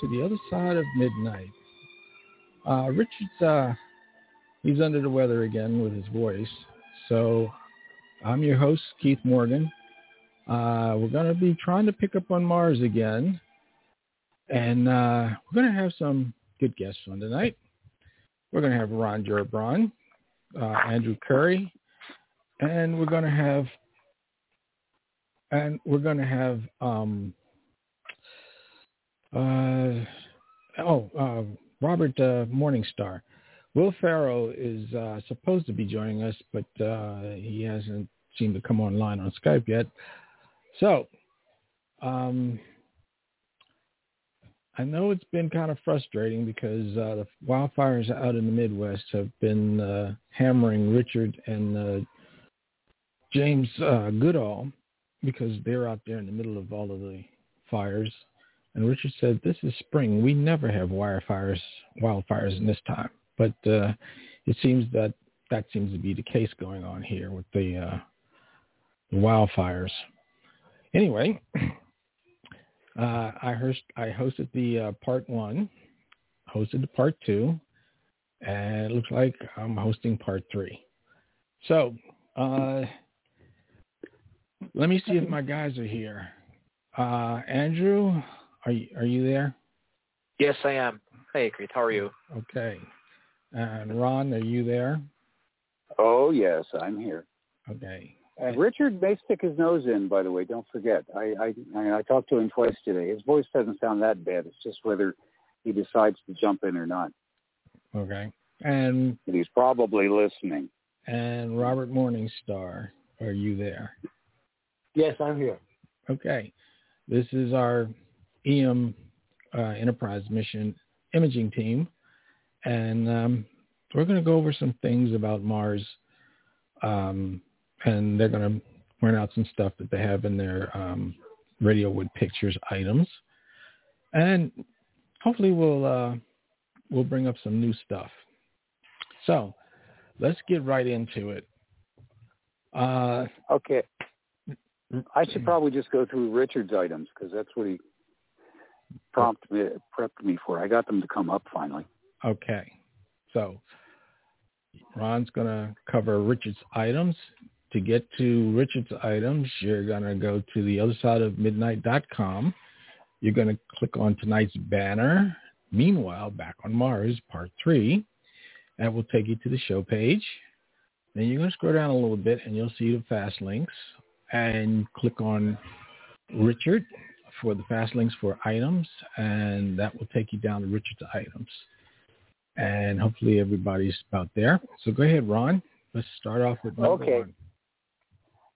to the other side of midnight. Uh, Richard's uh, he's under the weather again with his voice, so I'm your host Keith Morgan. Uh, we're going to be trying to pick up on Mars again, and uh, we're going to have some good guests on tonight. We're going to have Ron Gerbron, uh, Andrew Curry, and we're going to have and we're going to have um, uh, oh, uh, Robert uh, Morningstar. Will Farrow is uh, supposed to be joining us, but uh, he hasn't seemed to come online on Skype yet. So, um, I know it's been kind of frustrating because uh, the wildfires out in the Midwest have been uh, hammering Richard and uh, James uh, Goodall because they're out there in the middle of all of the fires and Richard said, this is spring. We never have wildfires, wildfires in this time. But uh, it seems that that seems to be the case going on here with the, uh, the wildfires. Anyway, uh, I, I hosted the uh, part one, hosted the part two, and it looks like I'm hosting part three. So uh, let me see if my guys are here. Uh, Andrew, are you are you there? Yes, I am. Hey, Keith. How are you? Okay. And Ron, are you there? Oh yes, I'm here. Okay. And Richard may stick his nose in, by the way. Don't forget. I I I, I talked to him twice today. His voice doesn't sound that bad. It's just whether he decides to jump in or not. Okay. And but he's probably listening. And Robert Morningstar, are you there? Yes, I'm here. Okay. This is our EM uh, Enterprise mission imaging team, and um, we're going to go over some things about Mars, um, and they're going to point out some stuff that they have in their um, Radiowood Pictures items, and hopefully we'll uh, we'll bring up some new stuff. So let's get right into it. Uh, okay. I should probably just go through Richard's items because that's what he prompt me, prepped me for. I got them to come up finally. Okay. So Ron's going to cover Richard's items. To get to Richard's items, you're going to go to the other side of midnight.com. You're going to click on tonight's banner. Meanwhile, back on Mars, part three. That will take you to the show page. Then you're going to scroll down a little bit and you'll see the fast links and click on Richard for the fast links for items, and that will take you down to Richard's items. And hopefully everybody's about there. So go ahead, Ron. Let's start off with number okay. one.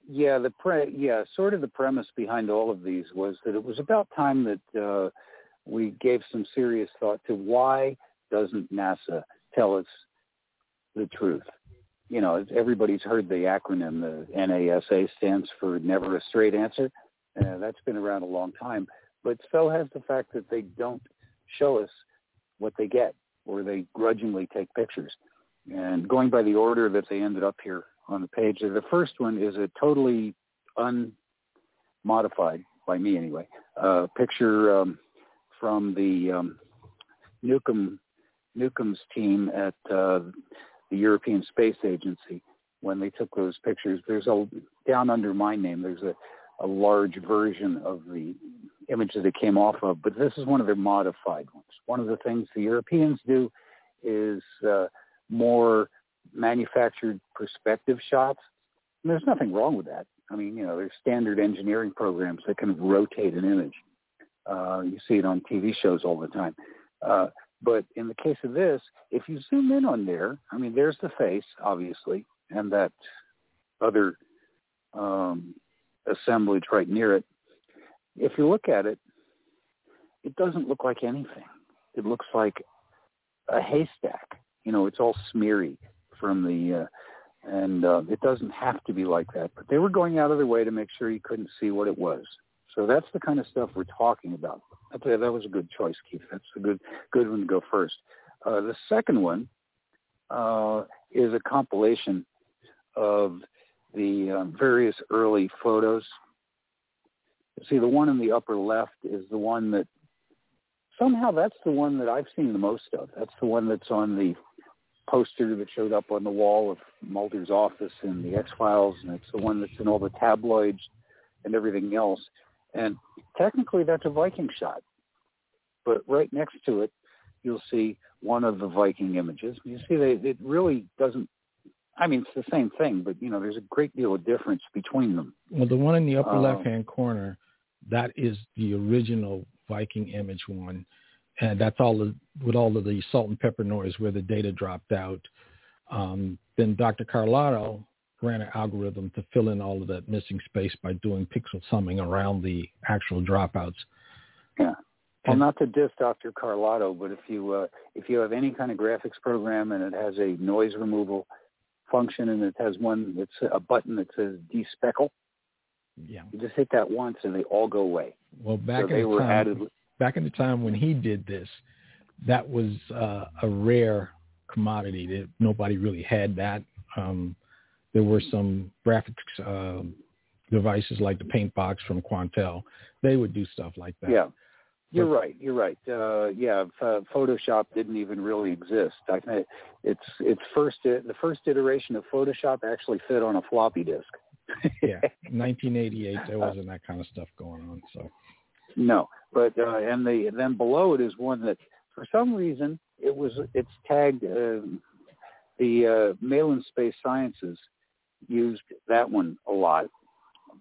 Yeah, the pre- yeah, sort of the premise behind all of these was that it was about time that uh, we gave some serious thought to why doesn't NASA tell us the truth? You know, everybody's heard the acronym. The NASA stands for Never a Straight Answer. Uh, that's been around a long time. But so has the fact that they don't show us what they get, or they grudgingly take pictures. And going by the order that they ended up here on the page, the first one is a totally unmodified, by me anyway, uh, picture um, from the um, Neukum Neukum's team at uh, the European Space Agency when they took those pictures. There's a down under my name. There's a a large version of the image that it came off of, but this is one of their modified ones. One of the things the Europeans do is uh, more manufactured perspective shots. And there's nothing wrong with that. I mean, you know, there's standard engineering programs that can rotate an image. Uh, you see it on TV shows all the time. Uh, but in the case of this, if you zoom in on there, I mean, there's the face, obviously, and that other um, assemblage right near it. If you look at it, it doesn't look like anything. It looks like a haystack. You know, it's all smeary from the, uh, and uh, it doesn't have to be like that. But they were going out of their way to make sure you couldn't see what it was. So that's the kind of stuff we're talking about. I'd say that was a good choice, Keith. That's a good good one to go first. Uh, the second one uh, is a compilation of the um, various early photos. See, the one in the upper left is the one that somehow that's the one that I've seen the most of. That's the one that's on the poster that showed up on the wall of Mulder's office in the X Files, and it's the one that's in all the tabloids and everything else. And technically, that's a Viking shot. But right next to it, you'll see one of the Viking images. You see, they, it really doesn't. I mean, it's the same thing, but you know, there's a great deal of difference between them. Well, the one in the upper Um, left-hand corner, that is the original Viking image one, and that's all the, with all of the salt and pepper noise where the data dropped out. Um, then Dr. Carlotto ran an algorithm to fill in all of that missing space by doing pixel summing around the actual dropouts. Yeah. Well, And- not to diss Dr. Carlotto, but if you uh, if you have any kind of graphics program and it has a noise removal function and it has one that's a button that says despeckle, Yeah. you just hit that once and they all go away. Well, back so they in the were time, added. back in the time when he did this, that was uh, a rare commodity. That nobody really had that. Um, there were some graphics um devices like the Paint Box from Quantel. They would do stuff like that. Yeah. You're right. You're right. Uh, yeah, uh, Photoshop didn't even really exist. I think it's it's first the first iteration of Photoshop actually fit on a floppy disk. yeah. 1988, there wasn't that kind of stuff going on. So No, but uh, and the then below it is one that for some reason it was it's tagged um the uh, Malin Space Sciences used that one a lot.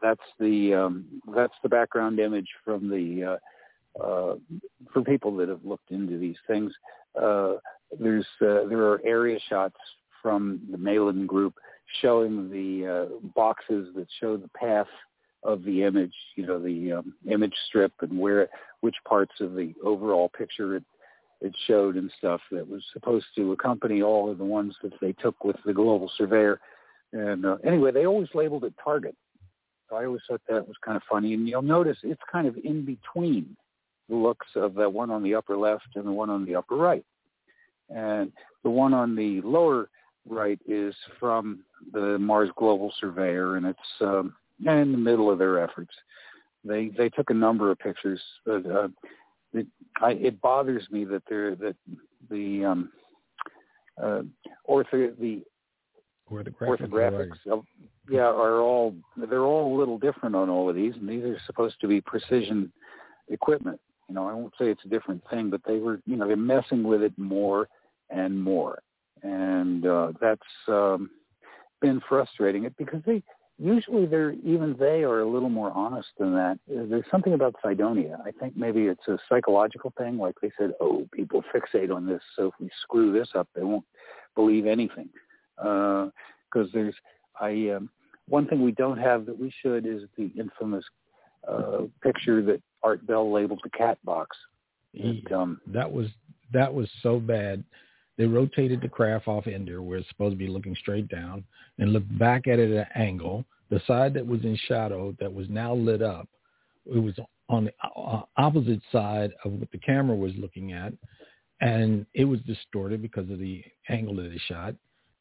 That's the um, that's the background image from the uh, uh, for people that have looked into these things. Uh, there's uh, there are area shots from the Malin group showing the uh, boxes that show the path of the image, you know, the um, image strip and where which parts of the overall picture it it showed and stuff that was supposed to accompany all of the ones that they took with the global surveyor. And uh, anyway, they always labeled it target. So I always thought that was kind of funny. And you'll notice it's kind of in between the looks of the one on the upper left and the one on the upper right. And the one on the lower right is from the Mars Global Surveyor, and it's um, in the middle of their efforts. They they took a number of pictures, but uh, it, I, it bothers me that they're that the um, uh, ortho the graphics, orthographics of, yeah are all they're all a little different on all of these, and these are supposed to be precision equipment. You know, I won't say it's a different thing, but they were you know they're messing with it more and more, and uh, that's um, been frustrating. It because they usually they're even they are a little more honest than that. There's something about Cydonia. I think maybe it's a psychological thing. Like they said, oh, people fixate on this, so if we screw this up, they won't believe anything. Because uh, there's I um, one thing we don't have that we should is the infamous uh, picture that Art Bell labeled the cat box. He, It, um, that was that was so bad. They rotated the craft off nadir, where it's supposed to be looking straight down, and looked back at it at an angle. The side that was in shadow, that was now lit up, it was on the uh, opposite side of what the camera was looking at, and it was distorted because of the angle that they shot.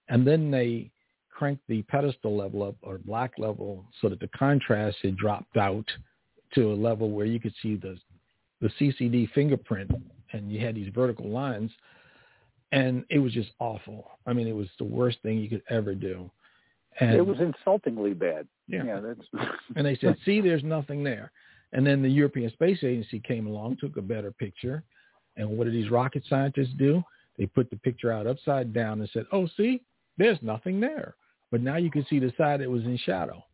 And then they cranked the pedestal level up or black level so that the contrast had dropped out to a level where you could see the the CCD fingerprint and you had these vertical lines and it was just awful. I mean, it was the worst thing you could ever do. And it was insultingly bad. yeah. Yeah, that's and they said, "See, there's nothing there." And then the European Space Agency came along, took a better picture, and what did these rocket scientists do? They put the picture out upside down and said, "Oh, see, there's nothing there." But now you can see the side that was in shadow.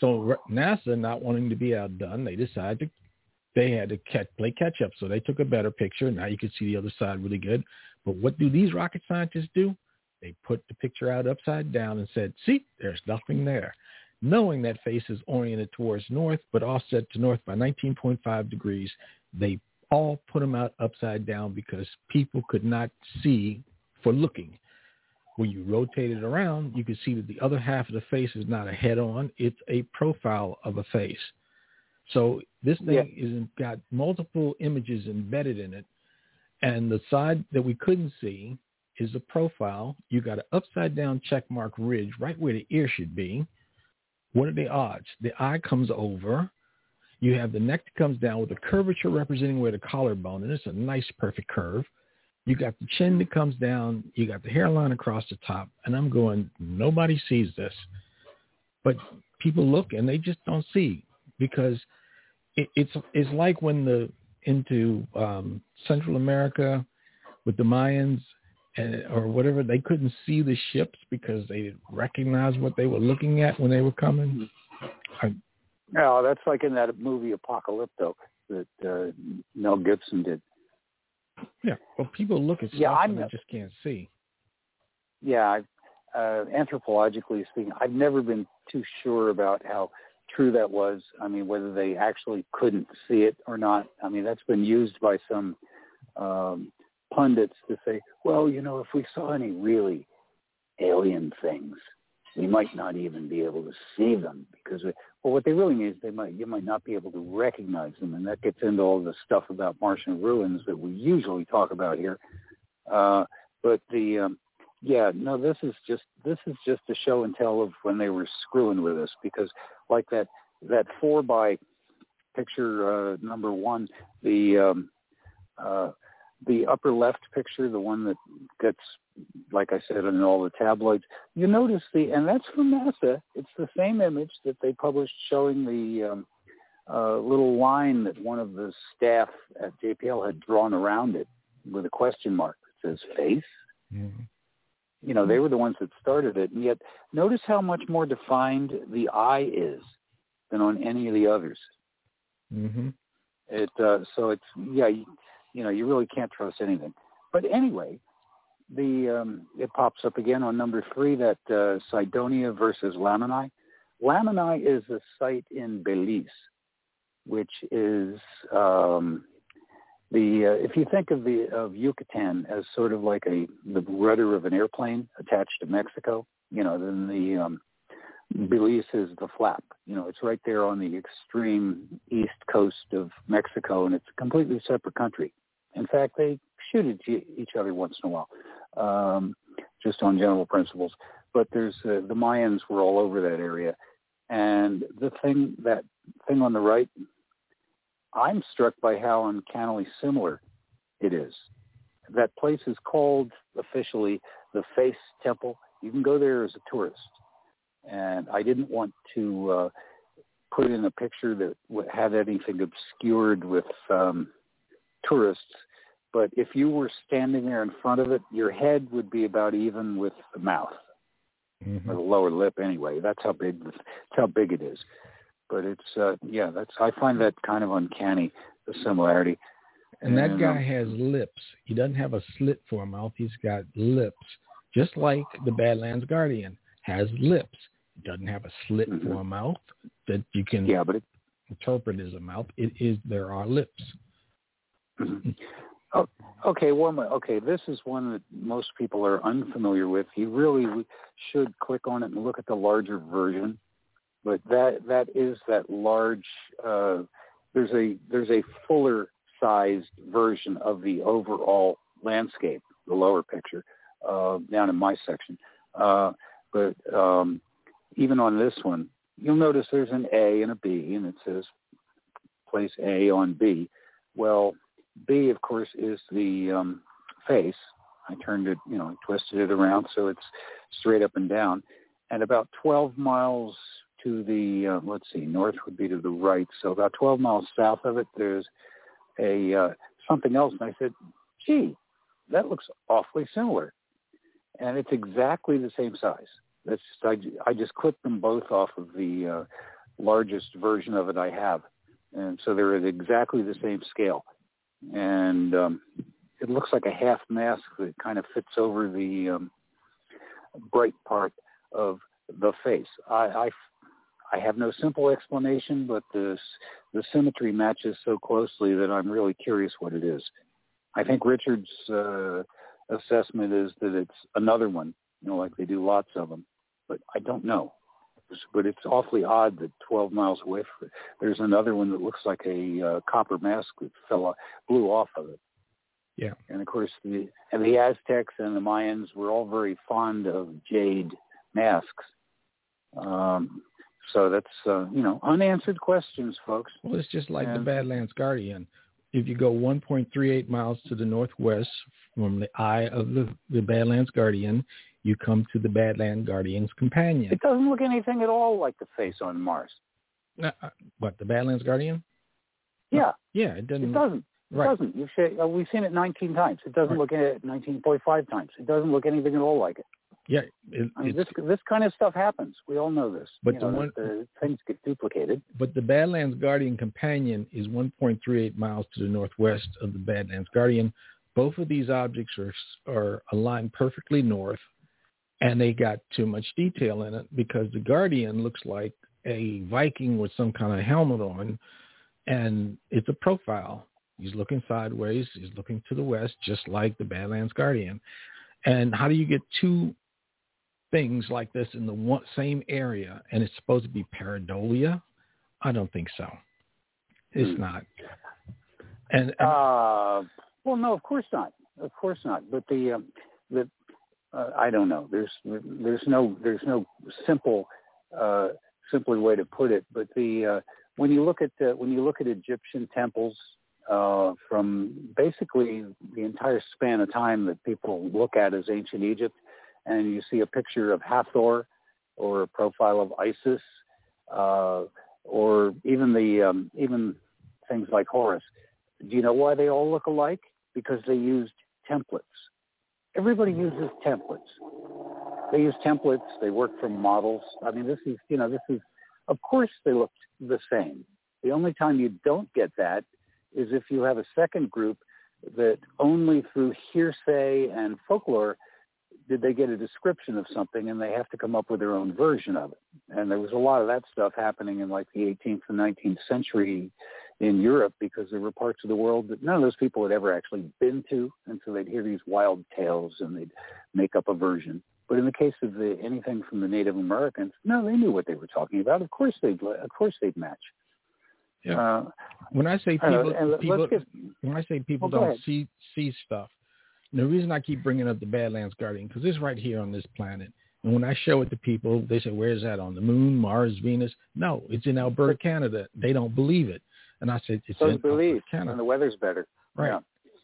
So NASA, not wanting to be outdone, they decided to they had to catch, play catch up. So they took a better picture. Now you can see the other side really good. But what do these rocket scientists do? They put the picture out upside down and said, see, there's nothing there. Knowing that face is oriented towards north, but offset to north by 19.5 degrees, they all put them out upside down because people could not see for looking. When you rotate it around, you can see that the other half of the face is not a head-on. It's a profile of a face. So this thing Yeah. is got multiple images embedded in it. And the side that we couldn't see is a profile. You got an upside down check mark ridge right where the ear should be. What are the odds? The eye comes over You have the neck that comes down with a curvature representing where the collarbone, and it's a nice, perfect curve. You got the chin that comes down. You got the hairline across the top. And I'm going, nobody sees this. But people look and they just don't see because it, it's it's like when the into um, Central America with the Mayans and, or whatever, they couldn't see the ships because they didn't recognize what they were looking at when they were coming. I, no, that's like in that movie Apocalypto that uh, Mel Gibson did. Yeah, well, people look at stuff yeah, I'm, and they just can't see. Yeah, uh, anthropologically speaking, I've never been too sure about how true that was. I mean, whether they actually couldn't see it or not. I mean, that's been used by some um, pundits to say, well, you know, if we saw any really alien things, we might not even be able to see them because, we, well, what they really mean is they might you might not be able to recognize them, and that gets into all the stuff about Martian ruins that we usually talk about here. Uh, but the um, yeah, no, this is just this is just a show and tell of when they were screwing with us because like that that four by picture uh, number one, the um, uh, the upper left picture, the one that gets, like I said, in all the tabloids, you notice the, and that's from NASA. It's the same image that they published showing the um, uh, little line that one of the staff at JPL had drawn around it with a question mark that says face. Mm-hmm. You know, they were the ones that started it, and yet notice how much more defined the eye is than on any of the others. Mm-hmm. It uh, so it's yeah. You, you know, you really can't trust anything. But anyway, the um, it pops up again on number three that uh, Cydonia versus Lamanai. Lamanai is a site in Belize, which is um, the uh, if you think of the of Yucatan as sort of like a the rudder of an airplane attached to Mexico, you know, then the um, Belize is the flap. You know, it's right there on the extreme east coast of Mexico, and it's a completely separate country. In fact, they shoot at each other once in a while, um, just on general principles. But there's uh, the Mayans were all over that area, and the thing that thing on the right, I'm struck by how uncannily similar it is. That place is called officially the Face Temple. You can go there as a tourist, and I didn't want to uh, put in a picture that had anything obscured with um, tourists. But if you were standing there in front of it, your head would be about even with the mouth, mm-hmm. or the lower lip anyway. That's how big that's how big it is. But it's uh, yeah, that's I find that kind of uncanny the similarity. And, and that guy um, has lips. He doesn't have a slit for a mouth. He's got lips, just like the Badlands Guardian has lips. He doesn't have a slit mm-hmm. for a mouth that you can yeah, but it, interpret as a mouth. It is there are lips. Mm-hmm. Oh, okay, well, okay, this is one that most people are unfamiliar with. You really should click on it and look at the larger version. But that that is that large. Uh, there's a there's a fuller sized version of the overall landscape, the lower picture, uh, down in my section. Uh, but um, even on this one, you'll notice there's an A and a B, and it says place A on B. Well, B, of course, is the um, face. I turned it, you know, twisted it around so it's straight up and down. And about 12 miles to the, uh, let's see, north would be to the right. So about 12 miles south of it, there's a uh, something else. And I said, gee, that looks awfully similar. And it's exactly the same size. That's just, I, I just clipped them both off of the uh, largest version of it I have. And so they're at exactly the same scale and um, it looks like a half mask that kind of fits over the um, bright part of the face. I, I, I have no simple explanation, but the the symmetry matches so closely that I'm really curious what it is. I think Richard's uh, assessment is that it's another one, you know, like they do lots of them, but I don't know but it's awfully odd that 12 miles away from it, there's another one that looks like a uh, copper mask that fell off, blew off of it. Yeah. And of course, the and the Aztecs and the Mayans were all very fond of jade masks. Um, So that's uh, you know unanswered questions, folks. Well, it's just like and, the Badlands Guardian. If you go 1.38 miles to the northwest from the eye of the, the Badlands Guardian, you come to the Badlands Guardian's companion. It doesn't look anything at all like the face on Mars. Uh, what the Badlands Guardian? Yeah. Yeah, it doesn't. It doesn't. It right. doesn't. You've uh, we've seen it 19 times. It doesn't right. look at it 19.5 times. It doesn't look anything at all like it. Yeah, it, I mean, this this kind of stuff happens. We all know this. But you the know, one the things get duplicated. But the Badlands Guardian companion is 1.38 miles to the northwest of the Badlands Guardian. Both of these objects are are aligned perfectly north, and they got too much detail in it because the Guardian looks like a Viking with some kind of helmet on, and it's a profile. He's looking sideways. He's looking to the west, just like the Badlands Guardian. And how do you get two things like this in the one, same area and it's supposed to be pareidolia? I don't think so. It's hmm. not. And, and uh, well, no, of course not. Of course not. But the um, the uh, I don't know. There's there's no there's no simple uh, simpler way to put it. But the uh, when you look at the, when you look at Egyptian temples uh, from basically the entire span of time that people look at as ancient Egypt, and you see a picture of Hathor or a profile of Isis, uh, or even the um, even things like Horus. Do you know why they all look alike? Because they used templates. Everybody uses templates. They use templates. They work from models. I mean, this is you know this is of course they look the same. The only time you don't get that is if you have a second group that only through hearsay and folklore did they get a description of something and they have to come up with their own version of it. And there was a lot of that stuff happening in like the 18th and 19th century in Europe because there were parts of the world that none of those people had ever actually been to. And so they'd hear these wild tales and they'd make up a version. But in the case of the, anything from the Native Americans, no, they knew what they were talking about. Of course they'd, of course they'd match. Yeah. Uh, when I say people, people get, when I say people well, don't see see stuff, the reason I keep bringing up the Badlands Guardian because it's right here on this planet. And when I show it to people, they say, "Where's that on the moon, Mars, Venus?" No, it's in Alberta, Canada. They don't believe it, and I said, "It's so in uh, believe, Alberta, Canada." And the weather's better, right? Yeah.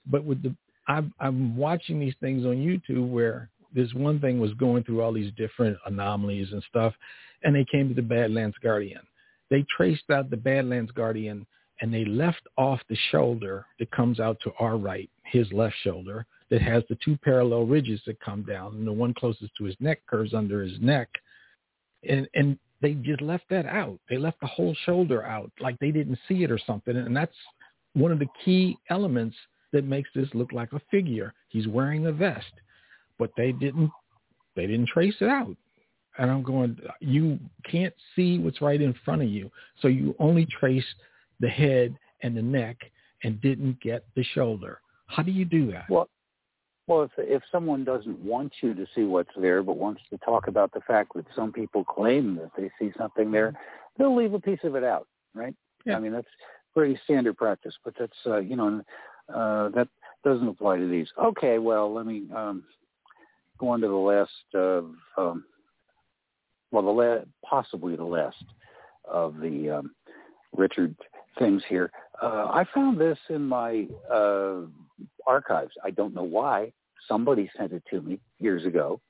But with the, I'm I'm watching these things on YouTube where this one thing was going through all these different anomalies and stuff, and they came to the Badlands Guardian. They traced out the Badlands Guardian and they left off the shoulder that comes out to our right, his left shoulder, that has the two parallel ridges that come down, and the one closest to his neck curves under his neck. And and they just left that out. They left the whole shoulder out, like they didn't see it or something. And that's one of the key elements that makes this look like a figure. He's wearing a vest, but they didn't they didn't trace it out. And I'm going, you can't see what's right in front of you, so you only trace the head and the neck and didn't get the shoulder. How do you do that? Well, well, if if someone doesn't want you to see what's there, but wants to talk about the fact that some people claim that they see something there, they'll leave a piece of it out, right? Yeah. I mean, that's pretty standard practice, but that's uh, you know uh, that doesn't apply to these. Okay, well, let me um, go on to the last of um, well, the la- possibly the last of the um, Richard things here. Uh, I found this in my uh, archives. I don't know why. Somebody sent it to me years ago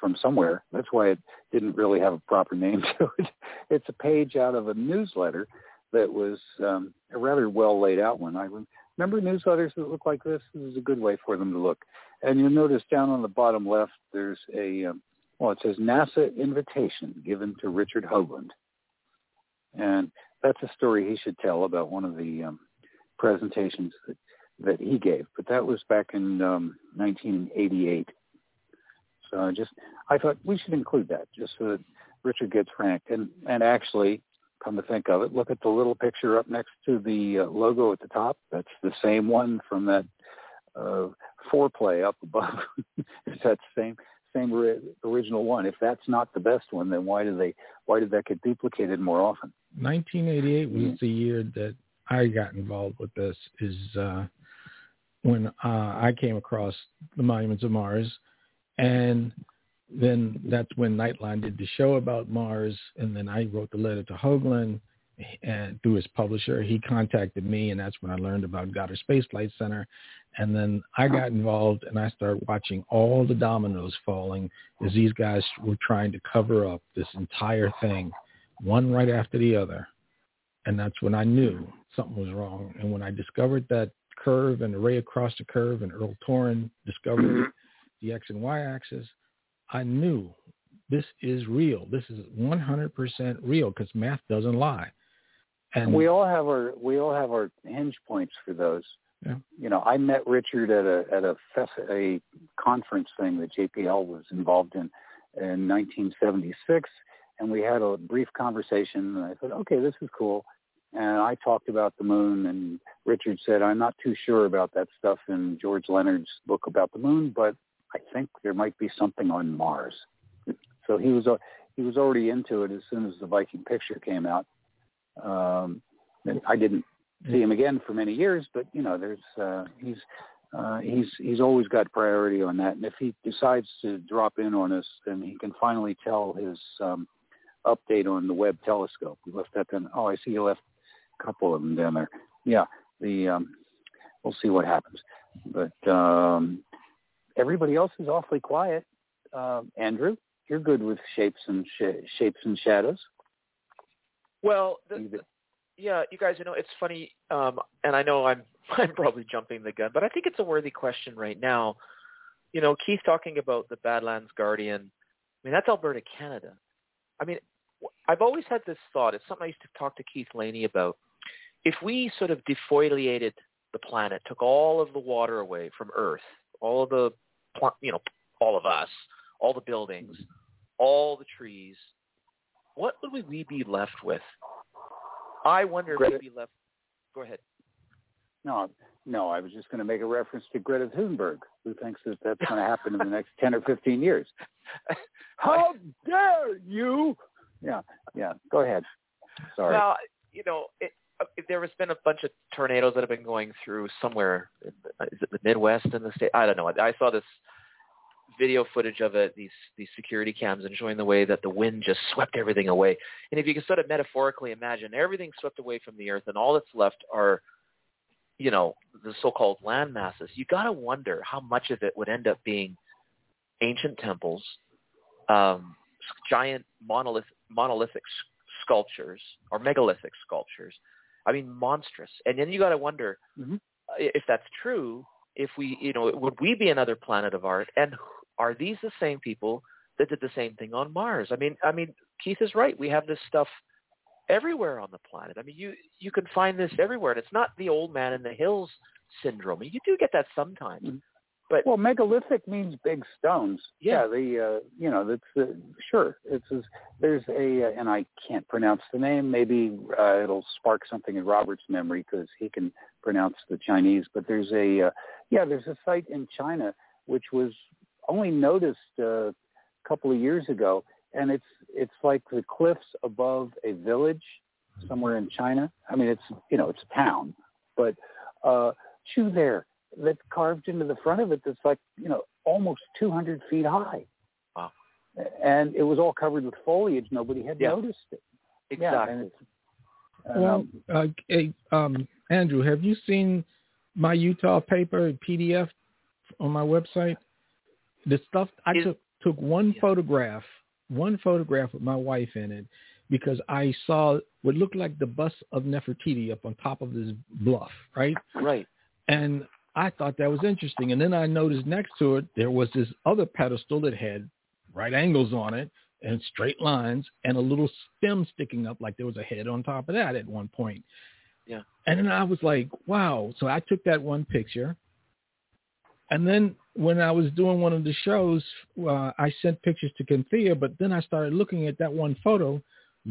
from somewhere. That's why it didn't really have a proper name to it. It's a page out of a newsletter that was um, a rather well laid out one. I remember newsletters that look like this. This is a good way for them to look. And you'll notice down on the bottom left, there's a um, well, it says NASA invitation given to Richard Hoagland. And that's a story he should tell about one of the um, presentations that, that he gave. But that was back in um, 1988. So I just I thought we should include that just so that Richard gets ranked. And and actually, come to think of it, look at the little picture up next to the uh, logo at the top. That's the same one from that uh, foreplay up above. it's that same same original one. If that's not the best one, then why do they why did that get duplicated more often? 1988 was mm-hmm. the year that I got involved with this. Is uh, when uh, I came across the monuments of Mars, and then that's when Nightline did the show about Mars, and then I wrote the letter to Hoagland and through his publisher. He contacted me, and that's when I learned about Goddard Space Flight Center. And then I got involved, and I started watching all the dominoes falling as these guys were trying to cover up this entire thing, one right after the other. And that's when I knew something was wrong. And when I discovered that curve and the ray across the curve, and Erol Torun discovered mm-hmm. the X and Y axis, I knew this is real. This is 100% real because math doesn't lie. And we all have our we all have our hinge points for those. Yeah. You know, I met Richard at a at a fest, a conference thing that JPL was involved in in 1976, and we had a brief conversation. And I said, okay, this is cool. And I talked about the moon, and Richard said, I'm not too sure about that stuff in George Leonard's book about the moon, but I think there might be something on Mars. So he was he was already into it as soon as the Viking picture came out. Um, and I didn't see him again for many years, but you know, there's uh, he's uh, he's he's always got priority on that. And if he decides to drop in on us, then he can finally tell his um, update on the Webb telescope. We left that down. Oh, I see you left couple of them down there. Yeah, the um, we'll see what happens. But um, everybody else is awfully quiet. Uh, Andrew, you're good with shapes and sh- shapes and shadows. Well, the, the, yeah, you guys, you know, it's funny, um, and I know I'm I'm probably jumping the gun, but I think it's a worthy question right now. You know, Keith talking about the Badlands Guardian. I mean, that's Alberta, Canada. I mean, I've always had this thought. It's something I used to talk to Keith Laney about. If we sort of defoliated the planet, took all of the water away from Earth, all of the, you know, all of us, all the buildings, all the trees, what would we be left with? I wonder Greta. if we'd be left. Go ahead. No, no, I was just going to make a reference to Greta Thunberg, who thinks that that's going to happen in the next 10 or 15 years. How dare you? Yeah, yeah. Go ahead. Sorry. Well, you know, it, there has been a bunch of tornadoes that have been going through somewhere. The, is it the Midwest in the state? I don't know. I saw this video footage of it, these these security cams, and showing the way that the wind just swept everything away. And if you can sort of metaphorically imagine everything swept away from the earth, and all that's left are, you know, the so-called land masses, you got to wonder how much of it would end up being ancient temples, um, giant monolith, monolithic sculptures or megalithic sculptures. I mean, monstrous. And then you got to wonder mm-hmm. if that's true. If we, you know, would we be another planet of art? And are these the same people that did the same thing on Mars? I mean, I mean, Keith is right. We have this stuff everywhere on the planet. I mean, you you can find this everywhere, and it's not the old man in the hills syndrome. You do get that sometimes, mm-hmm. But well, megalithic means big stones. Yeah, yeah the uh, you know that's uh, sure. It's there's a uh, and I can't pronounce the name. Maybe uh, it'll spark something in Robert's memory because he can pronounce the Chinese. But there's a uh, yeah, there's a site in China which was only noticed uh, a couple of years ago, and it's it's like the cliffs above a village somewhere in China. I mean, it's you know it's a town, but uh, shoe there that's carved into the front of it that's like you know almost 200 feet high. Wow! And it was all covered with foliage. Nobody had yeah. noticed it. Exactly. Yeah, well, um, uh, hey, um, Andrew, have you seen my Utah paper PDF on my website? The stuff I Is, took took one yeah. photograph, one photograph with my wife in it, because I saw what looked like the bust of Nefertiti up on top of this bluff, right? Right. And I thought that was interesting. And then I noticed next to it there was this other pedestal that had right angles on it and straight lines and a little stem sticking up like there was a head on top of that at one point. Yeah. And then I was like, wow. So I took that one picture. And then when I was doing one of the shows, uh, I sent pictures to Cynthia, but then I started looking at that one photo,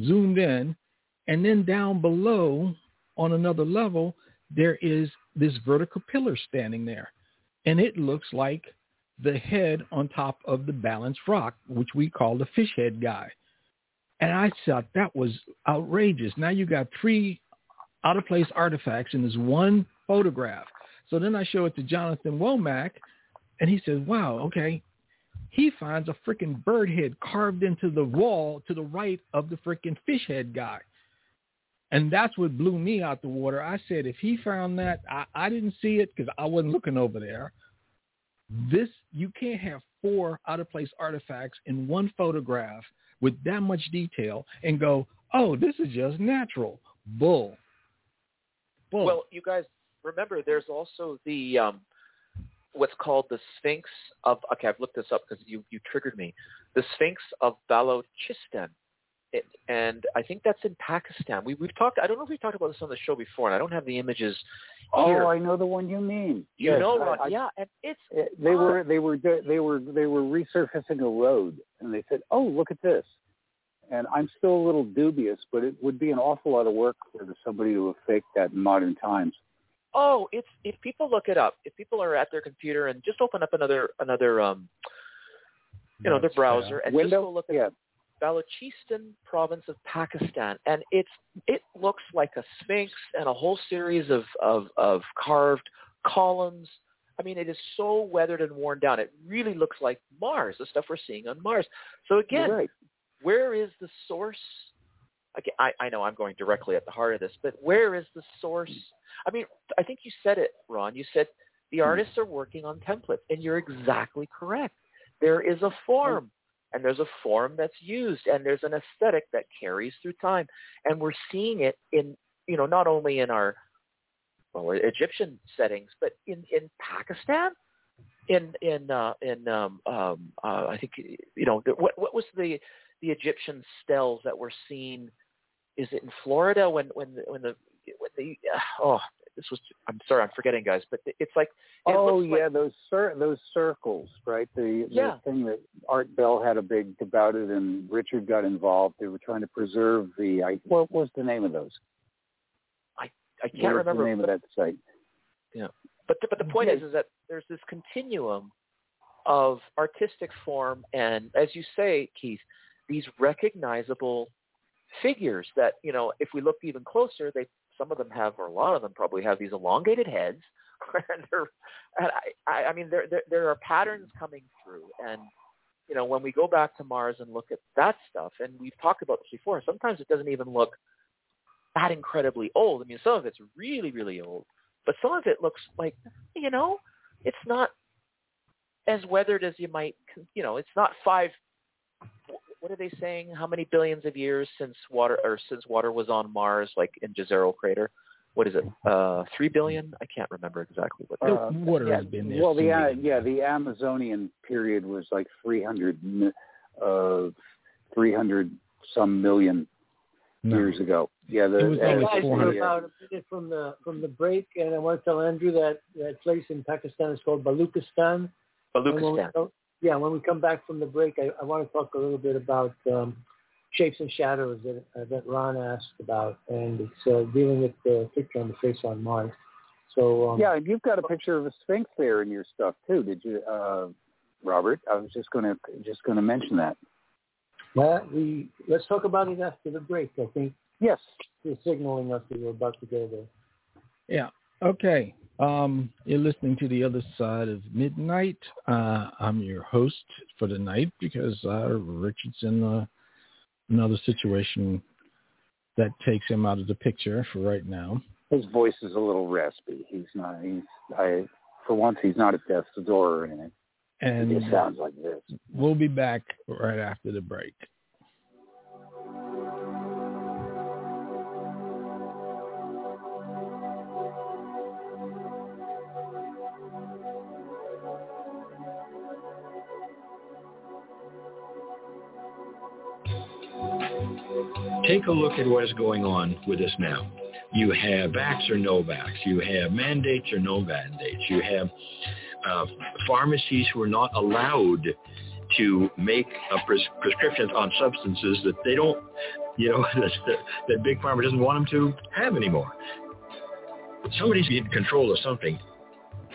zoomed in, and then down below on another level, there is this vertical pillar standing there. And it looks like the head on top of the balanced rock, which we call the fish head guy. And I thought that was outrageous. Now you got three out of place artifacts in this one photograph. So then I show it to Jonathan Womack, and he says, wow, okay. he finds a freaking bird head carved into the wall to the right of the freaking fish head guy. And that's what blew me out the water. I said, if he found that, I, I didn't see it because I wasn't looking over there. This, you can't have four out of place artifacts in one photograph with that much detail and go, oh, this is just natural. Bull. Bull. Well, you guys remember there's also the um, what's called the Sphinx of. Okay, I've looked this up because you you triggered me. The Sphinx of Balochistan. It, and I think that's in Pakistan. We, we've talked. I don't know if we talked about this on the show before, and I don't have the images. Here. Oh, I know the one you mean. You yes, know, Ron, I, yeah, and it's it, they were they were they were they were resurfacing a road, and they said, "Oh, look at this." And I'm still a little dubious, but it would be an awful lot of work for somebody to have faked that in modern times. Oh, it's if people look it up, if people are at their computer and just open up another another um, you know, their browser and Window? just go look at yeah. Balochistan province of Pakistan, and it's it looks like a sphinx and a whole series of of, of carved columns. I mean, it is so weathered and worn down. It really looks like Mars, the stuff we're seeing on Mars. So again, right. where is the source? Again, I, I know I'm going directly at the heart of this, but where is the source? I mean, I think you said it, Ron. You said the hmm. artists are working on templates, and you're exactly correct. There is a form and there's a form that's used and there's an aesthetic that carries through time. And we're seeing it in you know not only in our well egyptian settings but in in pakistan in in uh in um um uh i think you know what what was the the egyptian stels that were seen is it in florida when when the, when the when the uh, oh this was I'm sorry I'm forgetting guys, but it's like it oh looks like- yeah, those cir- those circles, right? The, Yeah. the thing that Art Bell had a big about it, and Richard got involved. They were trying to preserve the. I, what was the name of those? I What can't was remember the name but, of that site. Yeah, but the, but the point Yeah. is is that there's this continuum of artistic form and as you say Keith these recognizable figures that you know if we looked even closer they some of them have or a lot of them probably have these elongated heads. And they're and I, I mean there, there there are patterns coming through. And you know when we go back to Mars and look at that stuff and we've talked about this before sometimes it doesn't even look that incredibly old. I mean some of it's really really old but some of it looks like you know it's not as weathered as you might you know it's not five what are they saying how many billions of years since water or since water was on mars like in jezero crater what is it uh three billion i can't remember exactly what The Uh, water yeah, has been there. well, the uh, yeah, the Amazonian period was like 300, mi- uh, 300 some million No. years ago. Yeah, the, It was uh, only Guys, we're about a minute from the from the break, and I want to tell Andrew that that place in Pakistan is called Baluchistan. And when we Baluchistan. Come- yeah, when we come back from the break, I, I want to talk a little bit about um, shapes and shadows that uh, that Ron asked about, and it's uh, dealing with the picture on the face on Mars. So um, yeah, and you've got a picture of a sphinx there in your stuff too. Did you, uh, Robert? I was just gonna just gonna mention that. well, we let's talk about it after the break. I think Yes. you're signaling us that we're about to go there. Yeah. Okay. Um, you're listening to the other side of midnight. Uh, I'm your host for the night because uh, Richard's in uh, another situation that takes him out of the picture for right now. His voice is a little raspy. He's not. He's. I. For once, he's not at death's door or anything. And it sounds like this. we'll be back right after the break. A look at what is going on with us now. You have vax or no vax. You have mandates or no mandates. You have uh, pharmacies who are not allowed to make uh, pres- prescriptions on substances that they don't, you know, that, that big pharma doesn't want them to have anymore. Somebody's in control of something.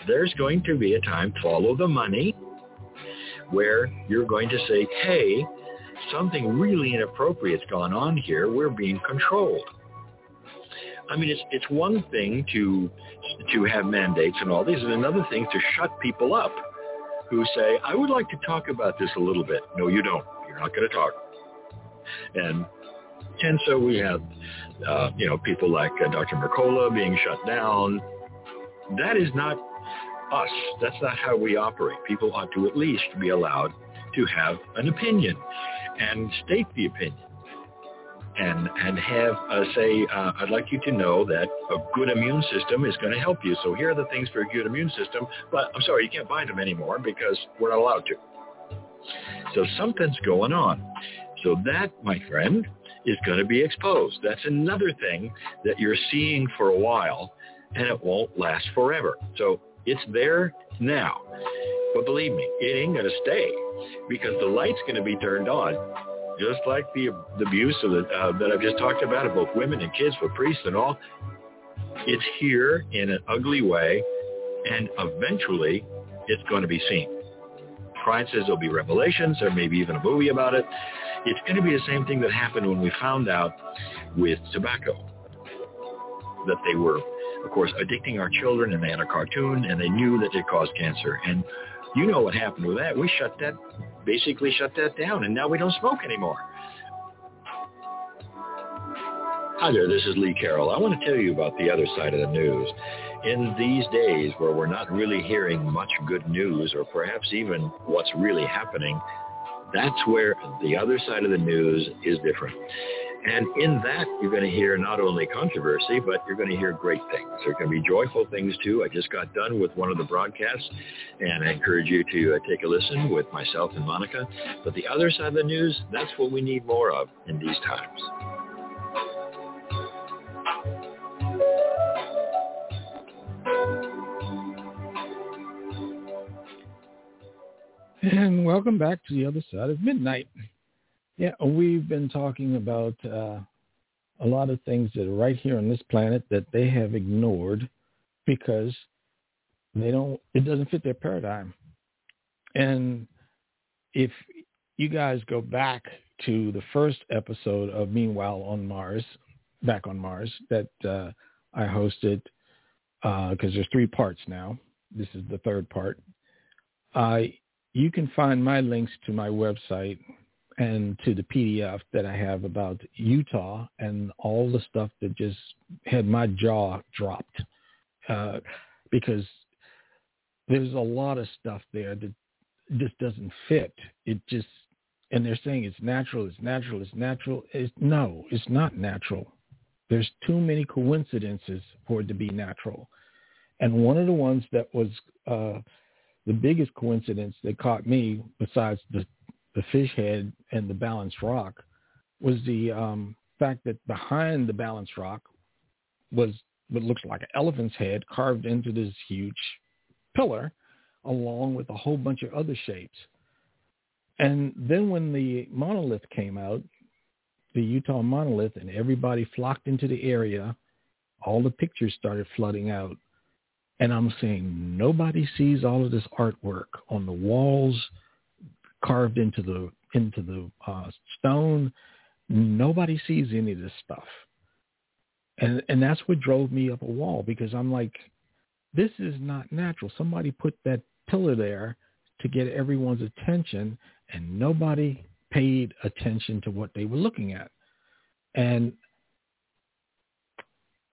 There's going to be a time, follow the money, where you're going to say, hey, something really inappropriate's gone on here. We're being controlled. I mean, it's it's one thing to to have mandates and all these, and another thing to shut people up who say, I would like to talk about this a little bit. No, you don't. You're not going to talk. And and so we have, uh, you know, people like uh, Dr. Mercola being shut down. That is not us. That's not how we operate. People ought to at least be allowed to have an opinion and state the opinion and and have uh, say, uh, I'd like you to know that a good immune system is going to help you. So here are the things for a good immune system. But I'm sorry, you can't buy them anymore because we're not allowed to. So something's going on. So that, my friend, is going to be exposed. That's another thing that you're seeing for a while, and it won't last forever. So it's there now. But believe me, it ain't going to stay because the light's going to be turned on just like the, the abuse of the, uh, that I've just talked about of both women and kids with priests and all, it's here in an ugly way, and eventually it's going to be seen. Pride says there'll be revelations, or maybe even a movie about it. It's going to be the same thing that happened when we found out with tobacco, that they were, of course, addicting our children, and they had a cartoon, and they knew that it caused cancer. And you know what happened with that. We shut that, basically shut that down, and now we don't smoke anymore. Hi there, this is Lee Carroll. I want to tell you about the other side of the news. In these days where we're not really hearing much good news or perhaps even what's really happening, that's where the other side of the news is different. And in that, you're going to hear not only controversy, but you're going to hear great things. There to be joyful things too. I just got done with one of the broadcasts, and I encourage you to uh, take a listen with myself and Monica. But the other side of the news, that's what we need more of in these times. And welcome back to the other side of midnight. Yeah, we've been talking about uh, a lot of things that are right here on this planet that they have ignored because they don't. It doesn't fit their paradigm. And if you guys go back to the first episode of Meanwhile on Mars, back on Mars, that uh, I hosted, because uh, there's three parts now. This is the third part. Uh, you can find my links to my website and to the PDF that I have about Utah and all the stuff that just had my jaw dropped uh, because there's a lot of stuff there that just doesn't fit. It just and they're saying it's natural, it's natural, it's natural. It's, no, it's not natural. There's too many coincidences for it to be natural. And one of the ones that was uh, the biggest coincidence that caught me, besides the the fish head and the balanced rock was the um, fact that behind the balanced rock was what looks like an elephant's head carved into this huge pillar along with a whole bunch of other shapes. And then when the monolith came out, the Utah monolith, and everybody flocked into the area, all the pictures started flooding out. And I'm saying nobody sees all of this artwork on the walls, carved into the into the uh, stone. Nobody sees any of this stuff, and and that's what drove me up a wall because I'm like, this is not natural. Somebody put that pillar there to get everyone's attention, and nobody paid attention to what they were looking at, and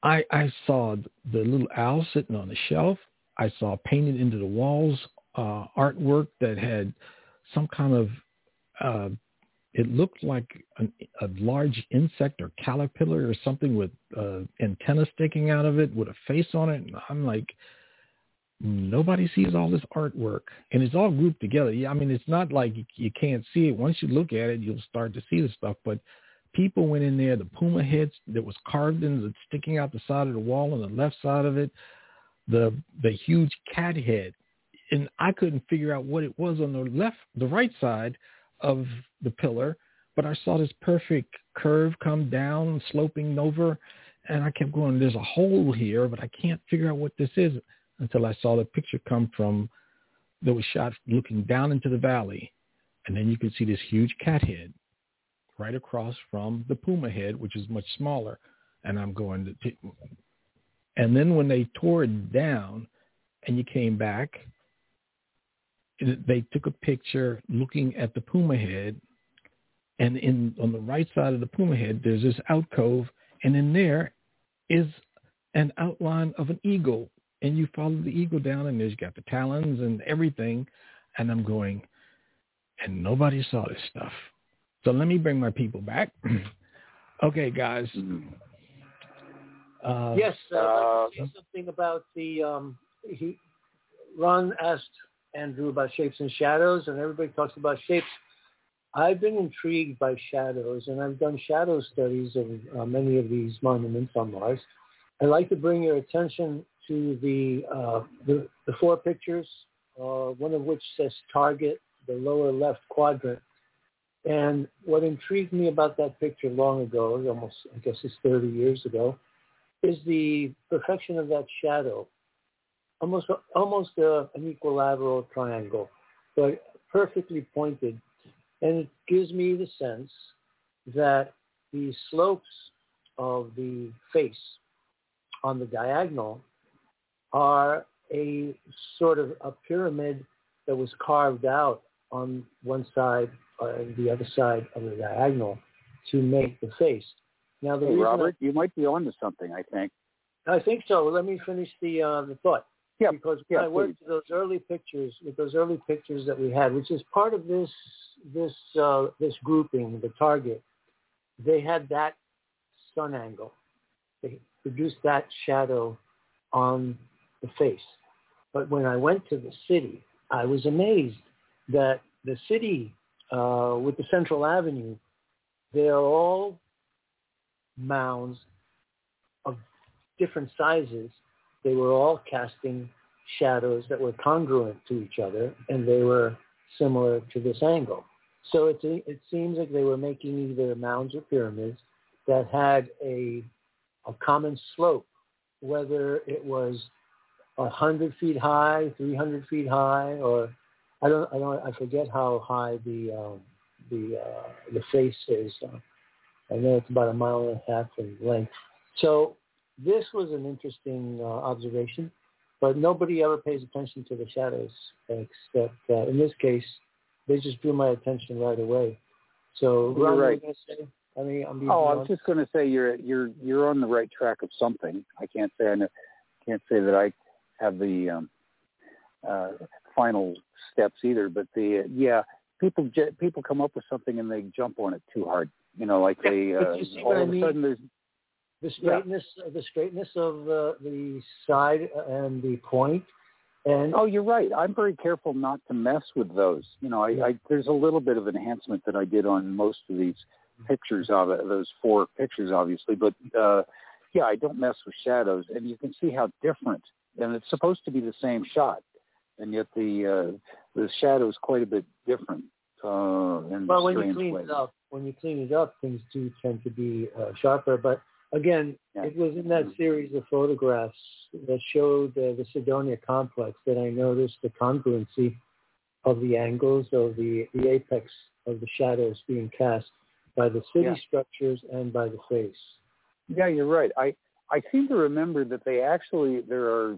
I I saw the little owl sitting on the shelf. I saw painted into the walls uh, artwork that had some kind of uh, it looked like an, a large insect or caterpillar or something with uh, antenna sticking out of it with a face on it. And I'm like, nobody sees all this artwork, and it's all grouped together. Yeah, I mean, it's not like you, can't see it. Once you look at it, you'll start to see the stuff. But people went in there. The puma heads that was carved in, sticking out the side of the wall on the left side of it. The the huge cat head and I couldn't figure out what it was on the left, the right side of the pillar, but I saw this perfect curve come down, sloping over, and I kept going, there's a hole here, but I can't figure out what this is until I saw the picture come from that was shot looking down into the valley. And then you could see this huge cat head right across from the puma head, which is much smaller. And I'm going to, and then when they tore it down and you came back they took a picture looking at the puma head, and in on the right side of the puma head, there's this alcove, and in there is an outline of an eagle, and you follow the eagle down, and there's got the talons and everything, and I'm going, and nobody saw this stuff. So let me bring my people back. okay, guys. Uh, yes, uh, say something about the. Um, he, Ron asked Andrew about shapes and shadows, and everybody talks about shapes. I've been intrigued by shadows, and I've done shadow studies of uh, many of these monuments on Mars. I'd like to bring your attention to the uh, the, the, four pictures, uh, one of which says target, the lower left quadrant. And what intrigued me about that picture long ago, almost I guess it's 30 years ago, is the perfection of that shadow. Almost almost a, an equilateral triangle, but perfectly pointed. And it gives me the sense that the slopes of the face on the diagonal are a sort of a pyramid that was carved out on one side and the other side of the diagonal to make the face. Now, the hey, Robert, I, you might be onto something. I think. I think so. Let me finish the uh, the thought. Yeah. Because when yeah, I worked with those early pictures, with those early pictures that we had, which is part of this this uh, this grouping, the target, they had that sun angle. They produced that shadow on the face. But when I went to the city, I was amazed that the city uh, with the Central Avenue, they are all mounds of different sizes. They were all casting shadows that were congruent to each other, and they were similar to this angle. So it, it seems like they were making either mounds or pyramids that had a, a common slope, whether it was 100 feet high, 300 feet high, or I don't, I don't, I forget how high the um, the uh, the face is. Uh, I know it's about a mile and a half in length. So this was an interesting uh, observation, but nobody ever pays attention to the shadows, except uh, in this case, they just drew my attention right away. So, Ron, right. I mean, I'm oh, I was just going to say you're you're you're on the right track of something. I can't say I know, can't say that I have the um, uh, final steps either, but the uh, yeah, people people come up with something and they jump on it too hard. You know, like they uh, all of a sudden there's the straightness yeah. the straightness of the the side and the point and oh you're right i'm very careful not to mess with those you know I, yeah. I there's a little bit of enhancement that i did on most of these pictures of it those four pictures obviously but uh yeah i don't mess with shadows and you can see how different and it's supposed to be the same shot and yet the uh the shadow is quite a bit different uh in well when you clean ways. it up when you clean it up things do tend to be uh, sharper but again yeah. it was in that mm-hmm. series of photographs that showed uh, the Cydonia complex that I noticed the congruency of the angles of the the apex of the shadows being cast by the city yeah. structures and by the face. Yeah, you're right. I I seem to remember that they actually there are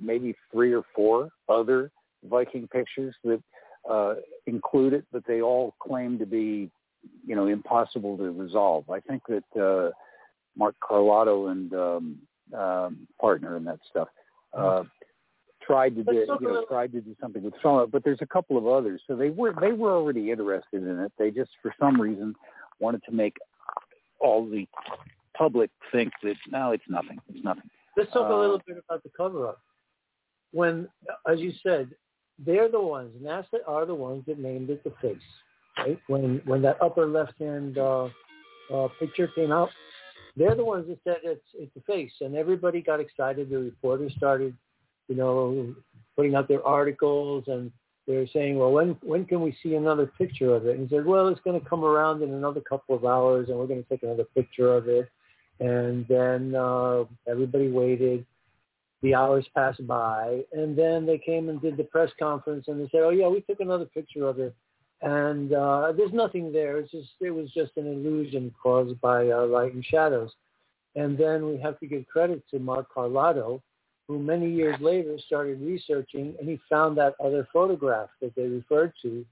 maybe three or four other Viking pictures that uh, include it, but they all claim to be, you know, impossible to resolve. I think that uh, Mark Carlotto and um, um, partner and that stuff uh, tried to do, you know, tried to do something with some, but there's a couple of others. So they were they were already interested in it. They just for some reason wanted to make all the public think that no, it's nothing. It's nothing. Let's talk uh, a little bit about the cover up when, as you said, they're the ones, NASA are the ones that named it the face, right? When when that upper left-hand uh, uh, picture came out, they're the ones that said it's it's the face, and everybody got excited. The reporters started, you know, putting out their articles, and they were saying, well, when when can we see another picture of it? And he said, well, it's going to come around in another couple of hours, and we're going to take another picture of it. And then uh, everybody waited the hours passed by, and then they came and did the press conference, and they said, "Oh yeah, we took another picture of it, and uh, there's nothing there. It's just it was just an illusion caused by uh, light and shadows." And then we have to give credit to Mark Carlotto who many years later started researching, and he found that other photograph that they referred to,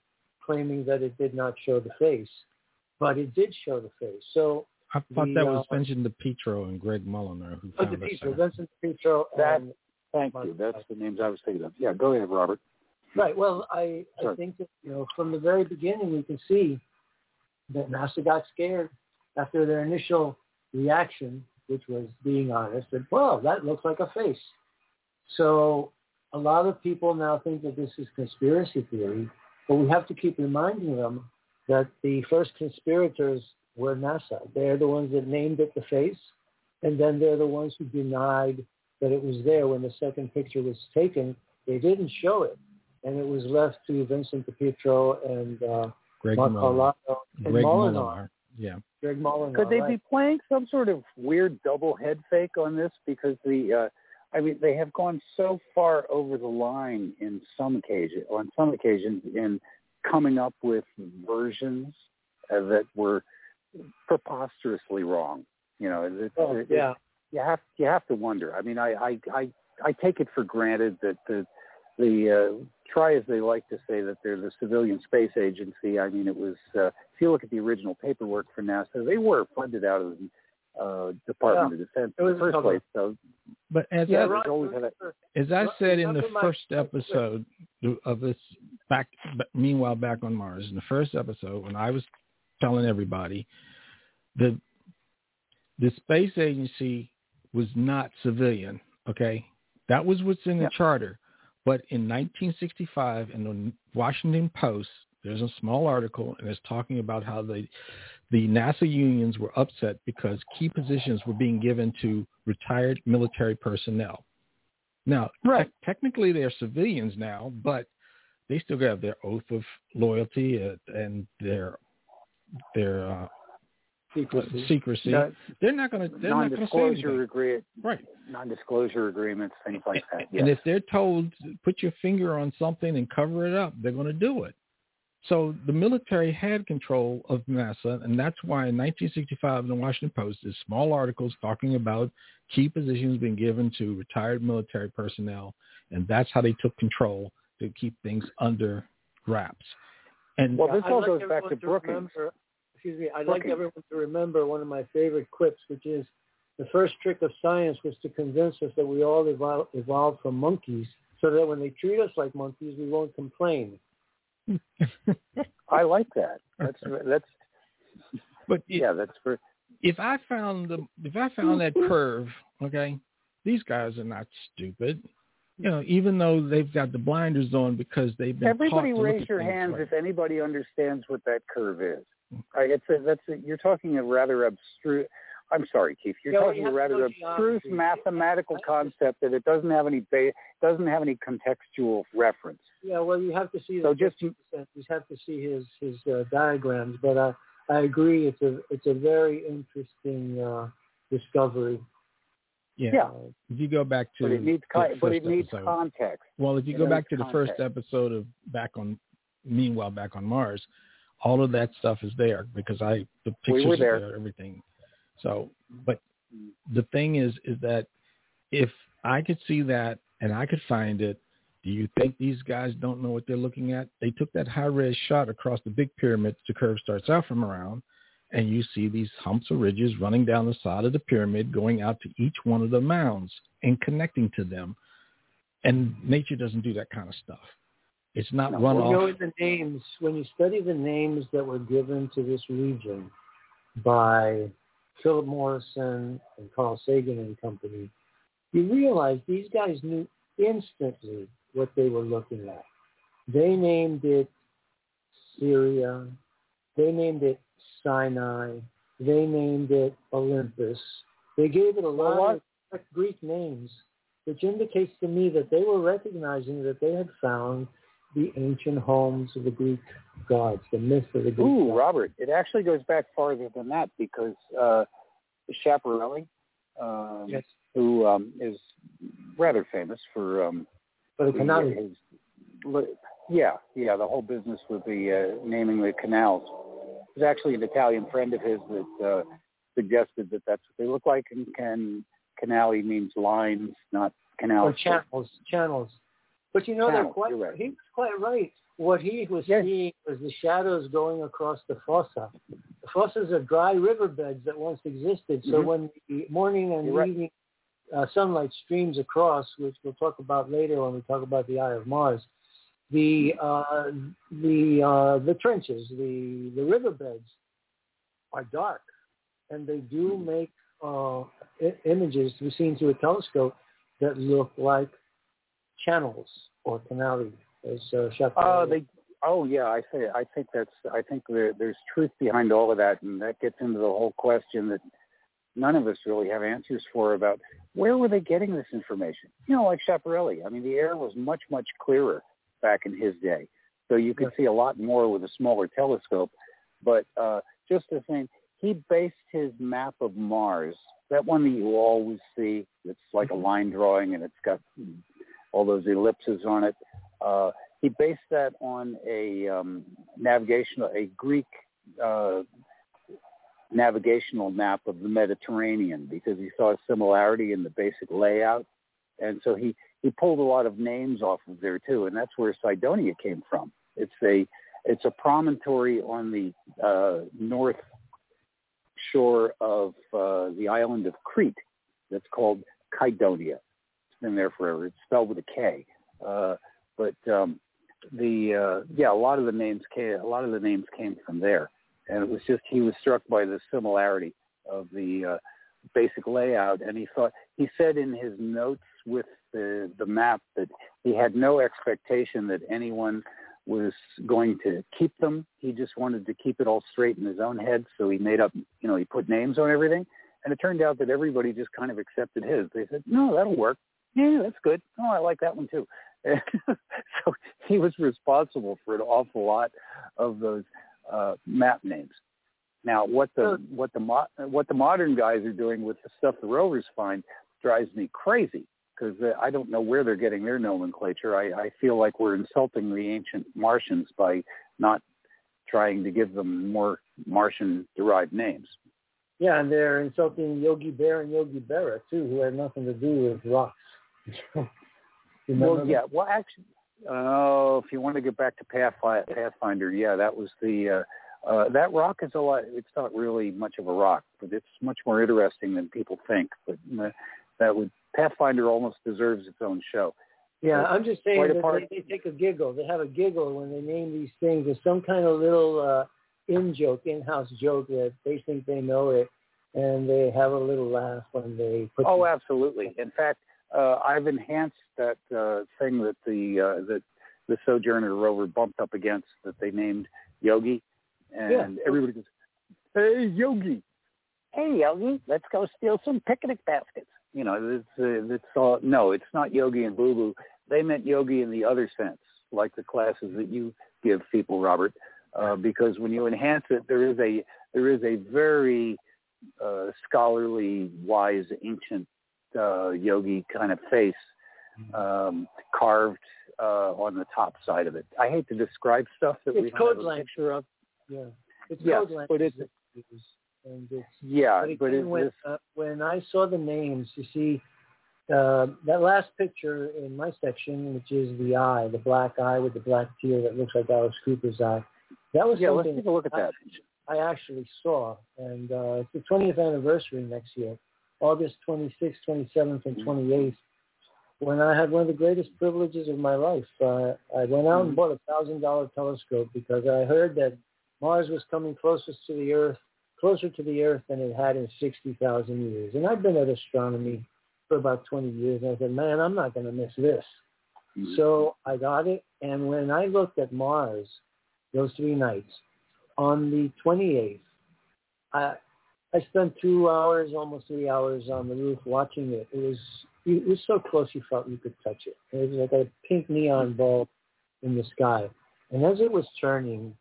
claiming that it did not show the face, but it did show the face. So I thought the, that was uh, Vincent DiPietro and Greg Molenaar who oh, found the us Petro. Vincent Petro, That- and Thank Mark- you. That's the names I was thinking of. Yeah, go ahead, Robert. Right. Well, I, I think that, you know, from the very beginning, we can see that NASA got scared after their initial reaction, which was being honest, that, well, that looks like a face. So a lot of people now think that this is conspiracy theory, but we have to keep reminding them that the first conspirators were NASA. They're the ones that named it the face, and then they're the ones who denied that it was there when the second picture was taken. They didn't show it and it was left to Vincent DiPietro and uh, Greg Mark Carlotto and Greg Molenaar. Molenaar. Yeah. Greg Molenaar. Could they right? be playing some sort of weird double head fake on this? Because the, uh, I mean, they have gone so far over the line in some occasion, on some occasions, in coming up with versions uh, that were preposterously wrong. You know, it, Oh, it- yeah. you have you have to wonder. I mean, I I I, I take it for granted that the the uh, try as they like to say that they're the civilian space agency. I mean, it was uh, if you look at the original paperwork for NASA, they were funded out of the uh, Department of Defense in the first cover. place. So But as Yeah, I, there's always had a- as I Well, said in the first my- episode of this back, meanwhile back on Mars, in the first episode when I was telling everybody the the space agency was not civilian. Okay, that was what's in the Yeah. charter. But in 1965, in the Washington Post, there's a small article and it's talking about how the the NASA unions were upset because key positions were being given to retired military personnel. Now, Right. tec- technically they're civilians now, but they still have their oath of loyalty uh, and their their uh, Secrecy. secrecy. uh, they're not going to they're not going to say non-disclosure anything. agree Right. non-disclosure agreements, things like that. And if they're told put your finger on something and cover it up, they're going to do it. So the military had control of NASA, and that's why in 1965 in the Washington Post, there's small articles talking about key positions being given to retired military personnel, and that's how they took control to keep things under wraps. And Well, this all goes back to Brookings. remember- excuse me. I'd like Brookings. everyone to remember one of my favorite quips, which is the first trick of science was to convince us that we all evol- evolved from monkeys, so that when they treat us like monkeys, we won't complain. I like that. That's that's but it- yeah, that's for if I found the if I found that curve, okay, these guys are not stupid. You know, even though they've got the blinders on because they've been Everybody taught to look raise your hands right. if anybody understands what that curve is. All right, it's a, that's a, you're talking a rather abstruse. I'm sorry, Keith. You're Yeah, well, talking a rather know abstruse geometry. mathematical concept that it doesn't have any ba- doesn't have any contextual reference. Yeah, well, you have to see. So just- you have to see his his uh, diagrams. But uh, I agree, it's a it's a very interesting uh, discovery. Yeah. Yeah. If you go back to But it needs the con- but it needs episode, context. well, if you it go back to the first episode of back on, meanwhile back on Mars, all of that stuff is there because I the We pictures are there. there, everything. So, but the thing is, is that if I could see that and I could find it, do you think these guys don't know what they're looking at? They took that high res shot across the big pyramid. The curve starts out from around, and you see these humps or ridges running down the side of the pyramid, going out to each one of the mounds and connecting to them. And nature doesn't do that kind of stuff. It's not No, run you know off. the names when you study the names that were given to this region by Philip Morrison and Carl Sagan and company, you realize these guys knew instantly what they were looking at. They named it Syria. They named it Sinai. They named it Olympus. They gave it a lot Well, of Greek names, which indicates to me that they were recognizing that they had found the ancient homes of the Greek gods, the myth of the Greek Ooh, gods. Robert, it actually goes back farther than that because uh, Schiaparelli, um, Yes. who um, is rather famous for um, But the the- canal, his, yeah, yeah, the whole business with the uh, naming the canals. It was actually an Italian friend of his that uh, suggested that that's what they look like, and can canali means lines, not canals. Or channels, channels. But you know, they're quite, right. he was quite right. What he was Yes. seeing was the shadows going across the fossa. The fossas are dry riverbeds that once existed. So Mhm. when the morning and You're right. evening uh, sunlight streams across, which we'll talk about later when we talk about the Eye of Mars, the uh, the uh, the trenches, the the riverbeds are dark, and they do make uh, I- images to be seen through a telescope that look like channels or canali, as uh, Chaparral- Oh, they. Oh, yeah. I say. I think that's. I think there, there's truth behind all of that, and that gets into the whole question that none of us really have answers for about where were they getting this information. You know, like Schiaparelli. I mean, the air was much much clearer back in his day, so you could see a lot more with a smaller telescope. But uh, just the same, he based his map of Mars, that one that you always see. It's like a line drawing, and it's got all those ellipses on it. Uh, he based that on a um, navigational, a Greek uh, navigational map of the Mediterranean because he saw a similarity in the basic layout, and so he he pulled a lot of names off of there too, and that's where Cydonia came from. It's a it's a promontory on the uh, north shore of uh, the island of Crete that's called Kydonia. Been there forever. It's spelled with a K. Uh, but um, the uh, yeah, a lot of the names came. A lot of the names came from there, and it was just he was struck by the similarity of the uh, basic layout, and he thought he said in his notes with the the map that he had no expectation that anyone was going to keep them. He just wanted to keep it all straight in his own head, so he made up. You know, he put names on everything, and it turned out that everybody just kind of accepted his. They said, "No, that'll work. Yeah, that's good. Oh, I like that one too." so he was responsible for an awful lot of those uh, map names. Now, what the what the mo- what the modern guys are doing with the stuff the rovers find drives me crazy because uh, I don't know where they're getting their nomenclature. I, I feel like we're insulting the ancient Martians by not trying to give them more Martian-derived names. Yeah, and they're insulting Yogi Bear and Yogi Berra too, who had nothing to do with rocks. Well, yeah. Well, actually, oh, if you want to get back to Pathfinder, yeah, that was the uh, uh, that rock is a lot. It's not really much of a rock, but it's much more interesting than people think. But uh, that would Pathfinder almost deserves its own show. Yeah, I'm just saying that they, they take a giggle. They have a giggle when they name these things. There's some kind of little uh, in joke, in-house joke that they think they know it, and they have a little laugh when they put. Oh, absolutely. In fact, uh, I've enhanced that uh, thing that the uh, that the Sojourner rover bumped up against that they named Yogi, and Yeah. everybody goes, "Hey, Yogi! Hey, Yogi! Let's go steal some picnic baskets." You know, it's uh, it's all no, it's not Yogi and Boo Boo. They meant Yogi in the other sense, like the classes that you give people, Robert. Uh, because when you enhance it, there is a there is a very uh, scholarly, wise, ancient uh, yogi kind of face um, carved uh, on the top side of it. I hate to describe stuff that we It's don't have a language. picture of. Yeah, it's Yeah, code language. but it's- that and it's Yeah, But but again, it's when, this, uh, when I saw the names, you see, uh, that last picture in my section, which is the eye, the black eye with the black tear that looks like Alice Cooper's eye, that was yeah. Let's take a look at that. I actually saw. And uh, it's the 20th anniversary next year, August 26th, 27th, and 28th, when I had one of the greatest privileges of my life. Uh, I went out and Mhm. bought a $1,000 telescope because I heard that Mars was coming closest to the Earth, closer to the Earth than it had in 60,000 years. And I've been at astronomy for about 20 years. And I said, man, I'm not going to miss this. Mhm. So I got it, and when I looked at Mars those three nights, on the 28th, I I spent two hours, almost three hours on the roof watching it. It was it was so close you felt you could touch it. It was like a pink neon bulb in the sky, and as it was turning,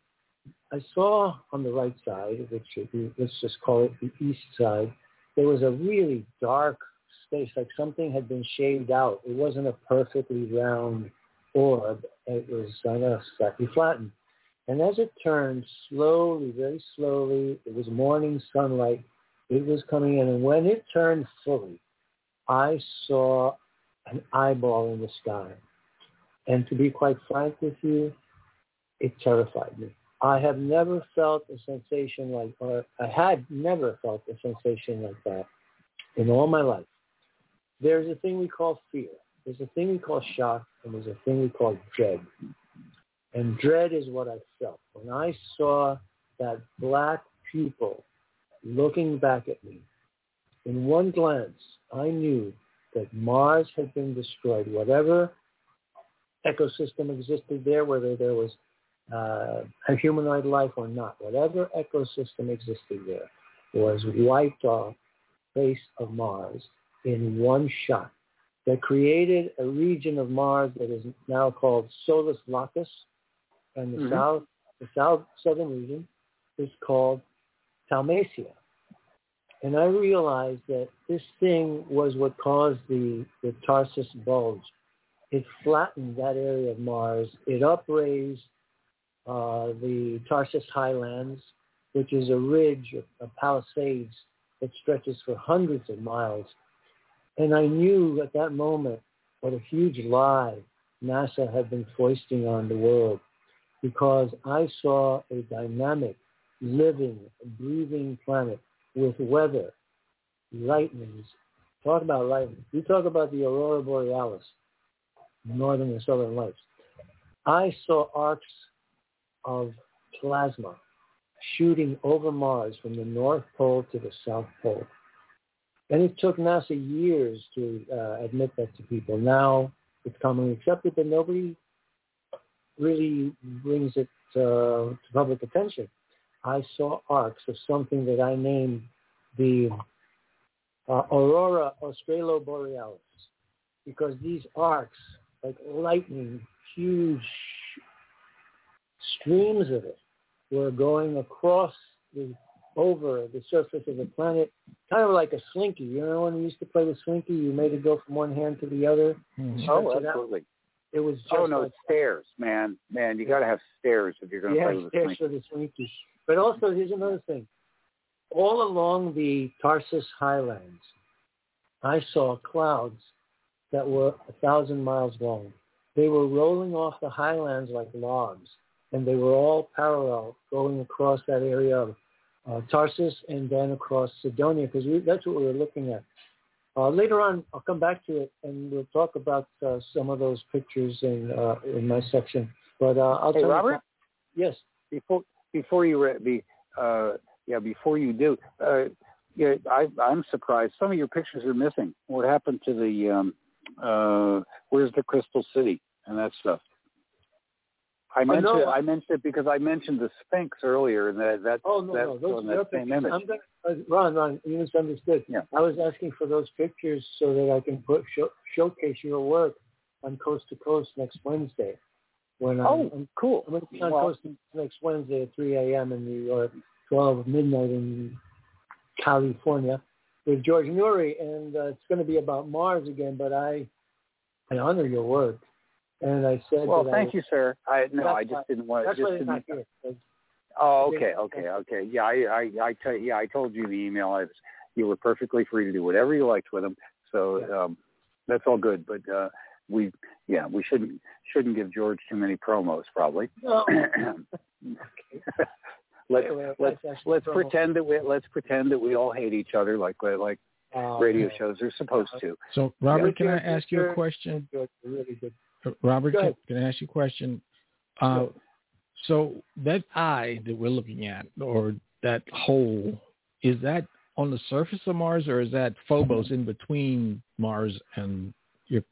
I saw on the right side, which be, let's just call it the east side, there was a really dark space, like something had been shaved out. It wasn't a perfectly round orb. It was kind of slightly flattened. And as it turned slowly, very slowly, it was morning sunlight. It was coming in. And when it turned fully, I saw an eyeball in the sky. And to be quite frank with you, it terrified me. I have never felt a sensation like, or I had never felt a sensation like that in all my life. There's a thing we call fear. There's a thing we call shock, and there's a thing we call dread. And dread is what I felt. When I saw that black pupil looking back at me, in one glance, I knew that Mars had been destroyed. Whatever ecosystem existed there, whether there was uh, a humanoid life or not, whatever ecosystem existed there was wiped off face of Mars in one shot that created a region of Mars that is now called Solis Lacus, and the mm-hmm. south, the south southern region is called Thaumasia. And I realized that this thing was what caused the, the Tharsis bulge. It flattened that area of Mars. It upraised uh, the Tharsis Highlands, which is a ridge of palisades that stretches for hundreds of miles. And I knew at that moment what a huge lie NASA had been foisting on the world because I saw a dynamic, living, breathing planet with weather, lightnings. Talk about lightning. You talk about the aurora borealis, northern and southern lights. I saw arcs of plasma shooting over Mars from the North Pole to the South Pole. And it took NASA years to uh, admit that to people. Now it's commonly accepted, but nobody really brings it uh, to public attention. I saw arcs of something that I named the uh, Aurora Australoborealis because these arcs, like lightning, huge streams of it, were going across the over the surface of the planet, kind of like a slinky. You know when we used to play the slinky, you made it go from one hand to the other. Mm-hmm. Oh, absolutely. It was just oh no, like stairs, man, man. You got to have stairs if you're going to yeah, play with stairs for the slinky. But also, here's another thing. All along the Tharsis Highlands, I saw clouds that were a thousand miles long. They were rolling off the highlands like logs, and they were all parallel, going across that area of uh, Tharsis and then across Cydonia, because that's what we were looking at. Uh, later on, I'll come back to it, and we'll talk about uh, some of those pictures in uh, in my section. But uh, I'll hey, tell Robert. You, yes. Before before you re- be uh, yeah before you do uh, yeah I I'm surprised some of your pictures are missing. What happened to the um, uh, where's the Crystal City and that stuff? I mentioned oh, no. it, I mentioned it because I mentioned the Sphinx earlier, and that that oh no that's no those on that same image. I'm gonna, uh, Ron Ron you misunderstood. Yeah. I was asking for those pictures so that I can put show, showcase your work on Coast to Coast next Wednesday. When I'm, oh, I'm, cool. I'm going to be on well, Coast next Wednesday at 3 a.m. in New York, 12 midnight in California with George Noory, and uh, it's going to be about Mars again. But I I honor your work. And I said, "Well, that thank I, you, sir. I no, I just why, didn't want. That's just why didn't, not. Oh, okay, okay, okay. Yeah, I, I, I tell, yeah, I told you the email. I was, you were perfectly free to do whatever you liked with them. So yeah. um, that's all good. But uh, we, yeah, we shouldn't shouldn't give George too many promos, probably. No. let's Anyway, let's let's promo. pretend that we let's pretend that we all hate each other like like Uh, radio okay. shows are supposed to. So, Robert, Yeah, can I ask you a good. question? Good, really good. Robert, can, can I ask you a question? Uh, Sure. so that eye that we're looking at, or that hole, is that on the surface of Mars, or is that Phobos in between Mars and your?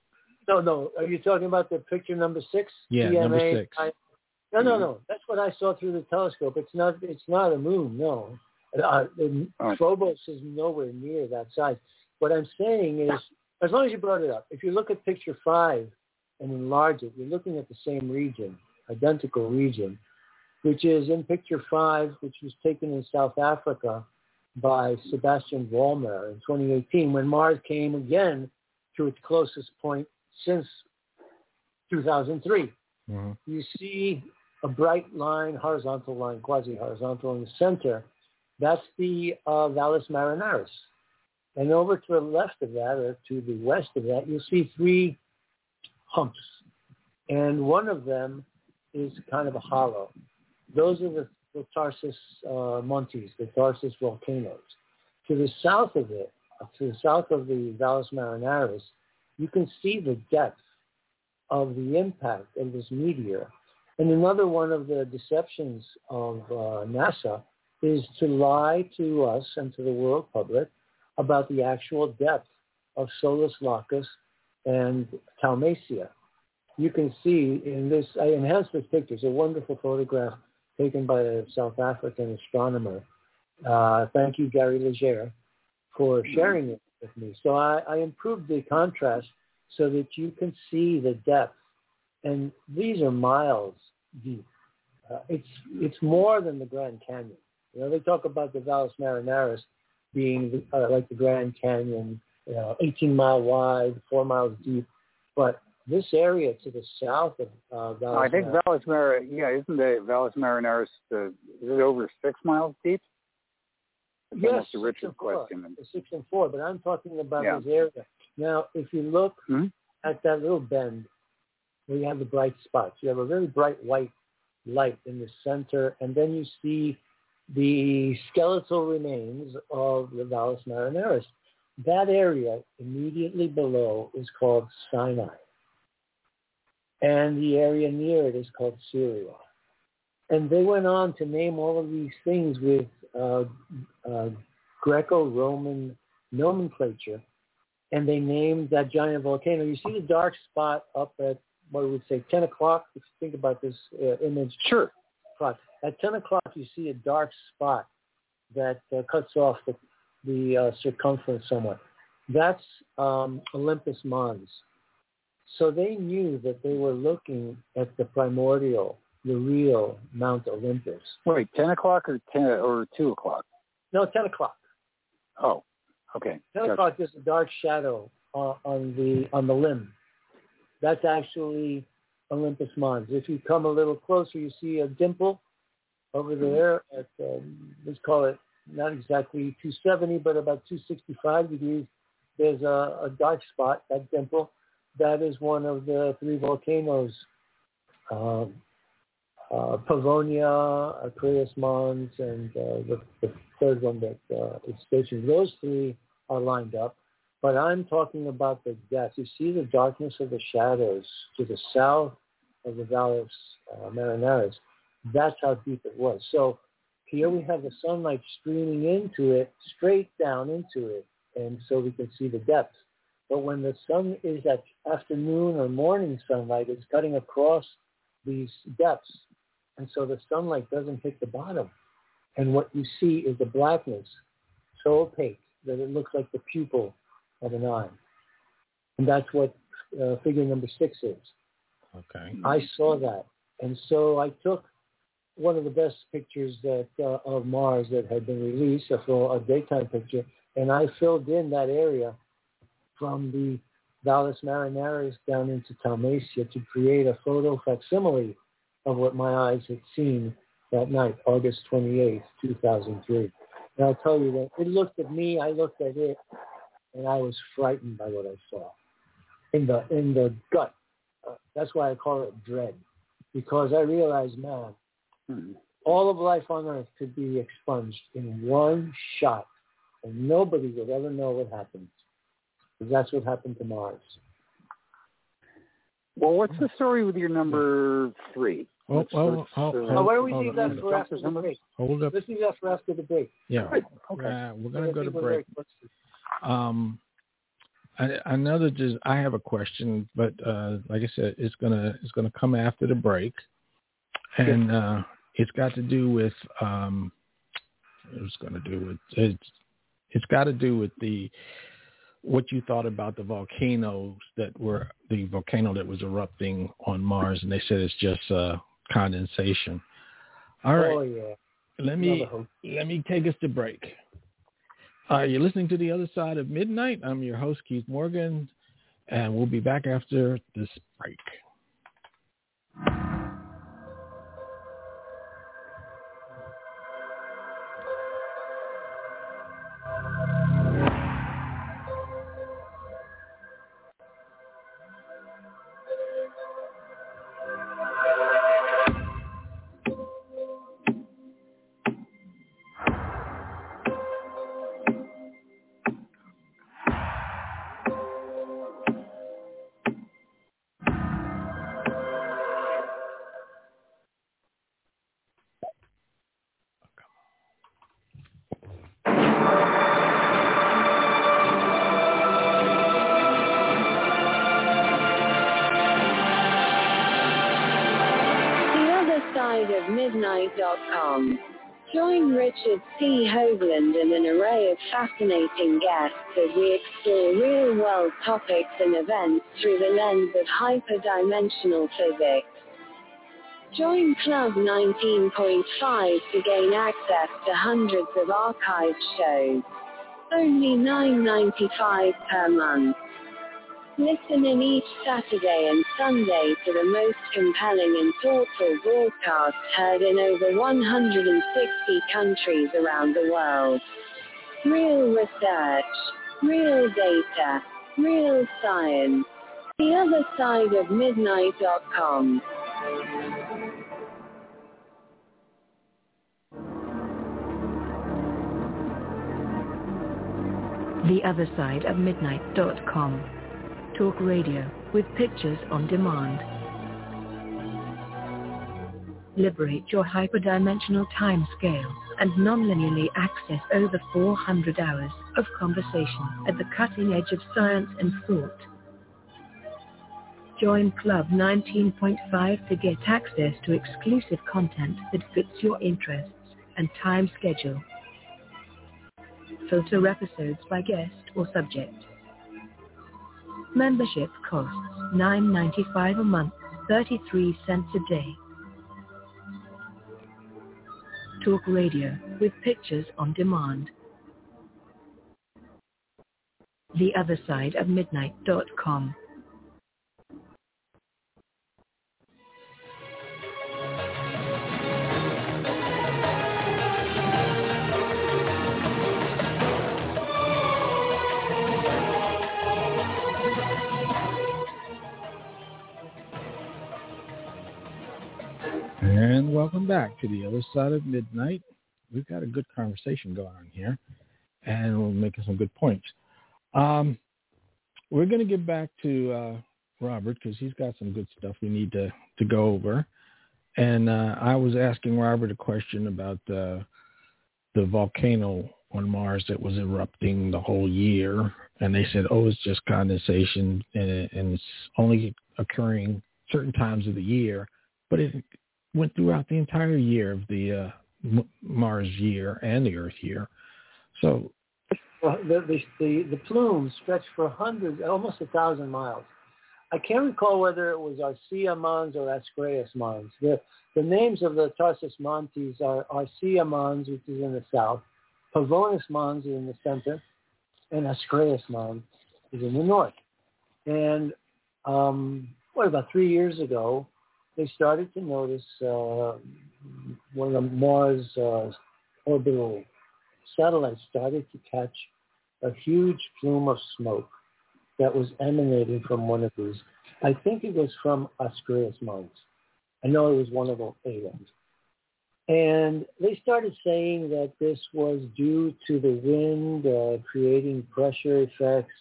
No, no. Are you talking about the picture number six? Yeah, TMA? number six. I, no, no, no. That's what I saw through the telescope. It's not. It's not a moon. No. Uh, the-. Phobos is nowhere near that size. What I'm saying is, as long as you brought it up, if you look at picture five and enlarge it, you're looking at the same region, identical region, which is in picture five, which was taken in South Africa by Sebastian Vollmer in 2018 when Mars came again to its closest point since 2003. Mhm. You see a bright line, horizontal line, quasi-horizontal in the center. That's the uh, Valles Marineris. And over to the left of that, or to the west of that, you'll see three humps. And one of them is kind of a hollow. Those are the, the Tharsis uh, Montes, the Tharsis volcanoes. To the south of it, to the south of the Valles Marineris, you can see the depth of the impact of this meteor. And another one of the deceptions of uh, NASA is to lie to us and to the world public about the actual depth of Solis Lacus and Thaumasia. You can see in this, I enhanced this picture. It's a wonderful photograph taken by a South African astronomer. Uh, thank you, Gary Leger, for sharing it with me. So I, I improved the contrast so that you can see the depth. And these are miles deep. Uh, it's it's more than the Grand Canyon. You know, they talk about the Valles Marineris being uh, like the Grand Canyon, you know, 18 mile wide, four miles deep. But this area to the south of uh, Valles I think Valles Mar, yeah, isn't the Valles Marineris, uh, is it over six miles deep? It's yes, almost a Richard four. question. It's six and four, but I'm talking about Yeah. this area. Now, if you look Hmm? at that little bend where you have the bright spots, you have a very bright white light in the center, and then you see the skeletal remains of the Valles Marineris. That area immediately below is called Sinai. And the area near it is called Syria. And they went on to name all of these things with uh, uh, Greco-Roman nomenclature. And they named that giant volcano. You see the dark spot up at, what we would say, 10 o'clock? If you think about this uh, image. Sure. At 10 o'clock, you see a dark spot that uh, cuts off the, the uh, circumference somewhat. That's um, Olympus Mons. So they knew that they were looking at the primordial, the real Mount Olympus. Wait, 10 o'clock or 10 or 2 o'clock? No, 10 o'clock. Oh, okay. 10 Gotcha. o'clock is a dark shadow on, on the on the limb. That's actually Olympus Mons. If you come a little closer, you see a dimple over there at um, let's call it not exactly 270, but about 265 degrees. There's a, a dark spot, that dimple. That is one of the three volcanoes, um, uh, Pavonis, Aquarius Mons, and uh, the, the third one that uh, is stationed. Those three are lined up. But I'm talking about the depth. You see the darkness of the shadows to the south of the Valles uh, Marineris. That's how deep it was. So here we have the sunlight streaming into it, straight down into it, and so we can see the depth. But when the sun is at afternoon or morning sunlight, it's cutting across these depths. And so the sunlight doesn't hit the bottom. And what you see is the blackness so opaque that it looks like the pupil of an eye. And that's what uh, figure number six is. Okay. I saw that. And so I took one of the best pictures that uh, of Mars that had been released, a, full, a daytime picture, and I filled in that area from the Valles Marineris down into Thaumasia to create a photo facsimile of what my eyes had seen that night, August 28, 2003. And I'll tell you that it looked at me, I looked at it, and I was frightened by what I saw in the in the gut. Uh, that's why I call it dread, because I realized, man, Hmm. all of life on Earth could be expunged in one shot, and nobody would ever know what happened. Because that's what happened to Mars. Well, what's the story with your number three? Well, Let's- well, let's, oh, uh, Oh, why don't we leave that for after the break? Hold up. Let's leave that for after the break. Yeah. Okay. Uh, we're gonna go to break. very. Um, I, I just I have a question, but uh, like I said, it's gonna it's gonna come after the break, and uh, it's got to do with um, it's gonna do with it's it's got to do with the what you thought about the volcanoes that were the volcano that was erupting on Mars, and they said it's just uh, condensation. All right, Oh yeah. let me let me take us to break. Uh, you're listening to the other side of midnight. I'm your host Keith Morgan, and we'll be back after this break. Topics and events through the lens of hyperdimensional physics. Join Club 19.5 to gain access to hundreds of archived shows. Only $9.95 per month. Listen in each Saturday and Sunday to the most compelling and thoughtful broadcasts heard in over 160 countries around the world. Real research, real data, real science. The other side of midnight.com. The other side of midnight.com. Talk radio with pictures on demand. Liberate your hyperdimensional time scale and non-linearly access over 400 hours of conversation at the cutting edge of science and thought. Join Club 19.5 to get access to exclusive content that fits your interests and time schedule. Filter episodes by guest or subject. Membership costs $9.95 a month, 33 cents a day. Talk radio with pictures on demand. The welcome back to the other side of midnight. We've got a good conversation going on here, and we're making some good points. Um, we're going to get back to uh, Robert because he's got some good stuff we need to, to go over. And uh, I was asking Robert a question about uh, the volcano on Mars that was erupting the whole year, and they said, "Oh, it's just condensation, and, and it's only occurring certain times of the year." But it went throughout the entire year of the uh, Mars year and the Earth year. So well, the, the, the, the plumes stretched for hundreds, almost a thousand miles. I can't recall whether it was Arsia Mons or Ascraeus Mons. The, the names of the Tharsis Montes are Arsia Mons, which is in the south, Pavonis Mons is in the center, and Ascraeus Mons is in the north. And um, what, about three years ago, they started to notice uh, one of Mars' uh, orbital satellites started to catch a huge plume of smoke that was emanating from one of these. I think it was from Ascraeus Mons. I know it was one of the aliens. And they started saying that this was due to the wind uh, creating pressure effects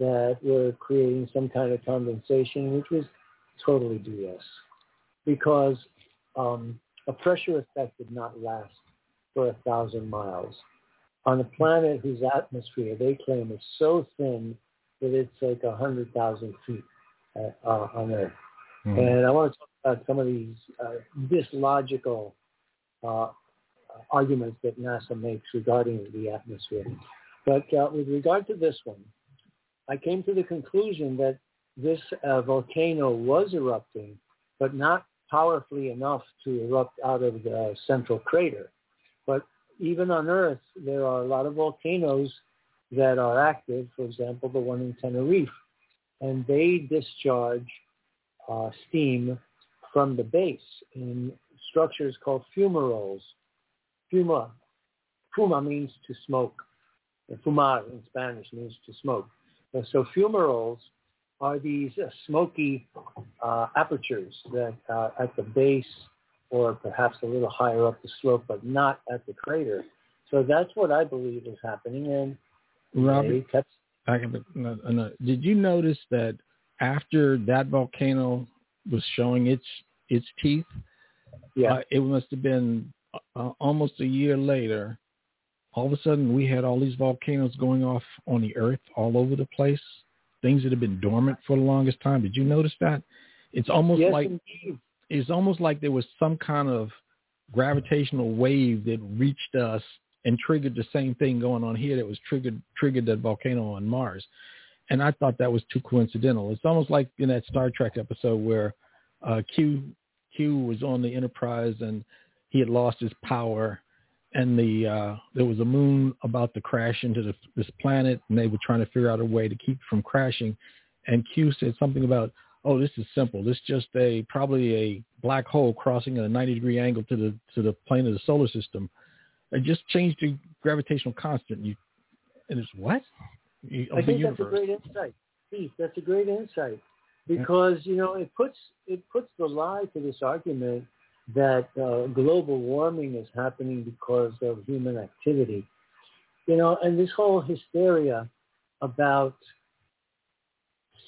that were creating some kind of condensation, which was totally BS because um, a pressure effect did not last for a thousand miles. On a planet whose atmosphere they claim is so thin that it's like a hundred thousand feet uh, uh, on Earth. Mm-hmm. And I want to talk about some of these uh, dislogical uh, arguments that NASA makes regarding the atmosphere. But uh, with regard to this one, I came to the conclusion that this uh, volcano was erupting, but not powerfully enough to erupt out of the central crater. But even on Earth, there are a lot of volcanoes that are active, for example, the one in Tenerife, and they discharge uh, steam from the base in structures called fumaroles. Fuma, fuma means to smoke. Fumar in Spanish means to smoke. And so fumaroles are these uh, smoky uh, apertures that uh, at the base or perhaps a little higher up the slope, but not at the crater. So that's what I believe is happening. And Robert, kept... I can, no, no. did you notice that after that volcano was showing its its teeth, yeah, uh, it must have been uh, almost a year later. All of a sudden, we had all these volcanoes going off on the Earth all over the place things that have been dormant for the longest time. Did you notice that? It's almost yes, like indeed. it's almost like there was some kind of gravitational wave that reached us and triggered the same thing going on here that was triggered triggered that volcano on Mars. And I thought that was too coincidental. It's almost like in that Star Trek episode where uh, Q Q was on the Enterprise and he had lost his power and the uh, there was a moon about to crash into the, this planet, and they were trying to figure out a way to keep it from crashing. And Q said something about, "Oh, this is simple. This is just a probably a black hole crossing at a 90 degree angle to the to the plane of the solar system. It just changed the gravitational constant. You and it's what? You, I think that's a great insight, Steve. That's a great insight because you know it puts it puts the lie to this argument that uh, global warming is happening because of human activity. You know, and this whole hysteria about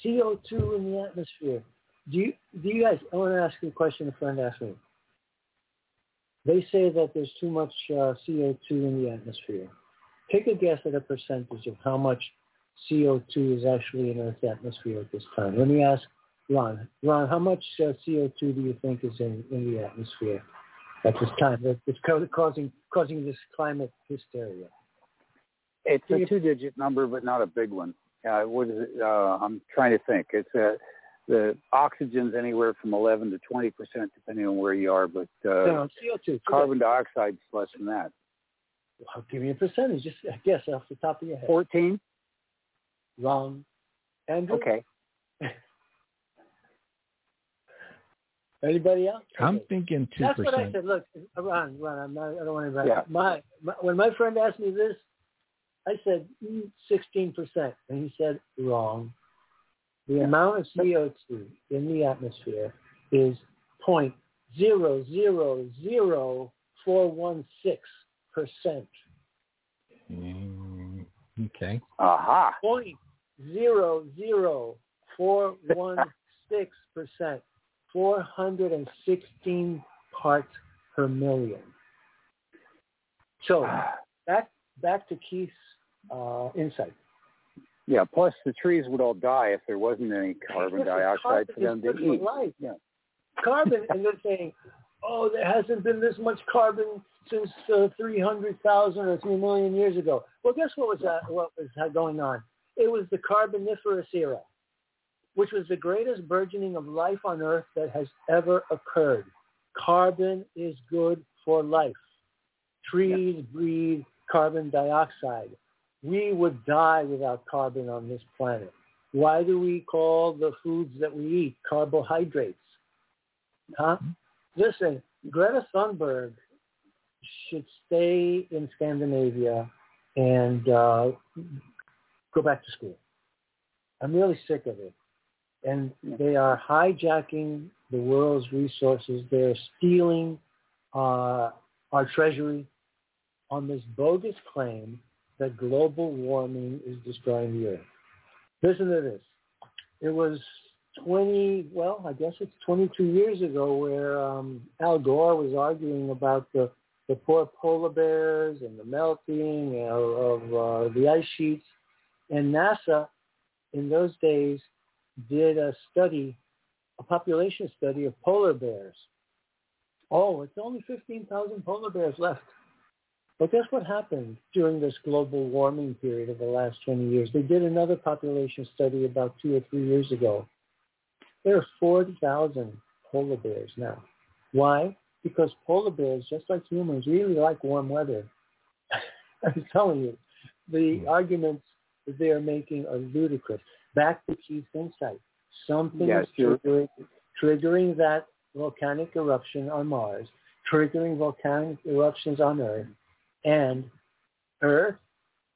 CO2 in the atmosphere. Do you, do you guys, I want to ask you a question a friend asked me. They say that there's too much uh, CO2 in the atmosphere. Take a guess at a percentage of how much CO2 is actually in Earth's atmosphere at this time. Let me ask Ron, Ron, how much uh, CO2 do you think is in, in the atmosphere at this time that's causing causing this climate hysteria? It's a two-digit number, but not a big one. Uh, what is it? Uh, I'm trying to think. It's uh, the oxygen's anywhere from 11 to 20 percent, depending on where you are. But uh, no, CO2. Carbon dioxide's less than that. Well, give me a percentage. Just guess off the top of your head. 14. Wrong. Andrew. Okay. Anybody else? I'm thinking two percent. That's what I said. Look, Ron, Ron, I'm not. I don't want to. Yeah. My, my when my friend asked me this, I said mm, sixteen percent, and he said wrong. The yeah. amount of CO two in the atmosphere is point zero zero zero four one six percent. Mm, okay. Aha. Point zero zero four one six percent. 416 parts per million. So back back to Keith's uh, insight. Yeah. Plus, the trees would all die if there wasn't any carbon dioxide for them to eat. Life. Yeah. Carbon, and they're saying, oh, there hasn't been this much carbon since uh, 300,000 or 3 million years ago. Well, guess what was that, what was going on? It was the Carboniferous era which was the greatest burgeoning of life on earth that has ever occurred. Carbon is good for life. Trees breathe carbon dioxide. We would die without carbon on this planet. Why do we call the foods that we eat carbohydrates? Huh? Mm-hmm. Listen, Greta Thunberg should stay in Scandinavia and uh, go back to school. I'm really sick of it and they are hijacking the world's resources. They're stealing uh, our treasury on this bogus claim that global warming is destroying the earth. Listen to this. It was 20, well, I guess it's 22 years ago where um, Al Gore was arguing about the, the poor polar bears and the melting of, of uh, the ice sheets. And NASA in those days did a study, a population study of polar bears. Oh, it's only 15,000 polar bears left. But guess what happened during this global warming period of the last 20 years? They did another population study about two or three years ago. There are 40,000 polar bears now. Why? Because polar bears, just like humans, really like warm weather. I'm telling you, the hmm. arguments that they are making are ludicrous back to Keith's insight. Something yes, is triggering, triggering that volcanic eruption on Mars, triggering volcanic eruptions on Earth, and Earth,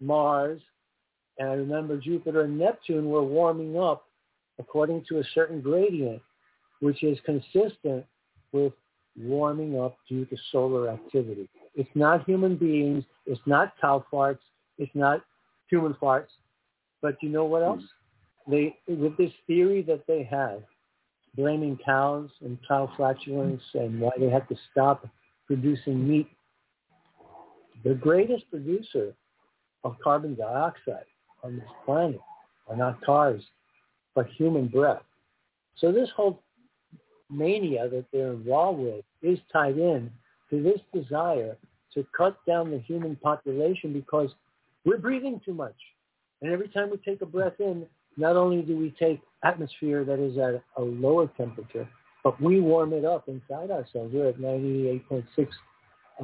Mars, and I remember Jupiter and Neptune were warming up according to a certain gradient, which is consistent with warming up due to solar activity. It's not human beings. It's not cow farts. It's not human farts. But you know what else? Hmm. They with this theory that they have, blaming cows and cow flatulence and why they have to stop producing meat. The greatest producer of carbon dioxide on this planet are not cars, but human breath. So this whole mania that they're involved with is tied in to this desire to cut down the human population because we're breathing too much. And every time we take a breath in, not only do we take atmosphere that is at a lower temperature, but we warm it up inside ourselves. We're at 98.6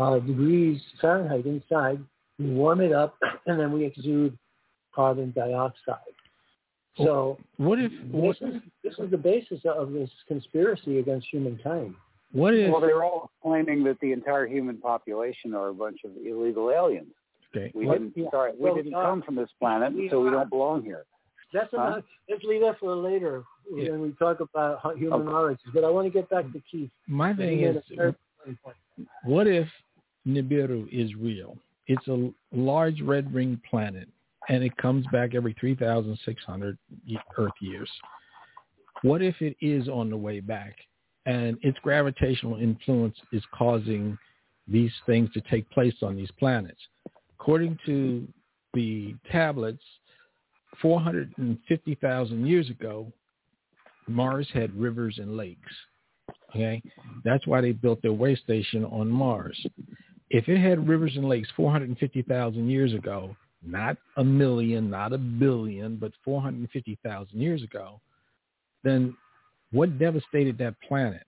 uh, degrees Fahrenheit inside. We warm it up, and then we exude carbon dioxide. So what if what, this, is, this is the basis of this conspiracy against humankind. what if Well, they're all claiming that the entire human population are a bunch of illegal aliens. okay? We What- didn't. yeah. Sorry, we Well, didn't uh, come from this planet, we so we don't belong here. That's Huh? enough. Let's leave that for later Yeah. when we talk about human Okay. origins. But I want to get back to Keith. My thing is, a very important point. what if Nibiru is real? It's a large red ring planet, and it comes back every 3,600 Earth years. What if it is on the way back, and its gravitational influence is causing these things to take place on these planets? According to the tablets, 450,000 years ago, Mars had rivers and lakes. Okay, that's why they built their way station on Mars. If it had rivers and lakes 450,000 years ago, not a million, not a billion, but 450,000 years ago, then what devastated that planet?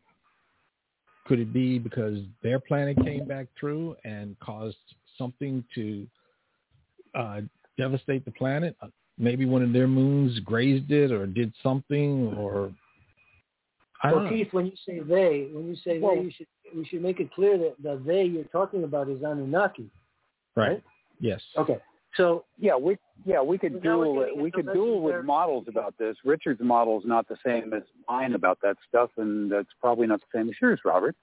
Could it be because their planet came back through and caused something to uh, devastate the planet? Maybe one of their moons grazed it or did something, or I don't So know. Keith, when you say they, when you say Well- they, you should we should make it clear that the they you're talking about is Anunnaki. right? right? Yes. Okay. So Yeah, we yeah we could Is that what duel you're it. getting we could the duel with legendary- models about this. Richard's model is not the same as mine about that stuff, and that's probably not the same as yours, Robert,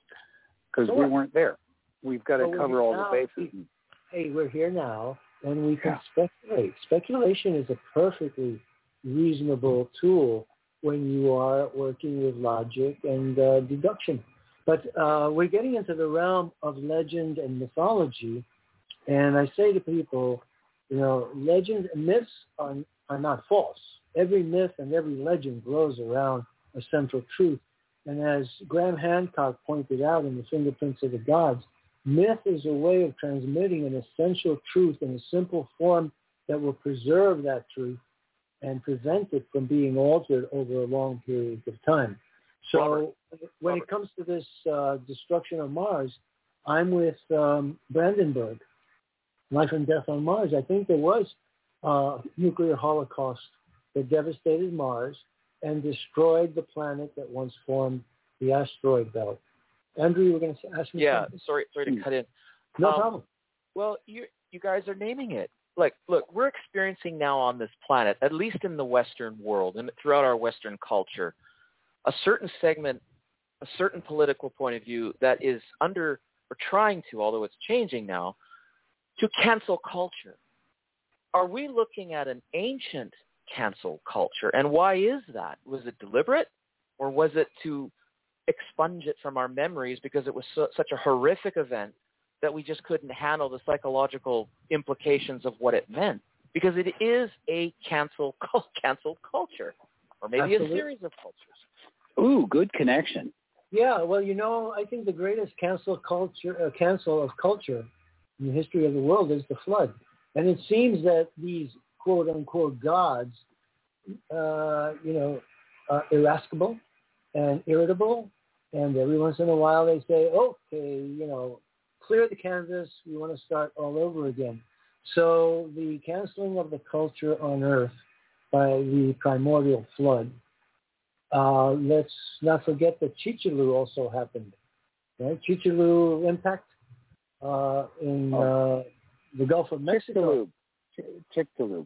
because So we weren't there. We've got to So cover all now- the bases. hey, we're here now, and we can Yeah. speculate. Speculation is a perfectly reasonable tool when you are working with logic and uh, deduction. But uh, we're getting into the realm of legend and mythology, and I say to people, you know, legends and myths are, are not false. Every myth and every legend grows around a central truth. And as Graham Hancock pointed out in The Fingerprints of the Gods, myth is a way of transmitting an essential truth in a simple form that will preserve that truth and prevent it from being altered over a long period of time. So Robert. when Robert. it comes to this uh, destruction of Mars, I'm with um, Brandenburg, Life and Death on Mars. I think there was uh, nuclear holocaust that devastated Mars and destroyed the planet that once formed the asteroid belt. Andrew, you were going to ask me Yeah, something? sorry, sorry to Hmm. cut in. No Um, problem. Well, you you guys are naming it. Like, look, we're experiencing now on this planet, at least in the Western world and throughout our Western culture, a certain segment, a certain political point of view that is under or trying to, although it's changing now, to cancel culture. Are we looking at an ancient cancel culture, and why is that? Was it deliberate, or was it to expunge it from our memories because it was so, such a horrific event that we just couldn't handle the psychological implications of what it meant because it is a cancel canceled culture or maybe Absolutely. a series of cultures. Ooh, good connection. Yeah, well, you know, I think the greatest cancel culture, uh, cancel of culture in the history of the world is the flood, and it seems that these quote unquote gods, uh, you know, are irascible and irritable, and every once in a while they say, okay, you know, clear the canvas, we want to start all over again. So the canceling of the culture on Earth by the primordial flood uh, let's not forget that Chichilu also happened. Right? Chichilu impact uh, in uh, the Gulf of Mexico. Chicxulub. Ch- Chicxulub.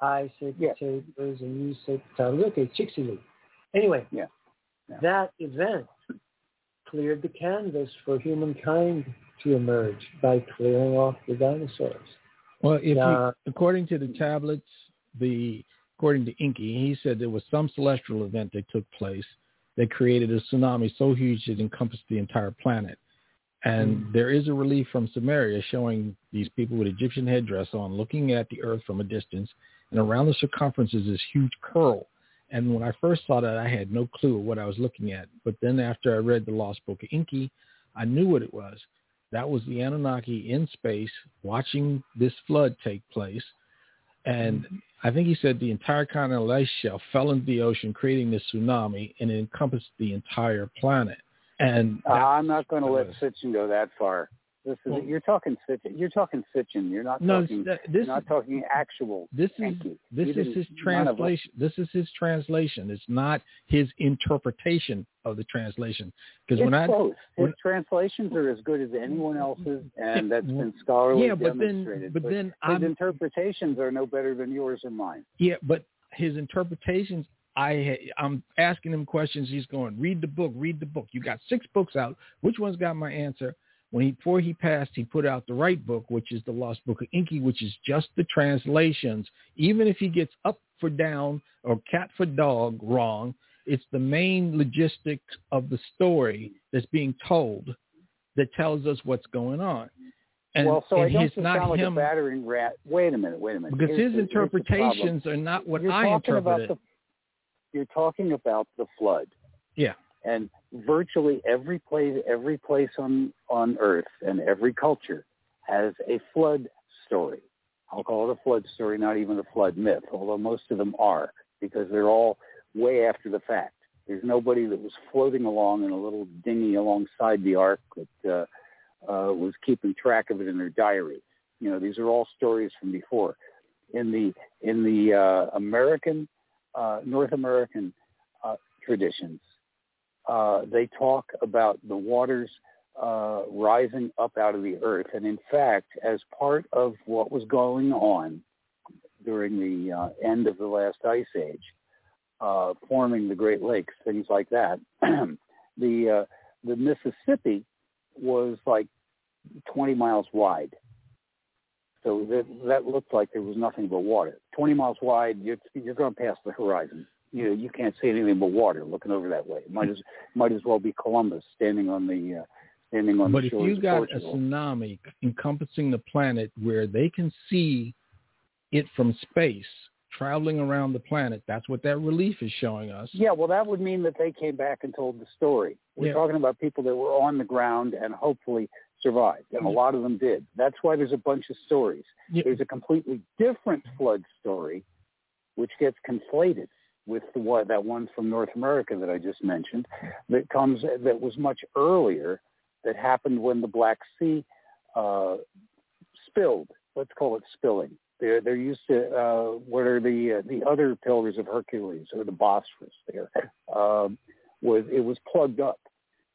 I say Yeah. and you said. Okay, Chicxulub. Anyway, Yeah. Yeah. that event cleared the canvas for humankind to emerge by clearing off the dinosaurs. Well, if Yeah. you, according to the tablets, the according to Enki, he said there was some celestial event that took place that created a tsunami so huge it encompassed the entire planet. And hmm. there is a relief from Sumeria showing these people with Egyptian headdress on looking at the earth from a distance, and around the circumference is this huge curl. And when I first saw that, I had no clue what I was looking at. But then after I read the Lost Book of Enki, I knew what it was. That was the Anunnaki in space watching this flood take place. And. I think he said the entire continental ice shelf fell into the ocean, creating this tsunami, and it encompassed the entire planet. And uh, I'm not going to let Sitchin go that far. This is well, you're talking Sitchin. You're talking. You're not no, talking. This, you're not talking actual. This is this is his translation. This is his translation. It's not his interpretation of the translation. Because when I close. his when, translations are as good as anyone else's, and that's been scholarly yeah, but demonstrated. Then, but, but then his I'm, interpretations are no better than yours or mine. Yeah, but his interpretations I I'm asking him questions. He's going, read the book, read the book. You got six books out. Which one's got my answer? When he before he passed, he put out the right book, which is the Lost Book of Enki, which is just the translations. Even if he gets up for down or cat for dog wrong, it's the main logistics of the story that's being told that tells us what's going on. And, well, so and I don't sound like him, a battering rat. Wait a minute, wait a minute. Because here's his interpretations are not what you're I interpret. The, you're talking about the flood. Yeah and virtually every place every place on on earth and every culture has a flood story. I'll call it a flood story not even a flood myth although most of them are because they're all way after the fact. There's nobody that was floating along in a little dinghy alongside the ark that uh, uh, was keeping track of it in their diary. You know these are all stories from before. In the in the uh, american uh, north american uh, traditions uh, they talk about the waters uh, rising up out of the earth. And in fact, as part of what was going on during the uh, end of the last ice age, uh, forming the Great Lakes, things like that, the uh, the Mississippi was like 20 miles wide. So that that looked like there was nothing but water. 20 miles wide, you're, you're going past the horizon you know, you can't see anything but water looking over that way. It might as might as well be Columbus standing on the uh, standing on but the shores But if you got a tsunami encompassing the planet where they can see it from space traveling around the planet, that's what that relief is showing us. Yeah, well, that would mean that they came back and told the story. We're yeah. talking about people that were on the ground and hopefully survived, and a lot of them did. That's why there's a bunch of stories. Yeah. There's a completely different flood story, which gets conflated with the that one from North America that I just mentioned that comes that was much earlier that happened when the Black Sea uh, spilled. Let's call it spilling. They're they're used to uh, what are the uh, the other pillars of Hercules or the Bosphorus there um, was it was plugged up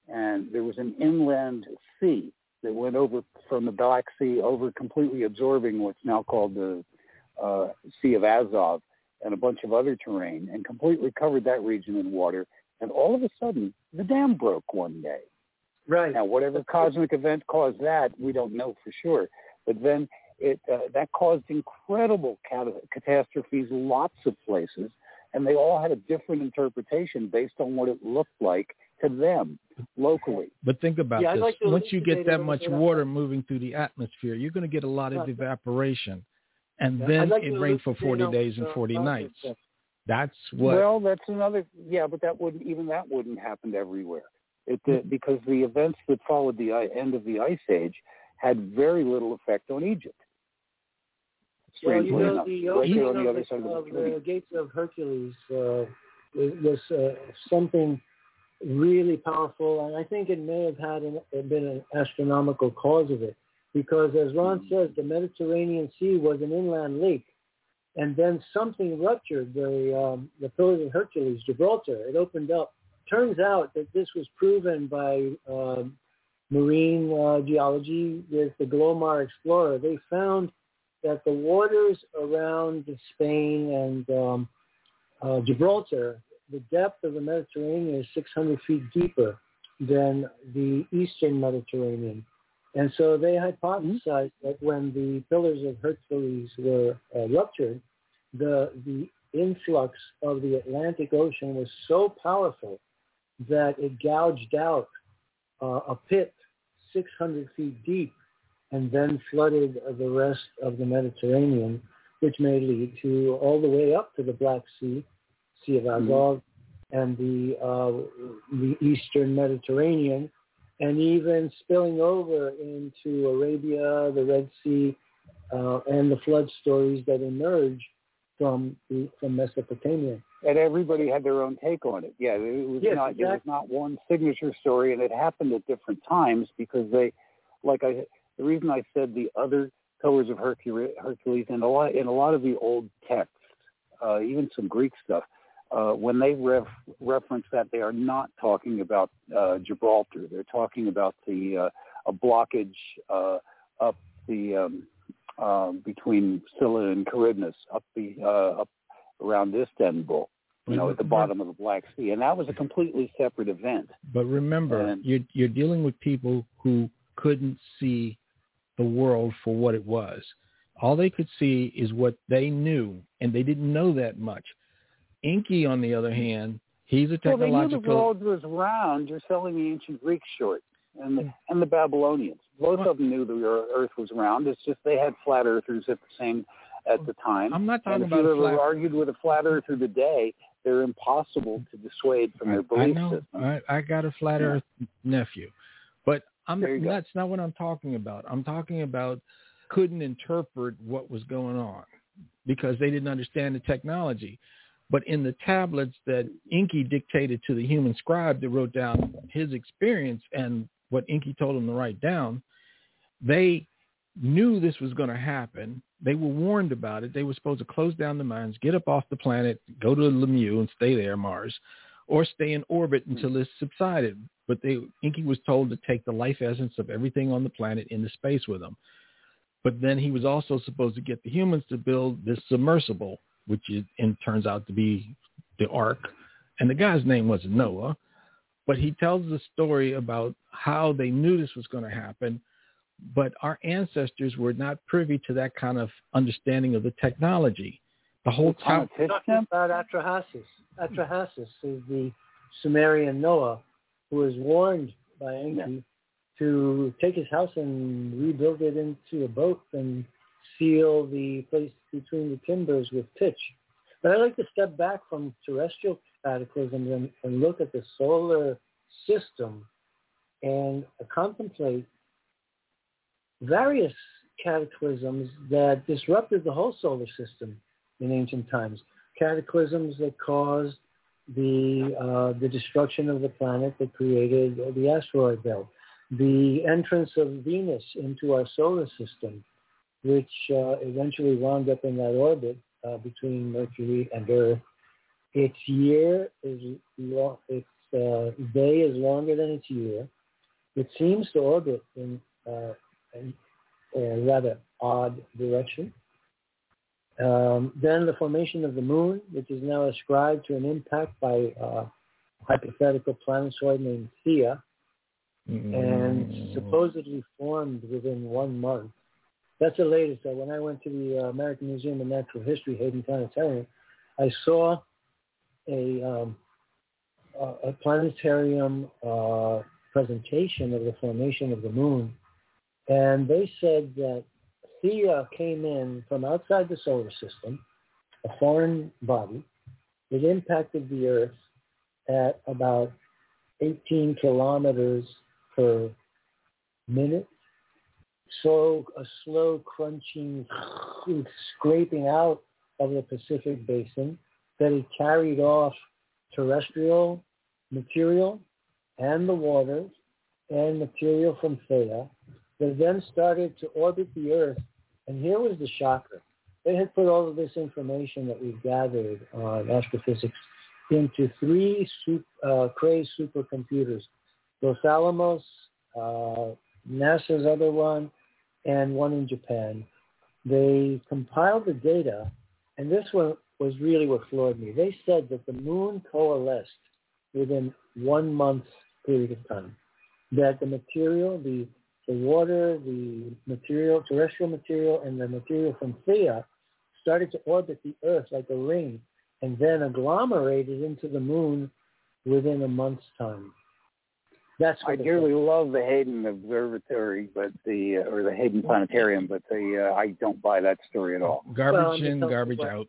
and there was an inland sea that went over from the Black Sea over completely absorbing what's now called the uh, Sea of Azov and a bunch of other terrain and completely covered that region in water. And all of a sudden, the dam broke one day. Right. Now, whatever cosmic event caused that, we don't know for sure. But then it uh, that caused incredible cat- catastrophes, lots of places, and they all had a different interpretation based on what it looked like to them locally. But think about yeah, this: like once you get that much water moving through the atmosphere, you're going to get a lot of evaporation and then like it rained for 40 days and 40 uh, nights. That's what. Well, that's another. Yeah, but that wouldn't even that wouldn't happen everywhere. It uh, because the events that followed the end of the ice age had very little effect on Egypt. Strangely well, you know, the opening on the, of, the, of the gates of Hercules uh, was uh, something really powerful, and I think it may have had an, been an astronomical cause of it because as Ron says, the Mediterranean Sea was an inland lake, and then something ruptured the um, the Pillars of Hercules, Gibraltar. It opened up. Turns out that this was proven by um, marine uh, geology with the Glomar Explorer. They found that the waters around Spain and um, uh, Gibraltar, the depth of the Mediterranean is 600 feet deeper than the eastern Mediterranean. And so they hypothesized that when the pillars of Hercules were uh, ruptured, the, the influx of the Atlantic Ocean was so powerful that it gouged out uh, a pit 600 feet deep and then flooded the rest of the Mediterranean, which may lead to all the way up to the Black Sea. Sea of Mm-hmm. Azov, and the uh, the Eastern Mediterranean, and even spilling over into Arabia, the Red Sea, uh, and the flood stories that emerge from the, from Mesopotamia. and everybody had their own take on it. Yeah, it was Yes, not it was not one signature story, and it happened at different times because they, like I, the reason I said the other Pillars of Hercules, Hercules, and a lot in a lot of the old texts, uh, even some Greek stuff, uh, when they ref, reference that, they are not talking about uh, Gibraltar. They're talking about the uh, a blockage uh, up the um, uh, between Scylla and Charybdis, up the uh, up around Istanbul you know, at the bottom of the Black Sea, and that was a completely separate event. But remember, And- you're you're dealing with people who couldn't see the world for what it was. All they could see is what they knew, and they didn't know that much. Enki, on the other hand, he's a technological. Well, they knew the world was round. You're selling the ancient Greeks short, and the, and the Babylonians. Both of them knew the Earth was round. It's just they had flat earthers at the same at the time. I'm not talking and if about you a ever flat. argued with a flat earther today, they're impossible to dissuade from their I know. system. I, I got a flat Yeah. Earth nephew, but I'm go. that's not what I'm talking about. I'm talking about couldn't interpret what was going on because they didn't understand the technology. But in the tablets that Enki dictated to the human scribe that wrote down his experience and what Enki told him to write down, they knew this was going to happen. They were warned about it. They were supposed to close down the mines, get up off the planet, go to Lahmu and stay there, Mars, or stay in orbit until this subsided. But they, Enki was told to take the life essence of everything on the planet into space with them. But then he was also supposed to get the humans to build this submersible, which is, and turns out to be the Ark. And the guy's name wasn't Noah, but he tells the story about how they knew this was going to happen, but our ancestors were not privy to that kind of understanding of the technology. The whole time, Talking about Atrahasis. Atrahasis is the Sumerian Noah who was warned by Enki to take his house and rebuild it into a boat and seal the place between the timbers with pitch. But I'd like to step back from terrestrial cataclysms and, and look at the solar system and contemplate various cataclysms that disrupted the whole solar system in ancient times. Cataclysms that caused the uh, the destruction of the planet that created the asteroid belt, the entrance of Venus into our solar system, which uh, eventually wound up in that orbit uh, between Mercury and Earth. Its year is long, its uh, day is longer than its year. It seems to orbit in, uh, in a rather odd direction. Um, then the formation of the moon, which is now ascribed to an impact by uh, a hypothetical planetoid named Theia, and supposedly formed within one month. That's the latest. Uh, when I went to the uh, American Museum of Natural History, Hayden Planetarium, I saw a, um, a planetarium uh, presentation of the formation of the moon, and they said that Theia came in from outside the solar system, a foreign body. It impacted the Earth at about 18 kilometers per minute. So a slow crunching, scraping out of the Pacific basin that it carried off terrestrial material and the waters and material from Theia that then started to orbit the Earth. And here was the shocker. They had put all of this information that we've gathered on astrophysics into three super, uh, supercomputers, Los Alamos, uh, NASA's other one, and one in Japan. They compiled the data, and this one was really what floored me. They said that the moon coalesced within one month's period of time. That the material, the the water, the material, terrestrial material, and the material from Theia started to orbit the Earth like a ring and then agglomerated into the moon within a month's time. That's I what they dearly love the Hayden Observatory, but the uh, or the Hayden Planetarium, but the uh, I don't buy that story at all. garbage Well, in, garbage telling out.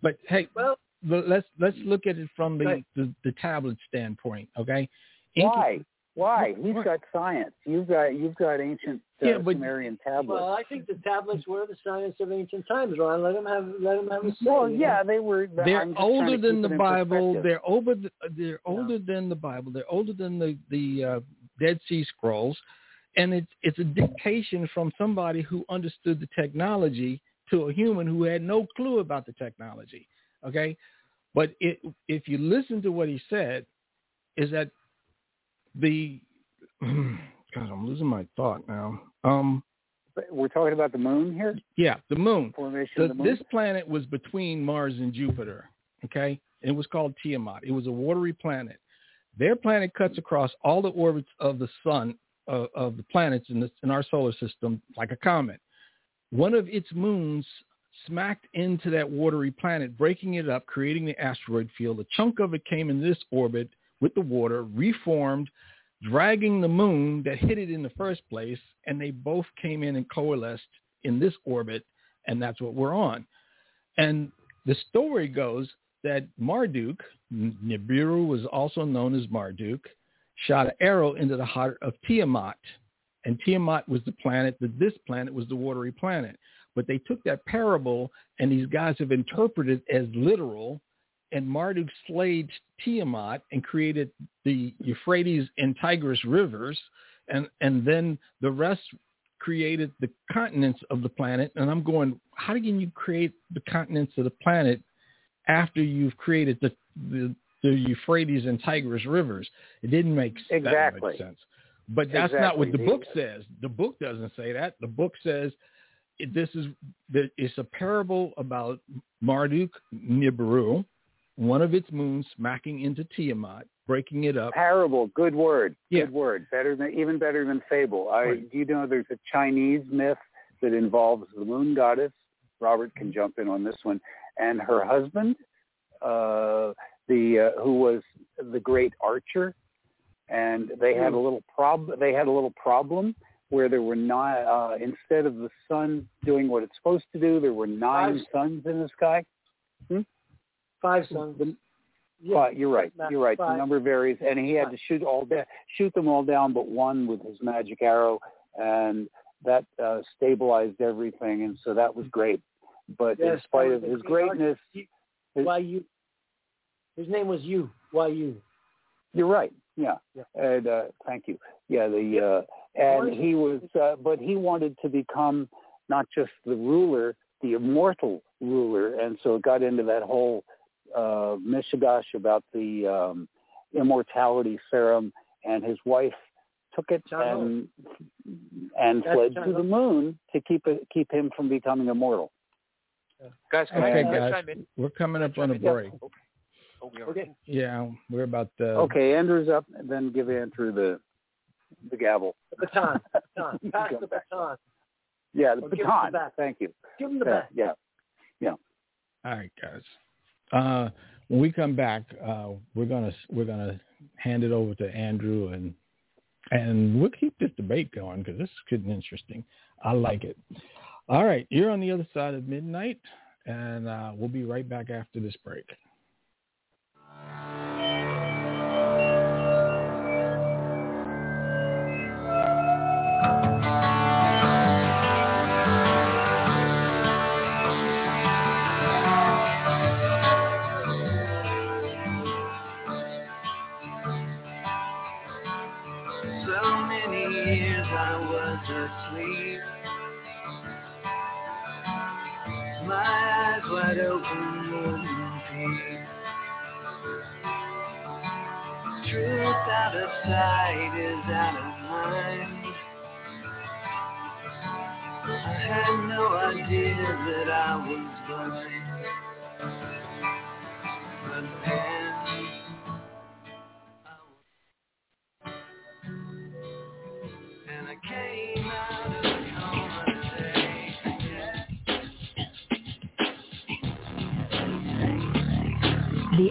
But hey, Well, let's let's look at it from the Right. the, the tablet standpoint. Okay. Why? Why? What- He's what? got science. You've got you've got ancient uh, Yeah, but- Sumerian tablets. Well, I think the tablets were the science of ancient times, Ron. Let them have let them have a say. Well, you know? yeah, they were. They're I'm older than the Bible. They're over. The, they're older than the Bible. They're older than the the uh, Dead Sea Scrolls, and it's it's a dictation from somebody who understood the technology to a human who had no clue about the technology. Okay, but it, if you listen to what he said, is that the God, I'm losing my thought now. Um, We're talking about the moon here, yeah, the moon. formation The, the moon. this planet was between Mars and Jupiter. Okay, it was called Tiamat. It was a watery planet. Their planet cuts across all the orbits of the sun of, of the planets in, this, in our solar system like a comet. One of its moons smacked into that watery planet, breaking it up, creating the asteroid field. A chunk of it came in this orbit with the water, reformed, dragging the moon that hit it in the first place, and they both came in and coalesced in this orbit, and that's what we're on. And the story goes that Marduk, Nibiru was also known as Marduk, shot an arrow into the heart of Tiamat. And Tiamat was the planet, that this planet was the watery planet. But they took that parable and these guys have interpreted it as literal and Marduk slayed Tiamat and created the Euphrates and Tigris rivers and, and then the rest created the continents of the planet. And I'm going, how can you create the continents of the planet after you've created the, the, the Euphrates and Tigris rivers? It didn't make Exactly. sense. But that's not what the book says. The book doesn't say that. The book says this is it's a parable about Marduk Nibiru, one of its moons smacking into Tiamat, breaking it up. Parable, good word, Yeah. good word. Better than even better than fable. I Right. do you know there's a Chinese myth that involves the moon goddess. Robert can jump in on this one, and her husband, uh, the uh, who was the great archer, and they had a little prob. They had a little problem where there were nine. Uh, instead of the sun doing what it's supposed to do, there were nine suns in the sky. Five sons. The- Yeah. But you're right. You're right. The five. number varies, and he had to shoot all da- shoot them all down, but one with his magic arrow, and that uh, stabilized everything, and so that was great. But in spite of his greatness, his- Why you? His name was you. Why you? you're right. Yeah. Yeah. And uh, thank you. Yeah. The uh, and he was, uh, but he wanted to become not just the ruler, the immortal ruler, and so it got into that whole uh, mishigash about the um, immortality serum, and his wife took it John and and That's fled John to the moon to keep it, keep him from becoming immortal. Guys, can, Okay, I, can guys. chime in? We're coming up on a break. Oh, oh, we. Okay. Yeah, we're about uh, Okay, Andrew's up, and then give Andrew the the gavel. The baton. baton. Pass the back. baton. Yeah, the Or give him the baton. Thank you. Give him the Yeah, yeah. All right, guys. Uh, when we come back, uh, we're gonna we're gonna hand it over to Andrew and and we'll keep this debate going because this is getting interesting. I like it. All right, you're on the other side of midnight, and uh, we'll be right back after this break. Truth out of sight is out of mind. I had no idea that I was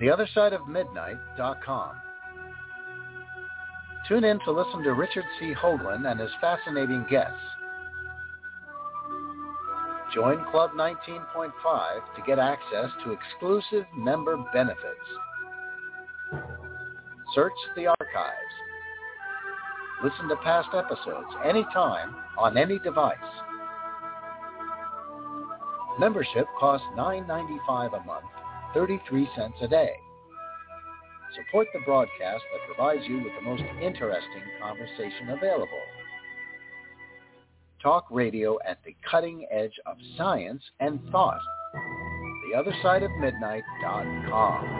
theothersideofmidnight.com. Tune in to listen to Richard C. Hoagland and his fascinating guests. Join Club 19.5 to get access to exclusive member benefits. Search the archives. Listen to past episodes anytime on any device. Membership costs $9.95 a month 33 cents a day. Support the broadcast that provides you with the most interesting conversation available. Talk radio at the cutting edge of science and thought. TheOtherSideOfMidnight.com.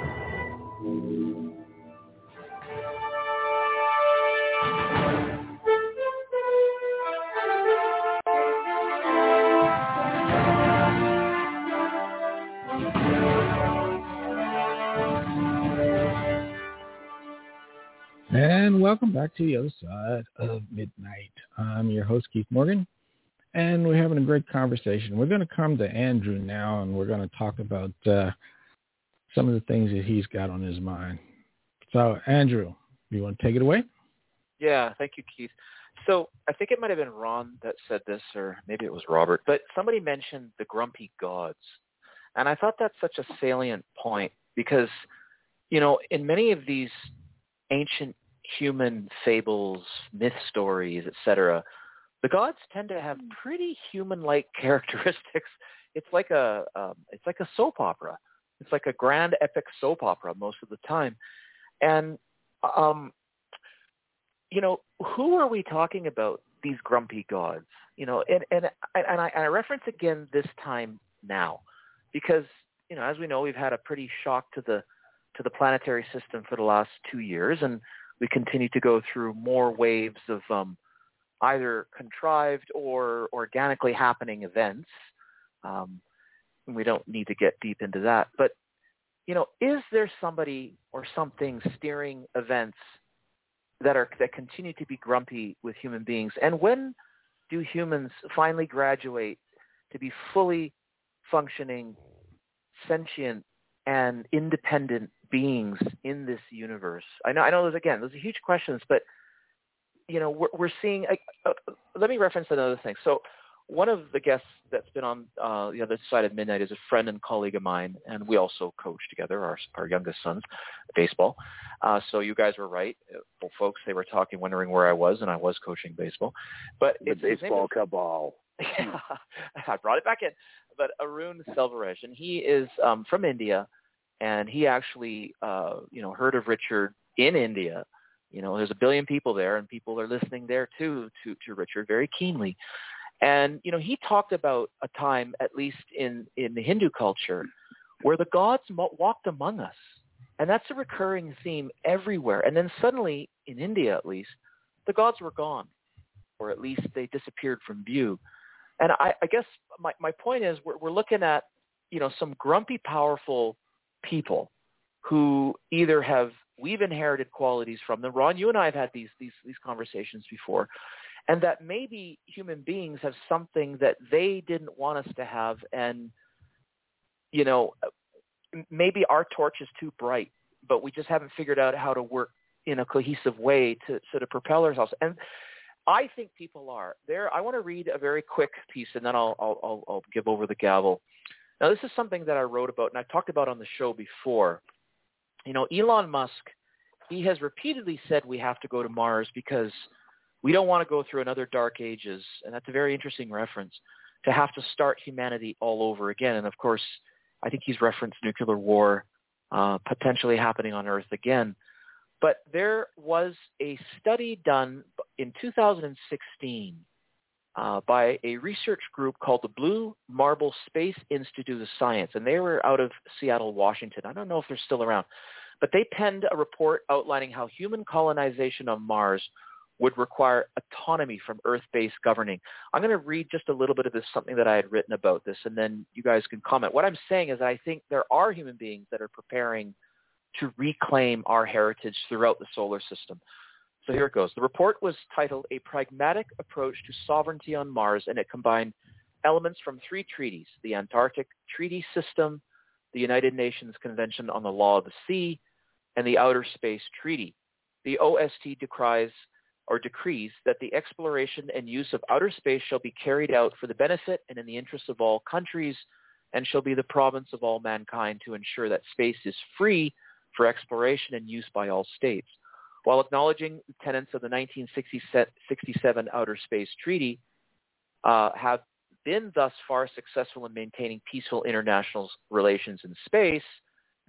And welcome back to the other side of midnight. I'm your host, Keith Morgan, and we're having a great conversation. We're going to come to Andrew now, and we're going to talk about uh, some of the things that he's got on his mind. So, Andrew, you want to take it away? Yeah, thank you, Keith. So I think it might have been Ron that said this, or maybe it was Robert, but somebody mentioned the grumpy gods. And I thought that's such a salient point because, you know, in many of these ancient human fables, myth stories, etc., the gods tend to have pretty human-like characteristics. It's like a um, it's like a soap opera. It's like a grand epic soap opera most of the time, and um, you know who are we talking about? These grumpy gods, you know, and and and I, and I reference again this time now because you know as we know we've had a pretty shock to the to the planetary system for the last two years, and we continue to go through more waves of um, either contrived or organically happening events. Um, and we don't need to get deep into that. But, you know, is there somebody or something steering events that are that continue to be grumpy with human beings? And when do humans finally graduate to be fully functioning, sentient, and independent beings in this universe? I know, I know. Those again, those are huge questions, but you know, we're, we're seeing. Uh, uh, let me reference another thing. So, one of the guests that's been on uh, the other side of midnight is a friend and colleague of mine, and we also coach together. Our our youngest sons, baseball. Uh, so you guys were right, well, folks. They were talking, wondering where I was, and I was coaching baseball. But the it's baseball is, cabal. Yeah, I brought it back in. But Arun Selvaraj, and he is um, from India and he actually uh, you know heard of Richard in India. You know, there's a billion people there, and people are listening there too to to Richard very keenly. And you know, he talked about a time, at least in in the Hindu culture, where the gods mo- walked among us, and that's a recurring theme everywhere. And then suddenly, in India at least, the gods were gone, or at least they disappeared from view. And I, I guess my my point is, we're, we're looking at you know some grumpy, powerful people who either have we've inherited qualities from them. Ron, you and I have had these these these conversations before, and that maybe human beings have something that they didn't want us to have, and you know, maybe our torch is too bright, but we just haven't figured out how to work in a cohesive way to sort of propel ourselves. And I think people are there. I want to read a very quick piece, and then I'll I'll I'll, I'll give over the gavel. Now, this is something that I wrote about and I talked about on the show before. You know, Elon Musk, he has repeatedly said we have to go to Mars because we don't want to go through another dark ages, and that's a very interesting reference. to have to start humanity all over again. And of course, I think he's referenced nuclear war uh, potentially happening on Earth again. But there was a study done in 2016 uh, by a research group called the Blue Marble Space Institute of Science, and they were out of Seattle, Washington. I don't know if they're still around, but they penned a report outlining how human colonization on Mars would require autonomy from Earth-based governing. I'm going to read just a little bit of this, something that I had written about this, and then you guys can comment. What I'm saying is that I think there are human beings that are preparing to reclaim our heritage throughout the solar system. So here it goes. The report was titled A Pragmatic Approach to Sovereignty on Mars, and it combined elements from three treaties, the Antarctic Treaty System, the United Nations Convention on the Law of the Sea, and the Outer Space Treaty. The OST decries or decrees that the exploration and use of outer space shall be carried out for the benefit and in the interests of all countries and shall be the province of all mankind to ensure that space is free for exploration and use by all states. While acknowledging the tenets of the 1967 Outer Space Treaty uh, have been thus far successful in maintaining peaceful international relations in space,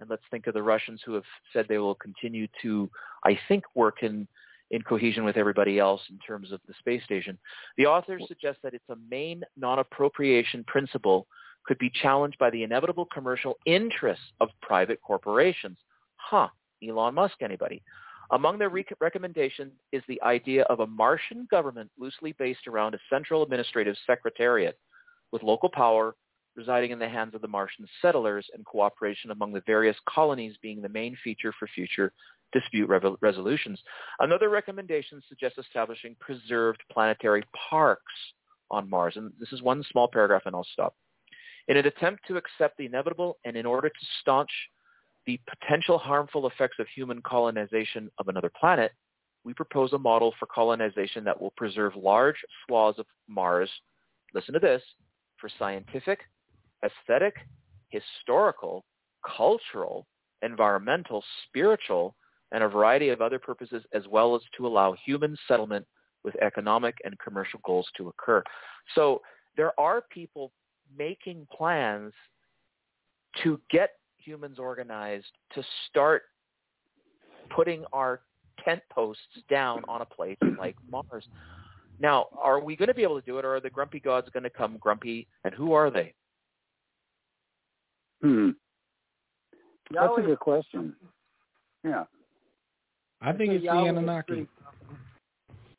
and let's think of the Russians who have said they will continue to, I think, work in in cohesion with everybody else in terms of the space station. The authors suggest that it's a main non-appropriation principle could be challenged by the inevitable commercial interests of private corporations. Huh, Elon Musk, anybody? Among their rec- recommendations is the idea of a Martian government loosely based around a central administrative secretariat with local power residing in the hands of the Martian settlers and cooperation among the various colonies being the main feature for future dispute re- resolutions. Another recommendation suggests establishing preserved planetary parks on Mars. And this is one small paragraph and I'll stop. In an attempt to accept the inevitable and in order to staunch the potential harmful effects of human colonization of another planet, we propose a model for colonization that will preserve large swaths of Mars, listen to this, for scientific, aesthetic, historical, cultural, environmental, spiritual, and a variety of other purposes, as well as to allow human settlement with economic and commercial goals to occur. So there are people making plans to get humans organized to start putting our tent posts down on a place like Mars. Now, are we going to be able to do it, or are the grumpy gods going to come grumpy? And who are they? Hmm. That's a good question. Yeah. I think it's the Anunnaki.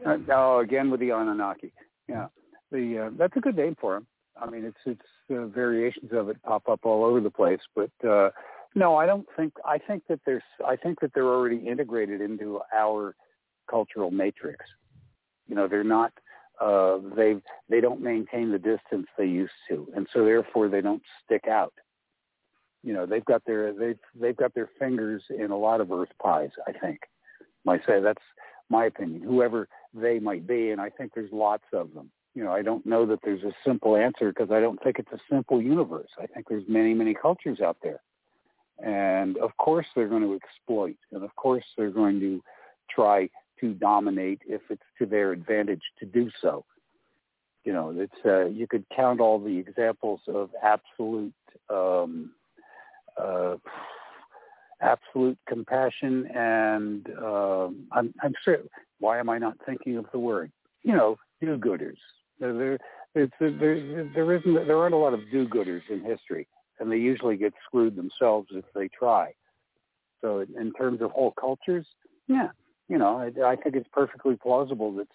Uh, oh, again with the Anunnaki. Yeah, the uh, that's a good name for them. I mean, it's it's uh, variations of it pop up all over the place, but uh, no, I don't think. I think that there's. I think that they're already integrated into our cultural matrix. You know, they're not. Uh, they they don't maintain the distance they used to, and so therefore they don't stick out. You know, they've got their they've they've got their fingers in a lot of earth pies. I think might say that's my opinion. Whoever they might be, and I think there's lots of them. You know, I don't know that there's a simple answer because I don't think it's a simple universe. I think there's many, many cultures out there. And of course they're going to exploit and of course they're going to try to dominate if it's to their advantage to do so. You know, it's uh, you could count all the examples of absolute um, uh, absolute compassion and uh, I'm, I'm sure. Why am I not thinking of the word? You know, do-gooders. There, there, there, there isn't. There aren't a lot of do-gooders in history, and they usually get screwed themselves if they try. So, in terms of whole cultures, yeah, you know, I, I think it's perfectly plausible that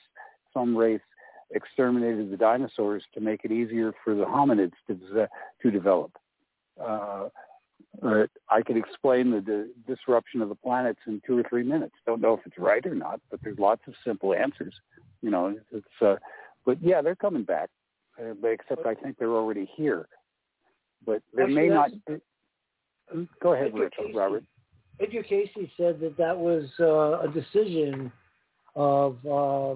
some race exterminated the dinosaurs to make it easier for the hominids to to develop. Uh, uh, I could explain the, the disruption of the planets in two or three minutes. Don't know if it's right or not, but there's lots of simple answers. You know, it's. Uh, but yeah, they're coming back, uh, but except I think they're already here. But there Actually, may not. Be, hmm, go ahead, Edgar Richard, Robert. Edgar Cayce said that that was uh, a decision of uh,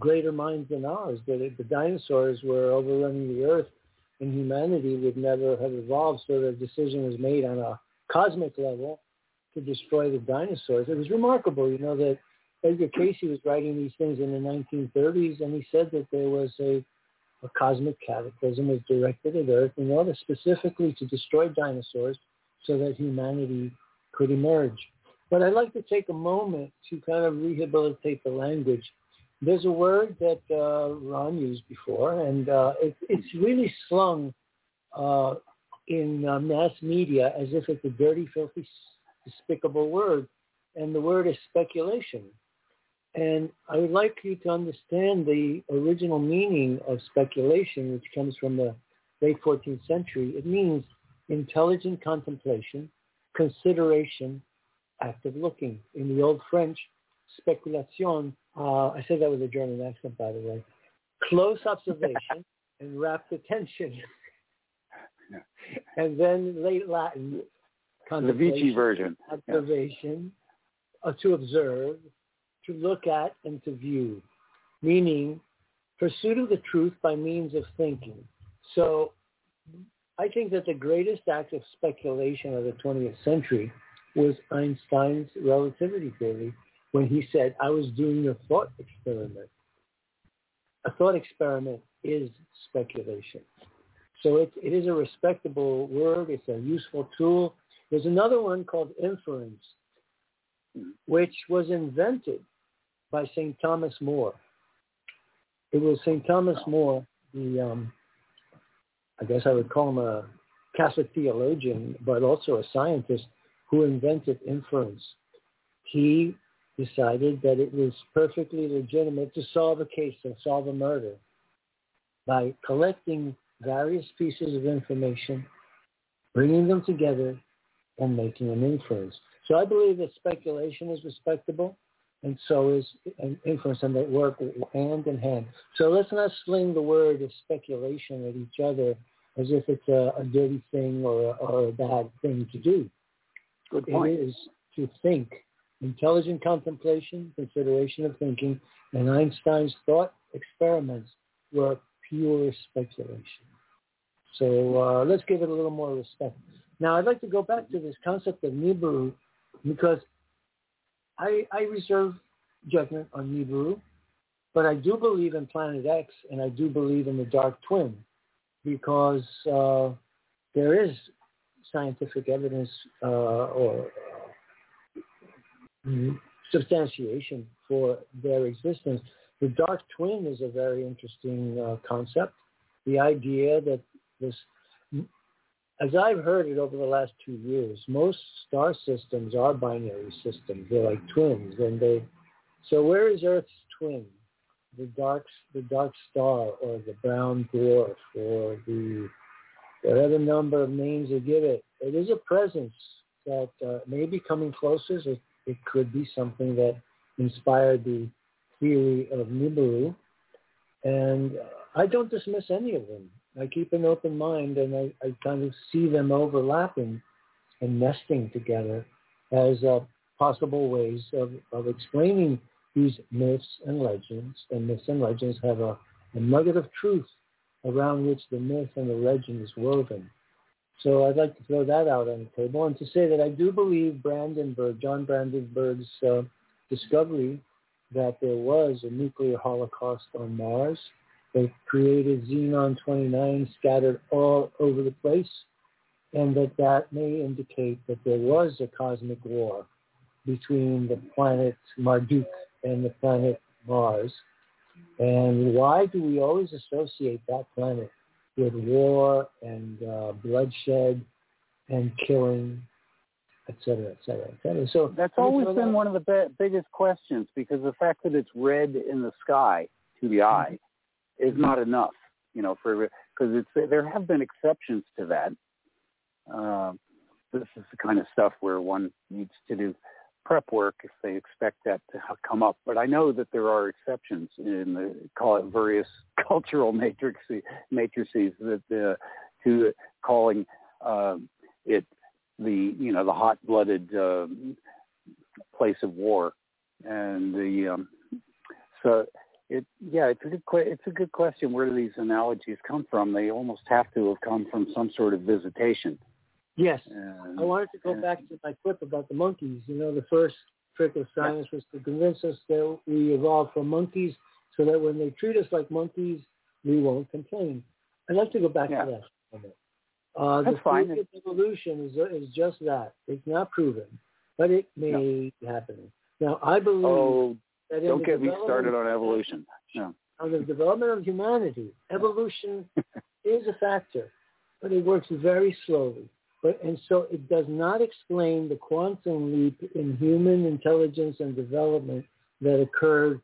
greater minds than ours. That it, the dinosaurs were overrunning the earth and humanity would never have evolved. So the decision was made on a cosmic level to destroy the dinosaurs. It was remarkable, you know, that Edgar Cayce was writing these things in the 1930s, and he said that there was a a cosmic cataclysm was directed at Earth in order specifically to destroy dinosaurs so that humanity could emerge. But I'd like to take a moment to kind of rehabilitate the language. There's a word that uh, Ron used before, and uh, it, it's really slung uh, in uh, mass media as if it's a dirty, filthy, despicable word. And the word is speculation. And I would like you to understand the original meaning of speculation, which comes from the late 14th century. It means intelligent contemplation, consideration, active looking. In the Old French, speculation, uh, I said that with a German accent, by the way, close observation and rapt attention. and then late Latin, the Vici version. Observation, yeah. uh, to observe, to look at, and to view, meaning pursuit of the truth by means of thinking. So I think that the greatest act of speculation of the 20th century was Einstein's relativity theory when he said, I was doing a thought experiment. A thought experiment is speculation. So it, it is a respectable word. It's a useful tool. There's another one called inference, which was invented by St. Thomas More. It was St. Thomas More, the, um, I guess I would call him a Catholic theologian, but also a scientist who invented inference. He decided that it was perfectly legitimate to solve a case and solve a murder by collecting various pieces of information, bringing them together, and making an inference. So I believe that speculation is respectable, and so is an inference, and they work hand in hand. So let's not sling the word of speculation at each other as if it's a, a dirty thing or a, or a bad thing to do. Good point. It is to think. Intelligent contemplation, consideration of thinking, and Einstein's thought experiments were pure speculation. So uh, let's give it a little more respect. Now, I'd like to go back to this concept of Nibiru because I, I reserve judgment on Nibiru, but I do believe in Planet X and I do believe in the Dark Twin because uh, there is scientific evidence uh, or uh, substantiation for their existence. The dark twin is a very interesting uh, concept. The idea that this, as I've heard it over the last two years, most star systems are binary systems. They're like twins, and they. So where is Earth's twin? The dark, the dark star, or the brown dwarf, or the whatever number of names they give it. It is a presence that uh, may be coming closer. It, it could be something that inspired the theory of Nibiru. And I don't dismiss any of them. I keep an open mind and I, I kind of see them overlapping and nesting together as uh, possible ways of, of explaining these myths and legends. And myths and legends have a, a nugget of truth around which the myth and the legend is woven. So I'd like to throw that out on the table and to say that I do believe Brandenburg, John Brandenburg's uh, discovery that there was a nuclear holocaust on Mars. They created xenon-29 scattered all over the place, and that that may indicate that there was a cosmic war between the planet Marduk and the planet Mars, and why do we always associate that planet with war and uh, bloodshed and killing, et cetera, et cetera, et cetera? So that's always been one of the be- biggest questions because the fact that it's red in the sky to the eye is not enough, you know, for because it's there have been exceptions to that. Uh, this is the kind of stuff where one needs to do prep work if they expect that to come up. But I know that there are exceptions in the call it various cultural matrices, matrices that uh, to calling uh, it the you know the hot-blooded uh, place of war, and the um, so it yeah it's a good it's a good question. Where do these analogies come from? They almost have to have come from some sort of visitation. Yes. I wanted to go back to my quip about the monkeys. You know, the first trick of science was to convince us that we evolved from monkeys so that when they treat us like monkeys, we won't complain. I'd like to go back Yeah. to that for a minute. Uh, That's the fine. theory of evolution is, is just that. It's not proven, but it may be happening. Now, I believe Oh, don't get me started on evolution. No. on the development of humanity, evolution is a factor, but it works very slowly. But and so it does not explain the quantum leap in human intelligence and development that occurred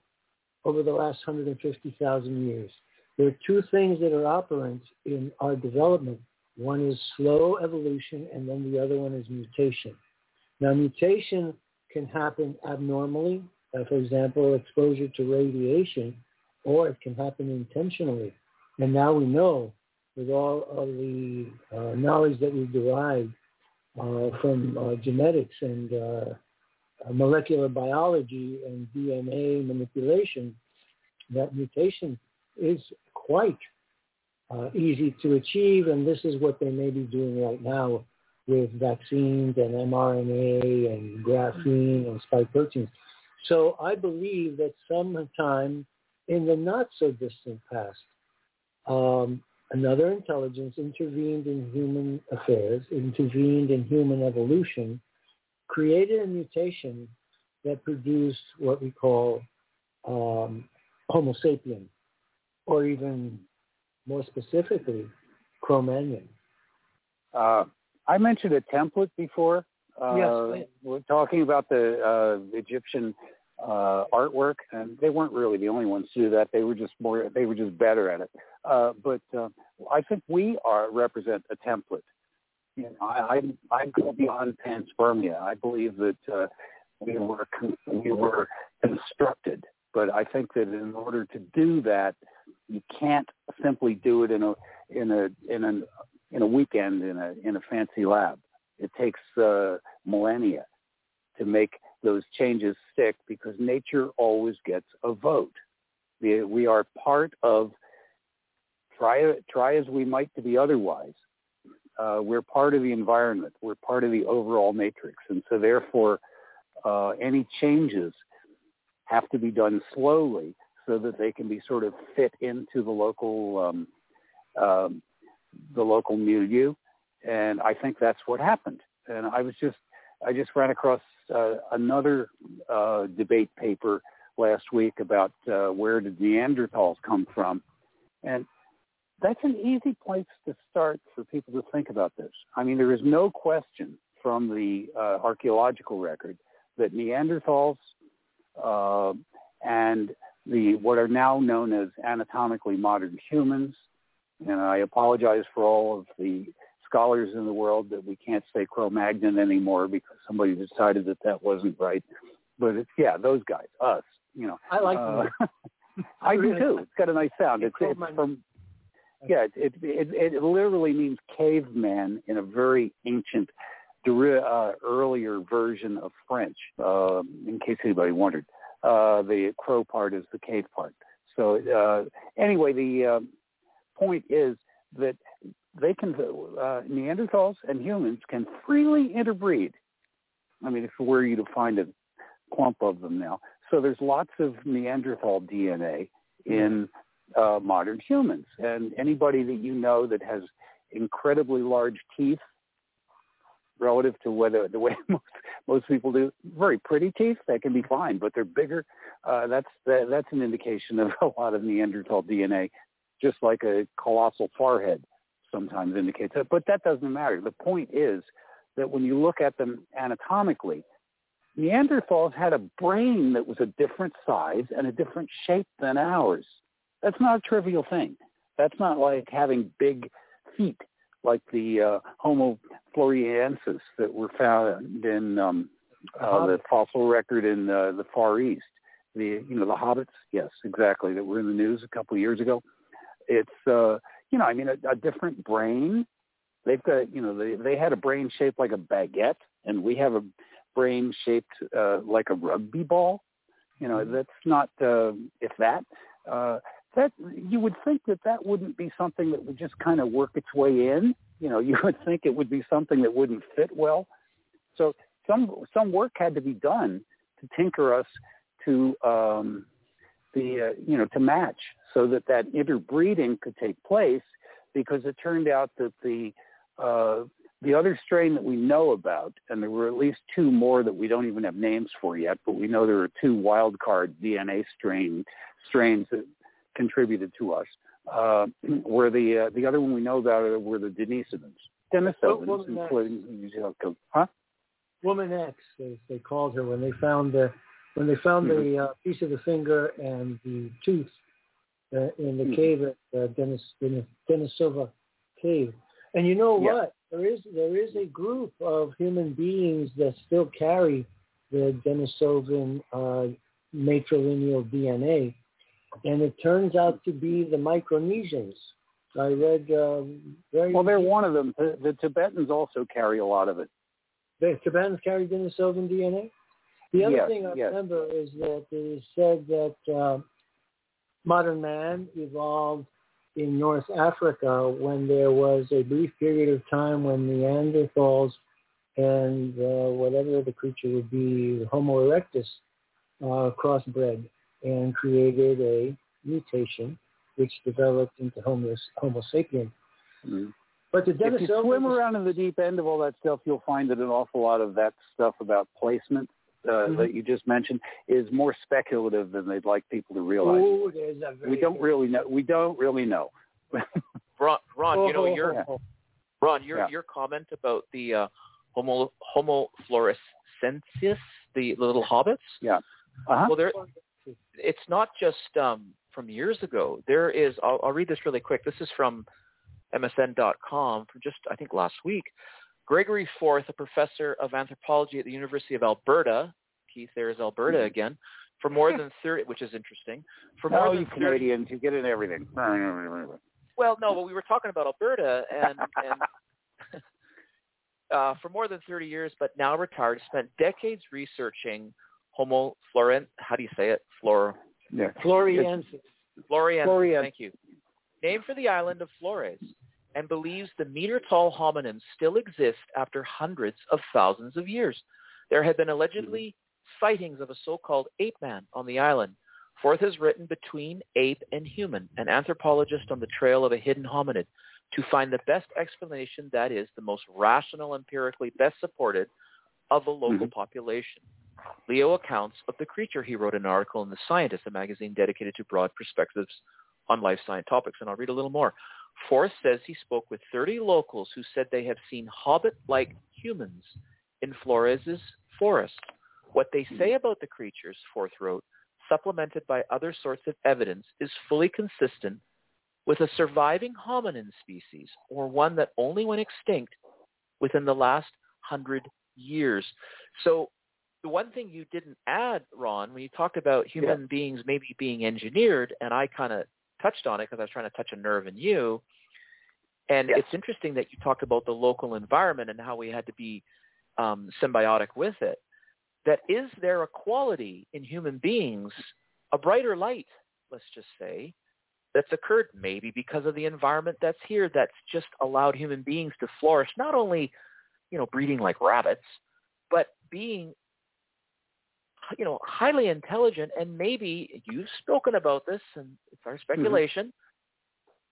over the last 150,000 years. There are two things that are operant in our development. One is slow evolution, and then the other one is mutation. Now, mutation can happen abnormally, uh, for example, exposure to radiation, or it can happen intentionally. And now we know, with all of the uh, knowledge that we've derived uh, from uh, genetics and uh, molecular biology and DNA manipulation, that mutation is quite uh, easy to achieve, and this is what they may be doing right now with vaccines and mRNA and graphene and spike proteins. So I believe that sometime in the not so distant past, um, another intelligence intervened in human affairs, intervened in human evolution, created a mutation that produced what we call um, Homo sapien, or even more specifically, Cro-Magnon. Uh, I mentioned a template before. Uh, Yes. We're talking about the uh, Egyptian uh, artwork, and they weren't really the only ones to do that. They were just more. They were just better at it. Uh, but uh, I think we are represent a template. You know, I, I I go beyond panspermia. I believe that uh, we were con- we were constructed, but I think that in order to do that, you can't simply do it in a in a in a in a weekend in a in a fancy lab. It takes uh, millennia to make those changes stick because nature always gets a vote. We, we are part of try try as we might to be otherwise. Uh, we're part of the environment. We're part of the overall matrix, and so therefore, uh, any changes have to be done slowly so that they can be sort of fit into the local um, um, the local milieu, and I think that's what happened. And I was just I just ran across uh, another uh, debate paper last week about uh, where did Neanderthals come from, and that's an easy place to start for people to think about this. I mean, there is no question from the uh, archaeological record that Neanderthals uh, and the what are now known as anatomically modern humans, and I apologize for all of the scholars in the world that we can't say Cro-Magnon anymore because somebody decided that that wasn't right. But it's yeah, those guys, us, you know. I like uh, them. I do too. It's got a nice sound. It's, it's from yeah, it, it it it literally means caveman in a very ancient, uh, earlier version of French. Uh, in case anybody wondered, uh, the crow part is the cave part. So uh, anyway, the uh, point is that they can uh, Neanderthals and humans can freely interbreed. I mean, if were you to find a clump of them now, so there's lots of Neanderthal DNA in uh, modern humans, and anybody that you know that has incredibly large teeth, relative to whether the way most most people do, very pretty teeth that can be fine, but they're bigger. Uh, that's that, that's an indication of a lot of Neanderthal DNA, just like a colossal forehead sometimes indicates it. But that doesn't matter. The point is that when you look at them anatomically, Neanderthals had a brain that was a different size and a different shape than ours. That's not a trivial thing. That's not like having big feet like the uh, Homo floresiensis that were found in um, uh, the fossil record in uh, the Far East. The you know the hobbits, yes, exactly, that were in the news a couple of years ago. It's uh, you know I mean a, a different brain. They've got you know they they had a brain shaped like a baguette, and we have a brain shaped uh, like a rugby ball. You know that's not uh, if that. Uh, that you would think that that wouldn't be something that would just kind of work its way in. You know, you would think it would be something that wouldn't fit well. So some some work had to be done to tinker us to um, the uh, you know to match so that that interbreeding could take place because it turned out that the uh, the other strain that we know about, and there were at least two more that we don't even have names for yet, but we know there are two wild card DNA strain strains that contributed to us. Uh, where the uh, the other one we know about were the Denisovans, Denisovans, including huh? Woman X, as they called her when they found the when they found mm-hmm. the uh, piece of the finger and the tooth uh, in the mm-hmm. cave at uh, Denis, Denis, Denisova cave. And you know yeah. what? There is there is a group of human beings that still carry the Denisovan uh, matrilineal DNA, and it turns out to be the Micronesians. I read um, very well. They're one of them. The, the, Tibetans also carry a lot of it. The Tibetans carry Denisovan DNA. The other yes, thing I yes. remember is that it is said that uh, modern man evolved in North Africa when there was a brief period of time when Neanderthals and uh, whatever the creature would be, Homo erectus, uh, crossbred and created a mutation which developed into Homo, Homo sapien. Mm-hmm. But the if you swim around in the deep end of all that stuff, you'll find that an awful lot of that stuff about placement uh, mm-hmm. that you just mentioned is more speculative than they'd like people to realize. Ooh, we don't really know. We don't really know. Ron, Ron, you know your yeah. Ron, your Yeah. your comment about the uh, Homo Homo floresiensis, the little hobbits. Yeah. Uh-huh. Well, there, it's not just um, from years ago. There is. I'll, I'll read this really quick. This is from MSN.com from just I think last week. Gregory Forth, a professor of anthropology at the University of Alberta, Keith, there is Alberta Mhm. again, for more than 30, which is interesting. For more Oh, than you 30 Canadians, you get in everything. well, no, but we were talking about Alberta, and, and uh, for more than 30 years, but now retired, spent decades researching Homo florent. How do you say it? Flor Yeah. Floriensis. Floriensis. Floriensis. Thank you. Named for the island of Flores, and believes the meter-tall hominins still exist after hundreds of thousands of years. There have been allegedly sightings of a so-called ape man on the island. Forth has written Between Ape and Human, an anthropologist on the trail of a hidden hominid, to find the best explanation that is the most rational, empirically best supported of a local Mhm. population. Lio accounts of the creature. He wrote an article in The Scientist, a magazine dedicated to broad perspectives on life science topics, and I'll read a little more. Forth says he spoke with 30 locals who said they have seen hobbit-like humans in Flores' forest. What they say hmm. about the creatures, Forth wrote, supplemented by other sorts of evidence, is fully consistent with a surviving hominin species, or one that only went extinct within the last hundred years. So the one thing you didn't add, Ron, when you talked about human beings maybe being engineered, and I kind of touched on it because I was trying to touch a nerve in you. And Yes. it's interesting that you talked about the local environment and how we had to be um, symbiotic with it. That is there a quality in human beings, a brighter light, let's just say, that's occurred maybe because of the environment that's here that's just allowed human beings to flourish, not only, you know, breeding like rabbits, but being you know, highly intelligent, and maybe you've spoken about this, and it's our speculation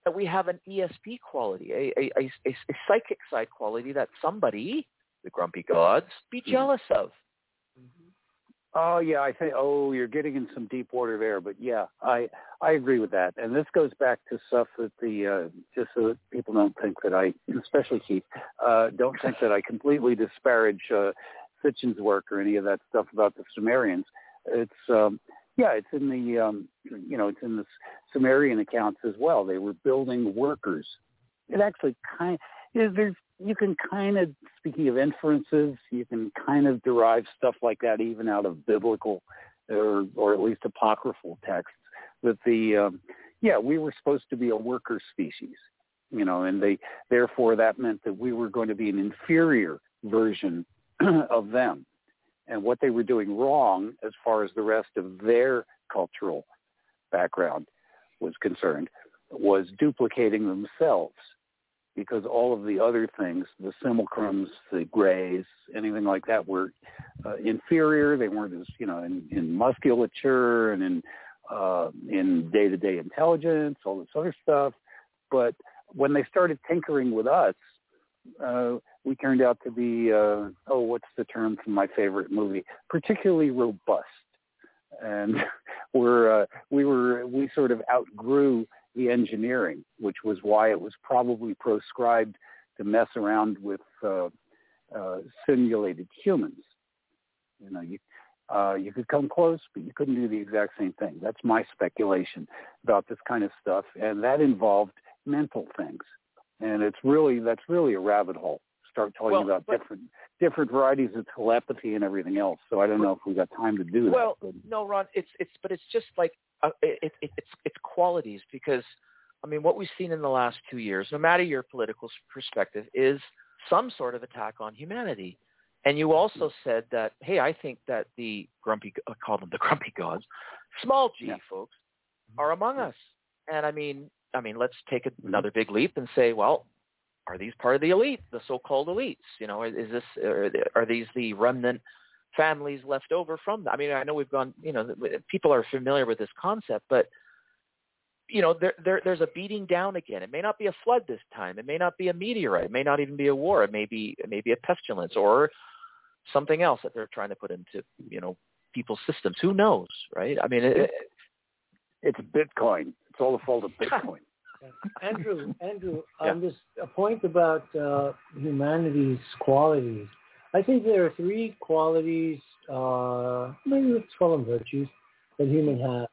that we have an ESP quality, a, a, a, a, a psychic side quality that somebody, the grumpy gods, be jealous of. Oh yeah, I think. Oh, you're getting in some deep water there, but yeah, I I agree with that. And this goes back to stuff that the uh, just so that people don't think that I, especially Keith, uh, don't think that I completely disparage uh, Sitchin's work or any of that stuff about the Sumerians. It's um, yeah, it's in the um, you know it's in the Sumerian accounts as well. They were building workers. It actually kind you there's you can kind of speaking of inferences, you can kind of derive stuff like that even out of biblical or or at least apocryphal texts. That the um, yeah we were supposed to be a worker species, you know, and they therefore that meant that we were going to be an inferior version of them and what they were doing wrong as far as the rest of their cultural background was concerned was duplicating themselves because all of the other things, the simulacrums, the grays, anything like that were uh, inferior. They weren't as, you know, in, in musculature and in uh, in day-to-day intelligence, all this other stuff. But when they started tinkering with us, uh, we turned out to be, uh, oh, what's the term from my favorite movie? Particularly robust. And we're, uh, we were, we sort of outgrew the engineering, which was why it was probably proscribed to mess around with uh, uh, simulated humans. You know, you, uh, you could come close, but you couldn't do the exact same thing. That's my speculation about this kind of stuff, and that involved mental things. And it's really that's really a rabbit hole. Start talking Well, about but- different different varieties of telepathy and everything else. So I don't know if we got time to do that. Well, no, Ron, it's it's but it's just like uh, it, it, it's it's qualities because I mean what we've seen in the last two years, no matter your political perspective, is some sort of attack on humanity. And you also said that, hey, I think that the grumpy, I call them the grumpy gods, small g Yeah. folks, are among us. And I mean, I mean, let's take mm-hmm. another big leap and say, well, are these part of the elite, the so-called elites? You know, is this are, are these the remnant families left over from? I mean, I know we've gone, you know, people are familiar with this concept, but you know, there, there there's a beating down again. It may not be a flood this time. It may not be a meteorite. It may not even be a war. It may be it may be a pestilence or something else that they're trying to put into you know people's systems. Who knows, right? I mean, it, it's Bitcoin. All the fault of Bitcoin. Andrew, Andrew, Yeah. on this a point about uh, humanity's qualities, I think there are three qualities, uh, maybe let's call them virtues, that humans have.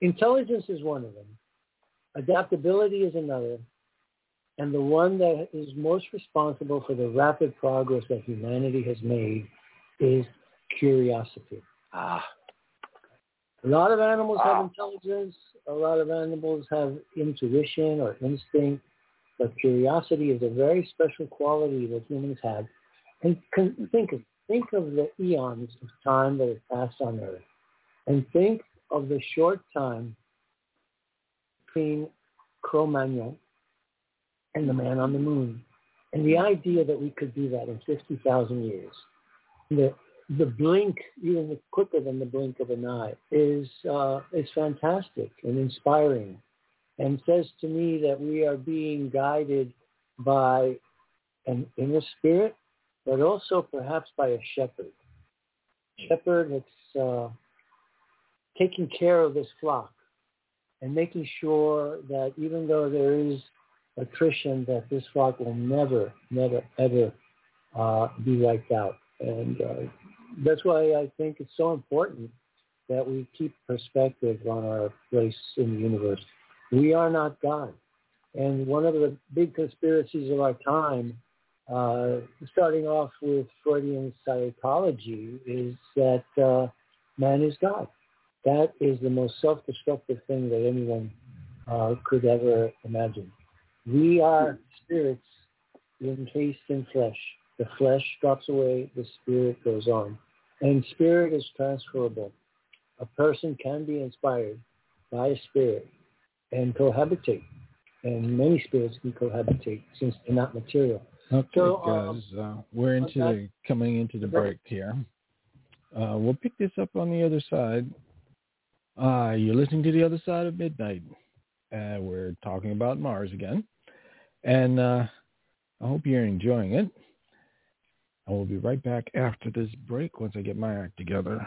Intelligence is one of them. Adaptability is another. And the one that is most responsible for the rapid progress that humanity has made is curiosity. ah, A lot of animals have intelligence. A lot of animals have intuition or instinct. But curiosity is a very special quality that humans have. And think of think of the eons of time that have passed on Earth, and think of the short time between Cro-Magnon and the man on the moon, and the idea that we could do that in 50,000 years. The the blink, even quicker than the blink of an eye, is uh, is fantastic and inspiring, and says to me that we are being guided by an inner spirit, but also perhaps by a shepherd. Shepherd that's uh, taking care of this flock and making sure that even though there is attrition, that this flock will never, never, ever uh, be wiped out. And uh, that's why I think it's so important that we keep perspective on our place in the universe. We are not God. And one of the big conspiracies of our time, uh, starting off with Freudian psychology, is that uh, man is God. That is the most self-destructive thing that anyone uh, could ever imagine. We are spirits encased in flesh. The flesh drops away, the spirit goes on. And spirit is transferable. A person can be inspired by a spirit and cohabitate. And many spirits can cohabitate since they're not material. Okay, So, um, uh, we're into okay. the coming into the break here. Uh, we'll pick this up on the other side. Uh, you're listening to the other side of midnight. Uh, we're talking about Mars again, and uh, I hope you're enjoying it. I will be right back after this break once I get my act together.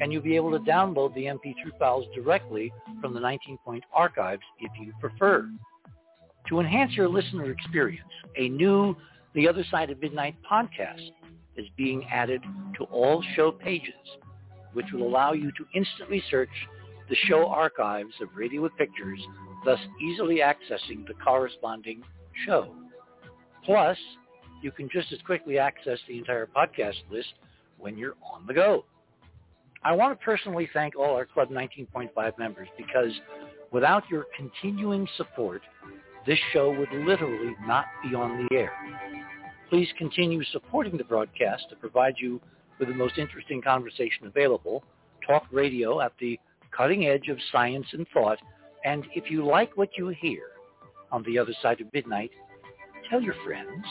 and you'll be able to download the MP3 files directly from the 19-point archives if you prefer. To enhance your listener experience, a new The Other Side of Midnight podcast is being added to all show pages, which will allow you to instantly search the show archives of Radio with Pictures, thus easily accessing the corresponding show. Plus, you can just as quickly access the entire podcast list when you're on the go. I want to personally thank all our Club 19.5 members because without your continuing support, this show would literally not be on the air. Please continue supporting the broadcast to provide you with the most interesting conversation available, talk radio at the cutting edge of science and thought, and if you like what you hear on the other side of midnight, tell your friends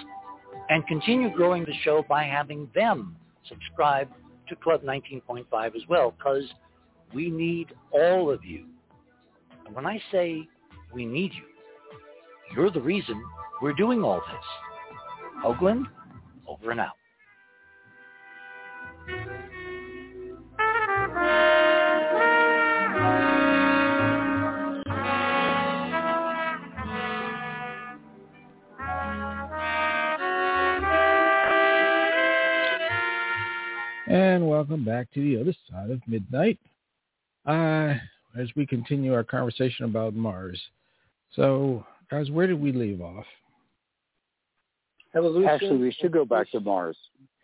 and continue growing the show by having them subscribe to Club 19.5 as well because we need all of you. And when I say we need you, you're the reason we're doing all this. Hoagland, over and out. And welcome back to the other side of midnight. Uh, as we continue our conversation about Mars. So, guys, where did we leave off? Evolution. Actually, we should go back to Mars.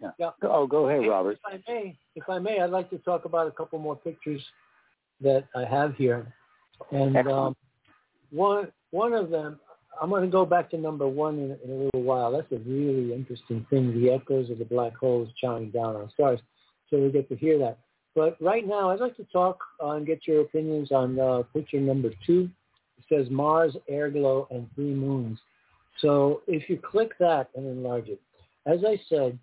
Yeah. Yeah. Oh, go ahead, Robert. If I may, if I may, I'd like to talk about a couple more pictures that I have here, and um, one one of them. I'm going to go back to number one in, in a little while. That's a really interesting thing. The echoes of the black holes chowing down on stars. So we get to hear that. But right now, I'd like to talk uh, and get your opinions on uh, picture number two. It says Mars, air glow, and three moons. So if you click that and enlarge it, as I said,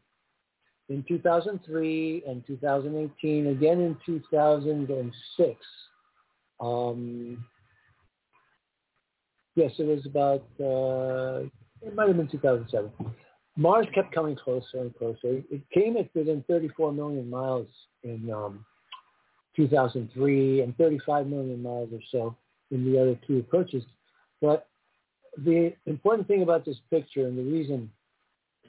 in 2003 and 2018, again in 2006, um, yes, it was about, uh, it might have been 2007. Mars kept coming closer and closer. It came at within 34 million miles in um, 2003 and 35 million miles or so in the other two approaches. But the important thing about this picture and the reason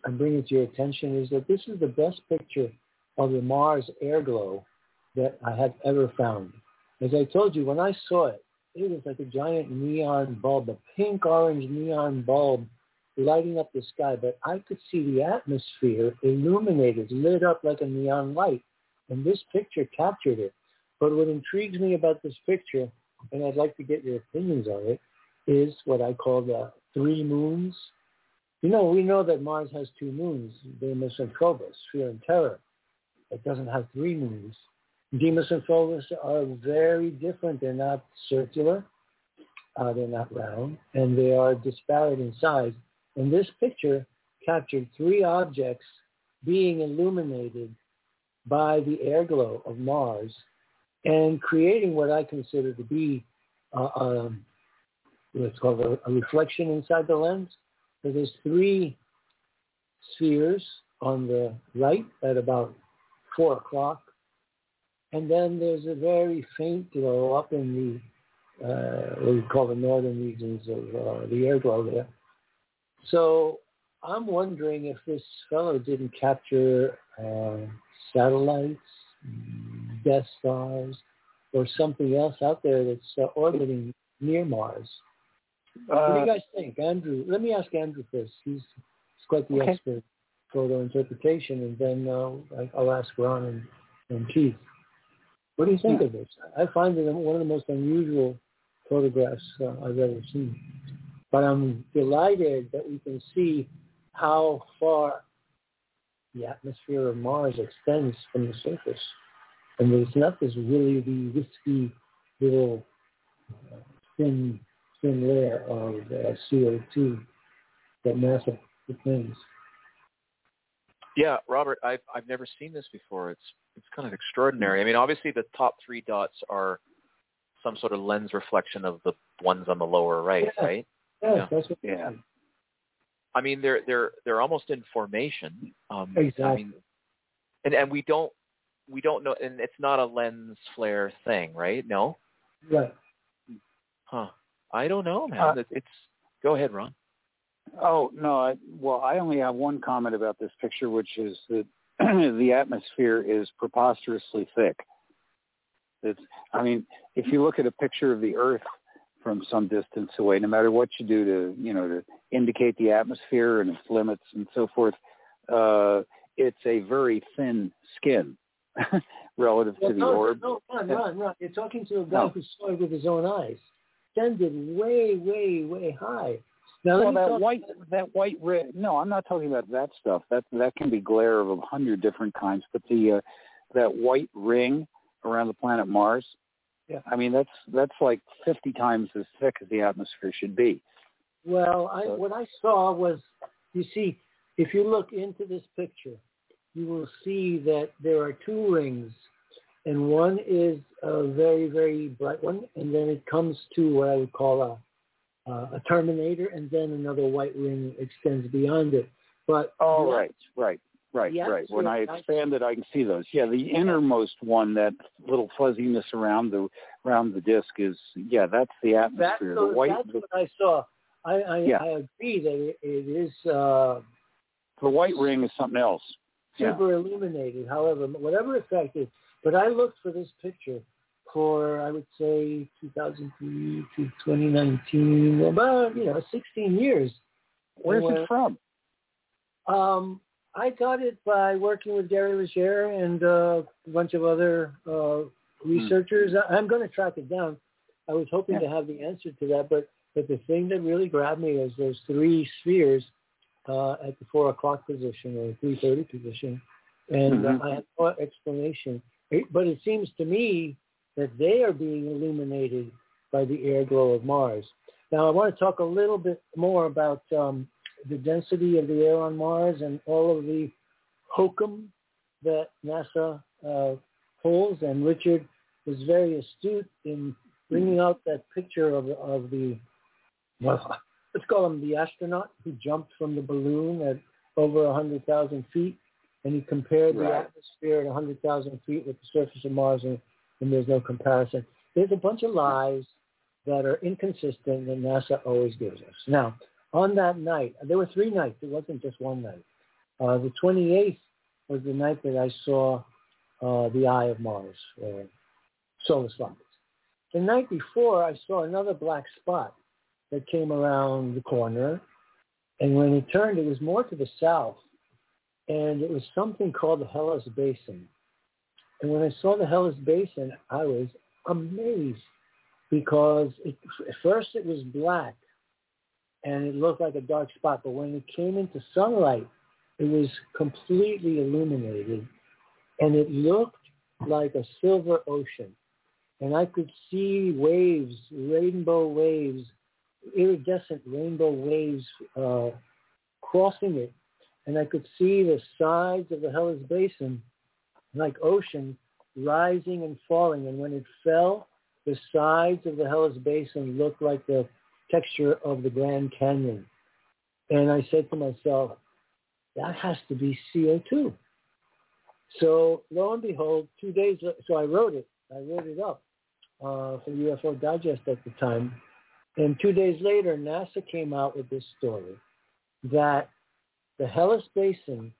I'm bringing it to your attention is that this is the best picture of the Mars air glow that I have ever found. As I told you, when I saw it, it was like a giant neon bulb, a pink-orange neon bulb lighting up the sky, but I could see the atmosphere illuminated, lit up like a neon light. And this picture captured it. But what intrigues me about this picture, and I'd like to get your opinions on it, is what I call the three moons. You know, we know that Mars has two moons, Deimos and Phobos, Fear and Terror. It doesn't have three moons. Deimos and Phobos are very different. They're not circular. Uh, they're not round. And they are disparate in size. And this picture captured three objects being illuminated by the air glow of Mars and creating what I consider to be uh, um, what's called a, a reflection inside the lens. So there's three spheres on the right at about four o'clock. And then there's a very faint glow up in the, uh, what we call the northern regions of uh, the air glow there. So I'm wondering if this fellow didn't capture uh, satellites, Death Stars, or something else out there that's uh, orbiting near Mars. what do Uh, you guys think, Andrew? Let me ask Andrew first. He's, he's quite the Okay. expert photo interpretation, and then uh, I'll ask Ron and, and Keith. What do you think of this? I find it one of the most unusual photographs uh, I've ever seen. But I'm delighted that we can see how far the atmosphere of Mars extends from the surface. And there's not this really the wispy little thin thin layer of uh, CO2 that NASA things. Yeah, Robert, I've I've never seen this before. It's it's kind of extraordinary. I mean, obviously the top three dots are some sort of lens reflection of the ones on the lower right, yeah. right? Yes, Yeah. that's what Yeah. I mean, they're they're they're almost in formation. Um, I Exactly. mean, and and we don't we don't know, and it's not a lens flare thing, right? No, Right. huh? I don't know, man. Uh, It- it's go ahead, Ron. Oh no! I, well, I only have one comment about this picture, which is that the atmosphere is preposterously thick. It's, I mean, if you look at a picture of the Earth from some distance away, no matter what you do to, you know, to indicate the atmosphere and its limits and so forth, uh, it's a very thin skin relative Well, to the no, orb. no, Ron, Ron, Ron. You're talking to a guy No. who saw it with his own eyes. Extended way, way, way high. Now, well, that white, that white red. No, I'm not talking about that stuff. That that can be glare of a hundred different kinds. But the uh, that white ring around the planet Mars. Yeah. I mean, that's that's like 50 times as thick as the atmosphere should be. Well, I, So- what I saw was, you see, if you look into this picture, you will see that there are two rings, and one is a very, very bright one, and then it comes to what I would call a uh, a terminator, and then another white ring extends beyond it. But Oh, right, right, right, the right. When I expand it, I can see those. Yeah, the innermost one, that little fuzziness around the around the disk is yeah, that's the That's, atmosphere. the, the white, that's the, what I saw. I, I, Yeah. I agree that it, it is uh, the white ring is something else. Yeah. super illuminated. However, whatever effect is, but I looked for this picture for I would say 2003 to 2019, about you know 16 years. Where's it from? Um, I got it by working with Gary Leger and uh, a bunch of other uh, researchers. I- I'm going to track it down. I was hoping Yeah. to have the answer to that, but but the thing that really grabbed me was those three spheres uh, at the four o'clock position or three thirty position, and uh, I had no explanation. It, but it seems to me that they are being illuminated by the air glow of Mars. Now, I want to talk a little bit more about um, the density of the air on Mars and all of the hokum that NASA uh, pulls. And Richard was very astute in bringing out that picture of, of the, well, let's call him the astronaut who jumped from the balloon at over 100,000 feet. And he compared the atmosphere at 100,000 feet with the surface of Mars, and, and there's no comparison. There's a bunch of lies that are inconsistent that NASA always gives us. Now, on that night, there were three nights. It wasn't just one night. Uh, the 28th was the night that I saw uh, the Eye of Mars, uh, Solis. The night before, I saw another black spot that came around the corner, and when it turned, it was more to the south, and it was something called the Hellas Basin. And when I saw the Hellas Basin, I was amazed because it, at first it was black and it looked like a dark spot, but when it came into sunlight, it was completely illuminated and it looked like a silver ocean. And I could see waves, rainbow waves, iridescent rainbow waves uh, crossing it. And I could see the sides of the Hellas Basin like ocean rising and falling. And when it fell, the sides of the Hellas Basin looked like the texture of the Grand Canyon. And I said to myself, that has to be CO2. So lo and behold, two days, so I wrote it. I wrote it up uh, for UFO Digest at the time. And two days later, NASA came out with this story that the Hellas Basin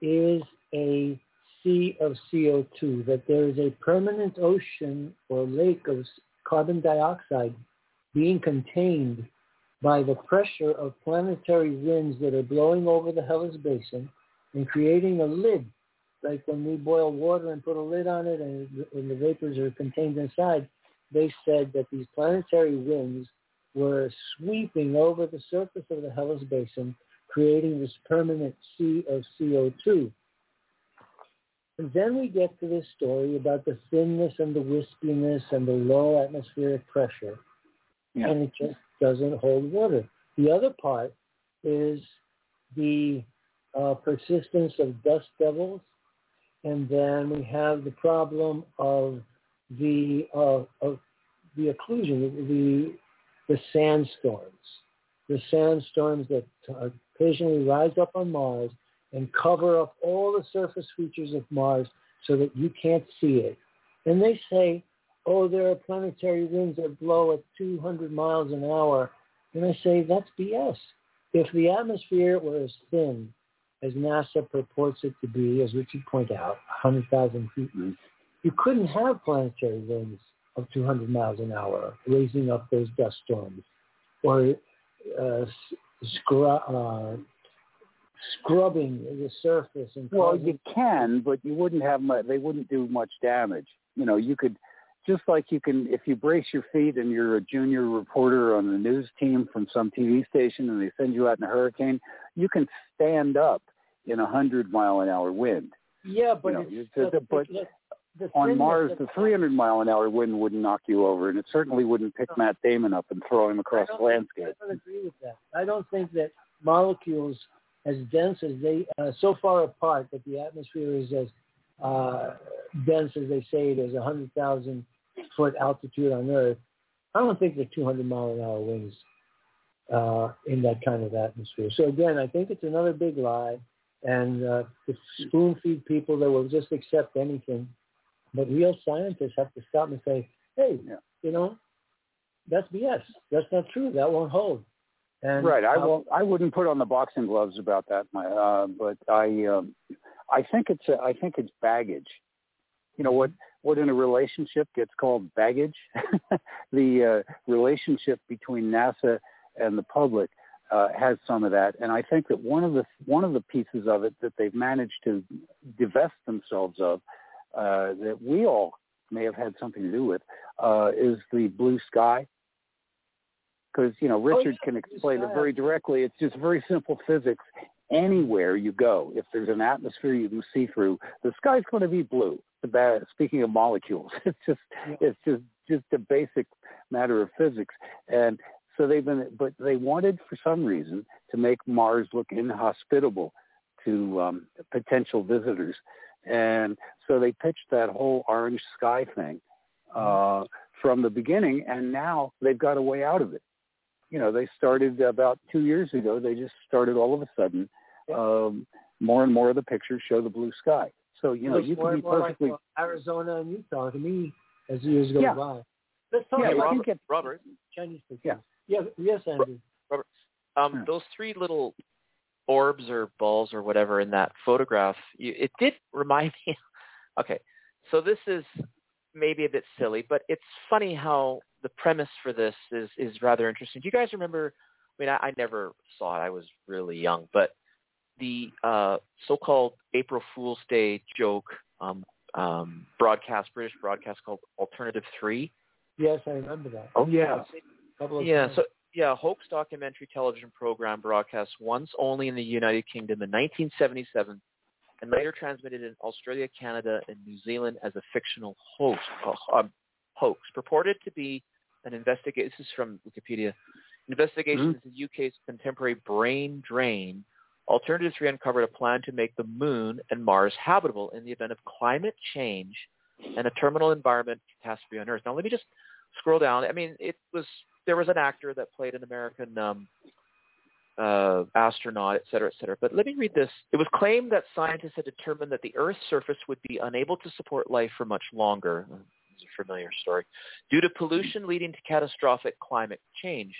is a sea of CO2, that there is a permanent ocean or lake of carbon dioxide being contained by the pressure of planetary winds that are blowing over the Hellas Basin and creating a lid, like when we boil water and put a lid on it and, and the vapors are contained inside. They said that these planetary winds were sweeping over the surface of the Hellas Basin, creating this permanent sea of CO2. And then we get to this story about the thinness and the wispiness and the low atmospheric pressure. Yeah. And it just doesn't hold water. The other part is the uh, persistence of dust devils. And then we have the problem of the uh, of the occlusion, the the sandstorms, the sandstorms that occasionally rise up on Mars and cover up all the surface features of Mars so that you can't see it. And they say, oh, there are planetary winds that blow at 200 miles an hour. And I say, that's BS. If the atmosphere were as thin as NASA purports it to be, as Richard pointed out, 100,000 feet, you couldn't have planetary winds of 200 miles an hour raising up those dust storms or uh, scru- uh, scrubbing the surface and Well, causing- you can, but you wouldn't have much. They wouldn't do much damage. You know, you could just like you can if you brace your feet and you're a junior reporter on the news team from some TV station and they send you out in a hurricane, you can stand up in a hundred mile an hour wind. yeah, but you know, the- but the, On Mars, the 300 mile an hour wind wouldn't knock you over, and it certainly wouldn't pick Matt Damon up and throw him across the landscape. I don't agree with that. I don't think that molecules as dense as they, uh, so far apart that the atmosphere is as uh, dense as they say it is, 100,000 foot altitude on Earth. I don't think they're 200 mile an hour winds uh, in that kind of atmosphere. So again, I think it's another big lie, and uh, to spoon feed people that will just accept anything. But real scientists have to stop and say, hey, Yeah. you know, that's BS. That's not true. That won't hold. And right. I uh, won't. I wouldn't put on the boxing gloves about that. My, uh, but I, um, I think it's. A, I think it's baggage. You know what? What in a relationship gets called baggage? the uh, relationship between NASA and the public uh, has some of that, and I think that one of the one of the pieces of it that they've managed to divest themselves of, uh, that we all may have had something to do with, uh, is the blue sky because you know Richard yeah, can explain it very directly. It's just very simple physics. Anywhere you go, if there's an atmosphere you can see through, the sky's going to be blue. Ba- Speaking of molecules, it's just Yeah. it's just just a basic matter of physics. And so they've been, but they wanted for some reason to make Mars look inhospitable to um, potential visitors, and so they pitched that whole orange sky thing uh, from the beginning, and now they've got a way out of it you know, they started about two years ago. They just started all of a sudden. Um, more and more of the pictures show the blue sky. So you know, looks you more can be perfectly. like Arizona and Utah to me as the years go Yeah. by. Let's talk Yeah, Hey, you about Robert, get- Robert, Chinese pictures. Yeah. Yeah. Yes, Andrew. um, Hmm. those three little orbs or balls or whatever in that photograph, you, it did remind me. Okay, so this is maybe a bit silly, but it's funny how the premise for this is is rather interesting. Do you guys remember? I mean, I, I never saw it. I was really young, but the uh, so-called April Fool's Day joke um, um, broadcast, British broadcast called Alternative Three. Yes, I remember that. Oh yeah, Yeah, so yeah, hoax documentary television program broadcast once only in the United Kingdom in 1977, and later transmitted in Australia, Canada, and New Zealand as a fictional hoax. Uh, hoax purported to be an investigation. This is from Wikipedia. Investigation into the UK's contemporary brain drain. Alternative 3 uncovered a plan to make the moon and Mars habitable in the event of climate change and a terminal environment catastrophe on Earth. Now, let me just scroll down. I mean, it was there was an actor that played an American um, uh, astronaut, et cetera, et cetera. But let me read this. It was claimed that scientists had determined that the Earth's surface would be unable to support life for much longer. It's a familiar story. Due to pollution leading to catastrophic climate change.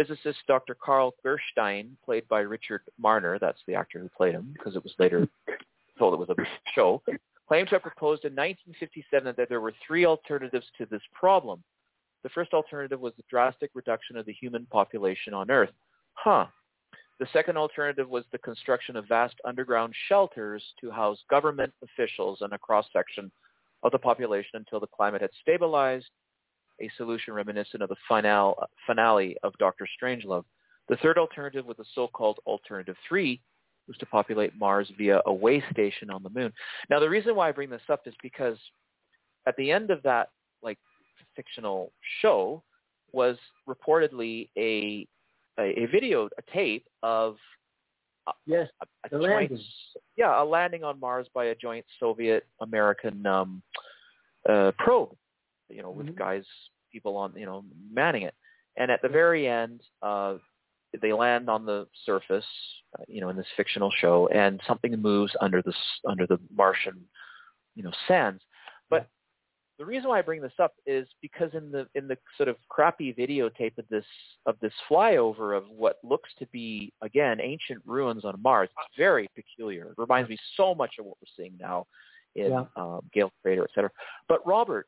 Physicist Dr. Carl Gerstein, played by Richard Marner, that's the actor who played him, because it was later told it was a show, claimed to have proposed in 1957 that there were three alternatives to this problem. The first alternative was the drastic reduction of the human population on Earth. Huh. The second alternative was the construction of vast underground shelters to house government officials and a cross-section of the population until the climate had stabilized, a solution reminiscent of the final, finale of Doctor Strangelove. The third alternative was the so-called alternative three, was to populate Mars via a way station on the moon. Now, the reason why I bring this up is because at the end of that like fictional show was reportedly a a, a video, a tape of a, yes, a, a joint, landing. yeah, a landing on Mars by a joint Soviet-American um, uh, probe, you know, with Mhm. guys, people on, you know, manning it. And at the very end, uh, they land on the surface, uh, you know, in this fictional show, and something moves under the under the Martian, you know, sands. But the reason why I bring this up is because in the in the sort of crappy videotape of this of this flyover of what looks to be again ancient ruins on Mars, it's very peculiar. It reminds me so much of what we're seeing now in Yeah. um, Gale Crater, et cetera. But Robert,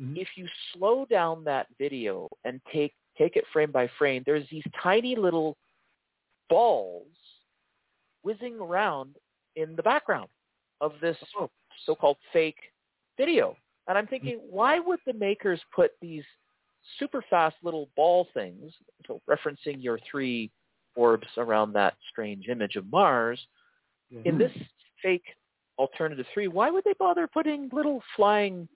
Mhm. if you slow down that video and take take it frame by frame, there's these tiny little balls whizzing around in the background of this Oh. so-called fake video. And I'm thinking, why would the makers put these super fast little ball things, so referencing your three orbs around that strange image of Mars, in this fake alternative three, why would they bother putting little flying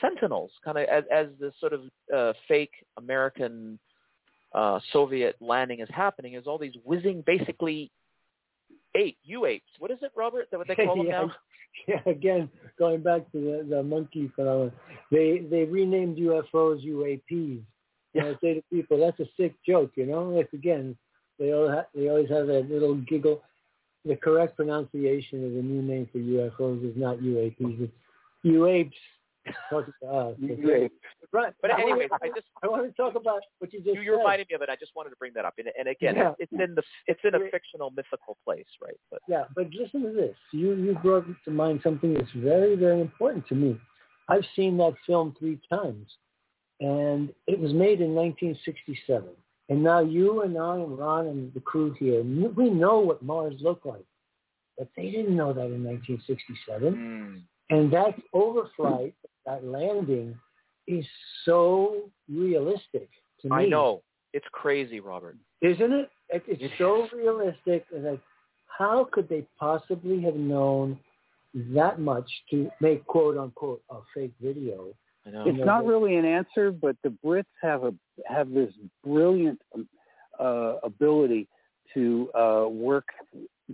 sentinels, kind of as, as the sort of uh, fake American uh, Soviet landing is happening? Is all these whizzing, basically ape, U apes? What is it, Robert? That what they call them Yeah. now? Yeah, again, going back to the, the monkey phenomenon, they they renamed UFOs UAPs. And I say to people, that's a sick joke, you know. Like again, they all ha- they always have that little giggle. The correct pronunciation of the new name for UFOs is not UAPs, it's UAPs. Talking to us. UAPs. Right. But anyway, I just I want to talk about what you just you, reminded me of it. I just wanted to bring that up. And, and again, Yeah. it's, in the it's in a fictional, mythical place, right? But Yeah, but listen to this. You you brought to mind something that's very very important to me. I've seen that film three times, and it was made in 1967. And now you and I and Ron and the crew here, we know what Mars looked like, but they didn't know that in 1967. Hmm. And that overflight, that landing, is so realistic to me. I know it's crazy, Robert. Isn't it? It- It's It so is. realistic. And like, how could they possibly have known that much to make quote unquote a fake video? I know. It's not really an answer, but the Brits have a have this brilliant um, uh, ability to uh, work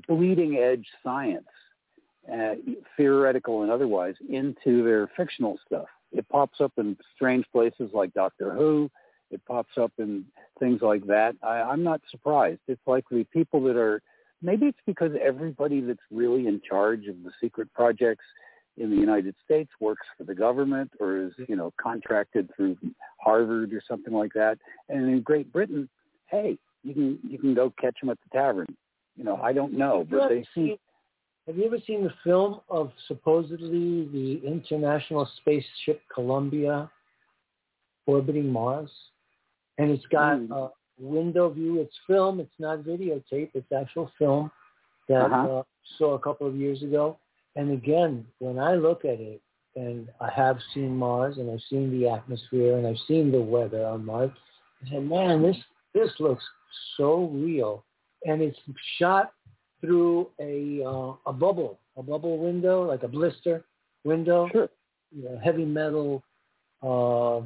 bleeding edge science, uh, theoretical and otherwise, into their fictional stuff. It pops up in strange places like Doctor Who. It pops up in things like that. I, I'm not surprised. It's likely people that are maybe it's because everybody that's really in charge of the secret projects in the United States works for the government or is, you know, contracted through Harvard or something like that. And in Great Britain, hey, you can you can go catch them at the tavern. You know, I don't know, but they seem Have you ever seen the film of supposedly the International Spaceship Columbia orbiting Mars? And it's got Mm. a window view. It's film. It's not videotape. It's actual film that Uh-huh. uh, saw a couple of years ago. And again, when I look at it, and I have seen Mars, and I've seen the atmosphere, and I've seen the weather on Mars, I said, man, this this looks so real, and it's shot through a uh, a bubble, a bubble window, like a blister window, sure. you know, heavy metal, uh,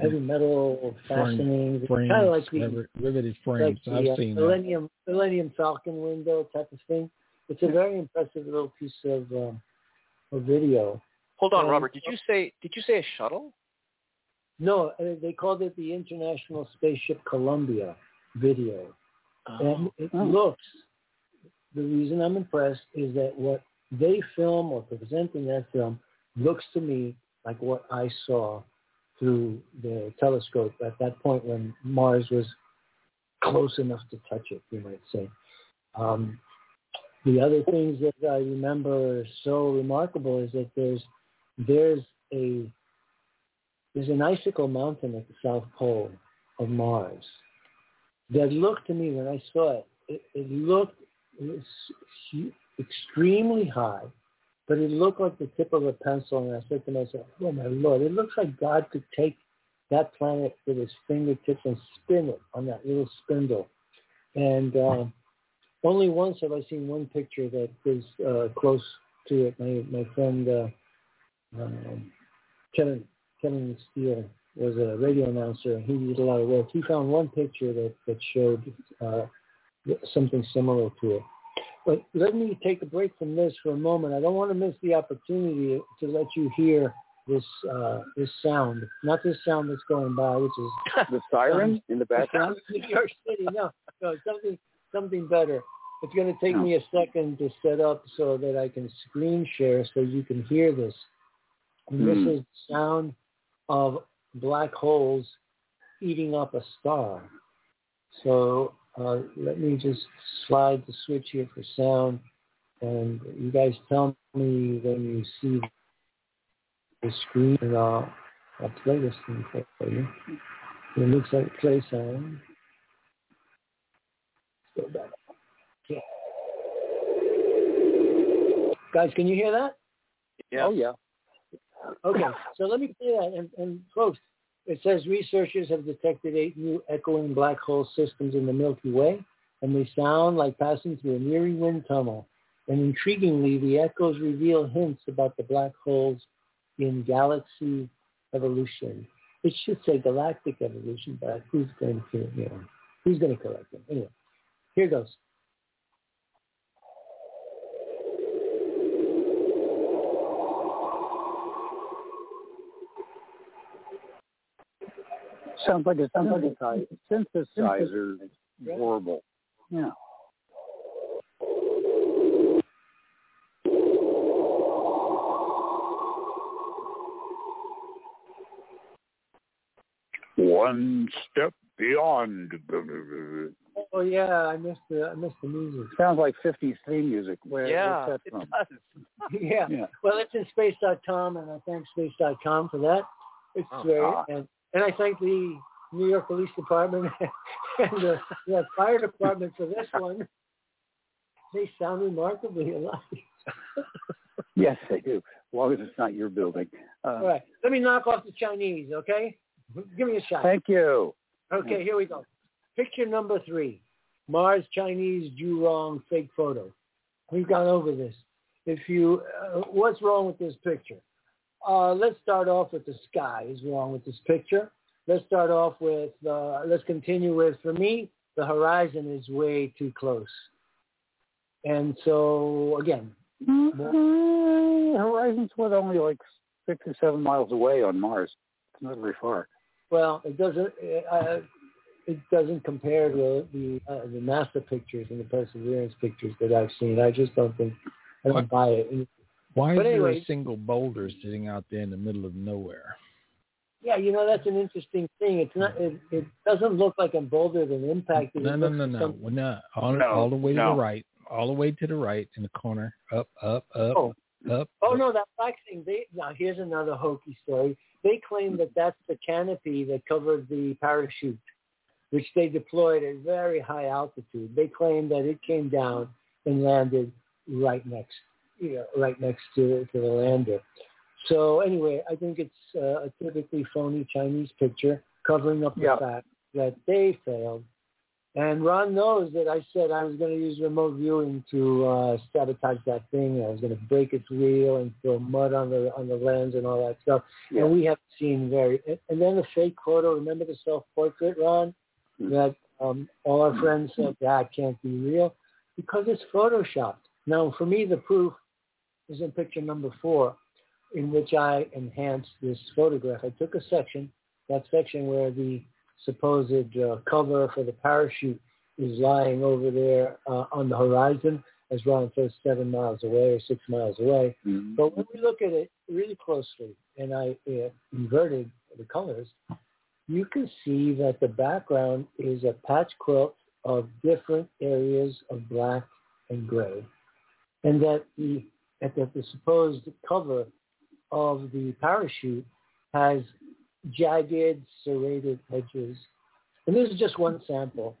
heavy metal fastenings, frames, kind of like the riveted frames. like the I've uh, seen that. Millennium Millennium Falcon window type of thing. It's a very impressive little piece of um, of video. Hold on, Um, Robert. Did you say did you say a shuttle? No, uh, they called it the International Spaceship Columbia video, and it Oh. looks. The reason I'm impressed is that what they film or present in that film looks to me like what I saw through the telescope at that point when Mars was close enough to touch it, you might say. Um, the other things that I remember are so remarkable is that there's there's a there's an icicle mountain at the south pole of Mars that looked to me when I saw it. It, it looked it was extremely high, but it looked like the tip of a pencil. And I said to myself, "Oh my lord! It looks like God could take that planet with his fingertips and spin it on that little spindle. And uh, only once have I seen one picture that is uh, close to it. My my friend uh, um, Kevin Kevin Steele was a radio announcer. And he did a lot of work. He found one picture that that showed uh, something similar to it. But let me take a break from this for a moment. I don't want to miss the opportunity to let you hear this uh, this sound, not this sound that's going by, which is the siren in the background. New York City. No, no, something something better. It's going to take no. me a second to set up so that I can screen share so you can hear this. And mm. this hmm. is the sound of black holes eating up a star. So uh, let me just slide the switch here for sound, and you guys tell me when you see the screen, and I'll, I'll play this thing for you. It looks like play sound. Let's go back. Yeah. Guys, can you hear that? Yeah. Oh yeah. Okay, so let me play that. And, and folks, it says researchers have detected eight new echoing black hole systems in the Milky Way, and they sound like passing through a near wind tunnel. And intriguingly, the echoes reveal hints about the black holes in galaxy evolution. It should say galactic evolution, but who's going to, you who's going to correct them? Anyway, here goes. Sounds like a synthesizer, synthesizer warble. Yeah. One step beyond. Oh yeah, I missed the I missed the music. Sounds like 50s theme music. Where, yeah, where's that from? it does. yeah. yeah. Well, it's in space.com, and I thank space.com for that. It's oh, great, ah. and and I thank the New York Police Department and the, the fire department for this one. They sound remarkably alike. yes, they do. As long as it's not your building. Uh, All right. Let me knock off the Chinese, okay? Give me a shot. Thank you. Okay, here we go. Picture number three. Mars Chinese Zhurong fake photo. We've gone over this. If you, uh, what's wrong with this picture? Uh, let's start off with the sky is wrong with this picture. Let's start off with, uh, let's continue with, for me, the horizon is way too close. And so, again. Mm-hmm. Horizon's what, only like six or seven miles away on Mars. It's not very far. Well, it doesn't. Uh, it doesn't compare to the uh, the NASA pictures and the Perseverance pictures that I've seen. I just don't think I don't buy it. Why but is anyway, there a single boulder sitting out there in the middle of nowhere? Yeah, you know that's an interesting thing. It's not. It, it doesn't look like a boulder that impacted. No, no, no, no, no. no. All, no, all the way no. to the right, all the way to the right in the corner, up, up, up, oh. up. Oh up. no, that black thing. They now here's another hokey story. They claim that that's the canopy that covered the parachute, which they deployed at very high altitude. They claim that it came down and landed right next you know, right next to to the lander. So anyway, I think it's uh, a typically phony Chinese picture covering up the yeah. fact that they failed. And Ron knows that I said I was going to use remote viewing to uh, sabotage that thing. I was going to break its wheel and throw mud on the on the lens and all that stuff. Yeah. And we have seen very. And then the fake photo. Remember the self portrait, Ron? Mm-hmm. That um, all our friends said that can't be real because it's photoshopped. Now, for me, the proof is in picture number four, in which I enhanced this photograph. I took a section, that section where the supposed uh, cover for the parachute is lying over there uh, on the horizon, as Ron says, seven miles away or six miles away. Mm-hmm. But when we look at it really closely, and I uh, inverted the colors, you can see that the background is a patch quilt of different areas of black and gray, and that the that the supposed cover of the parachute has jagged, serrated edges. And this is just one sample.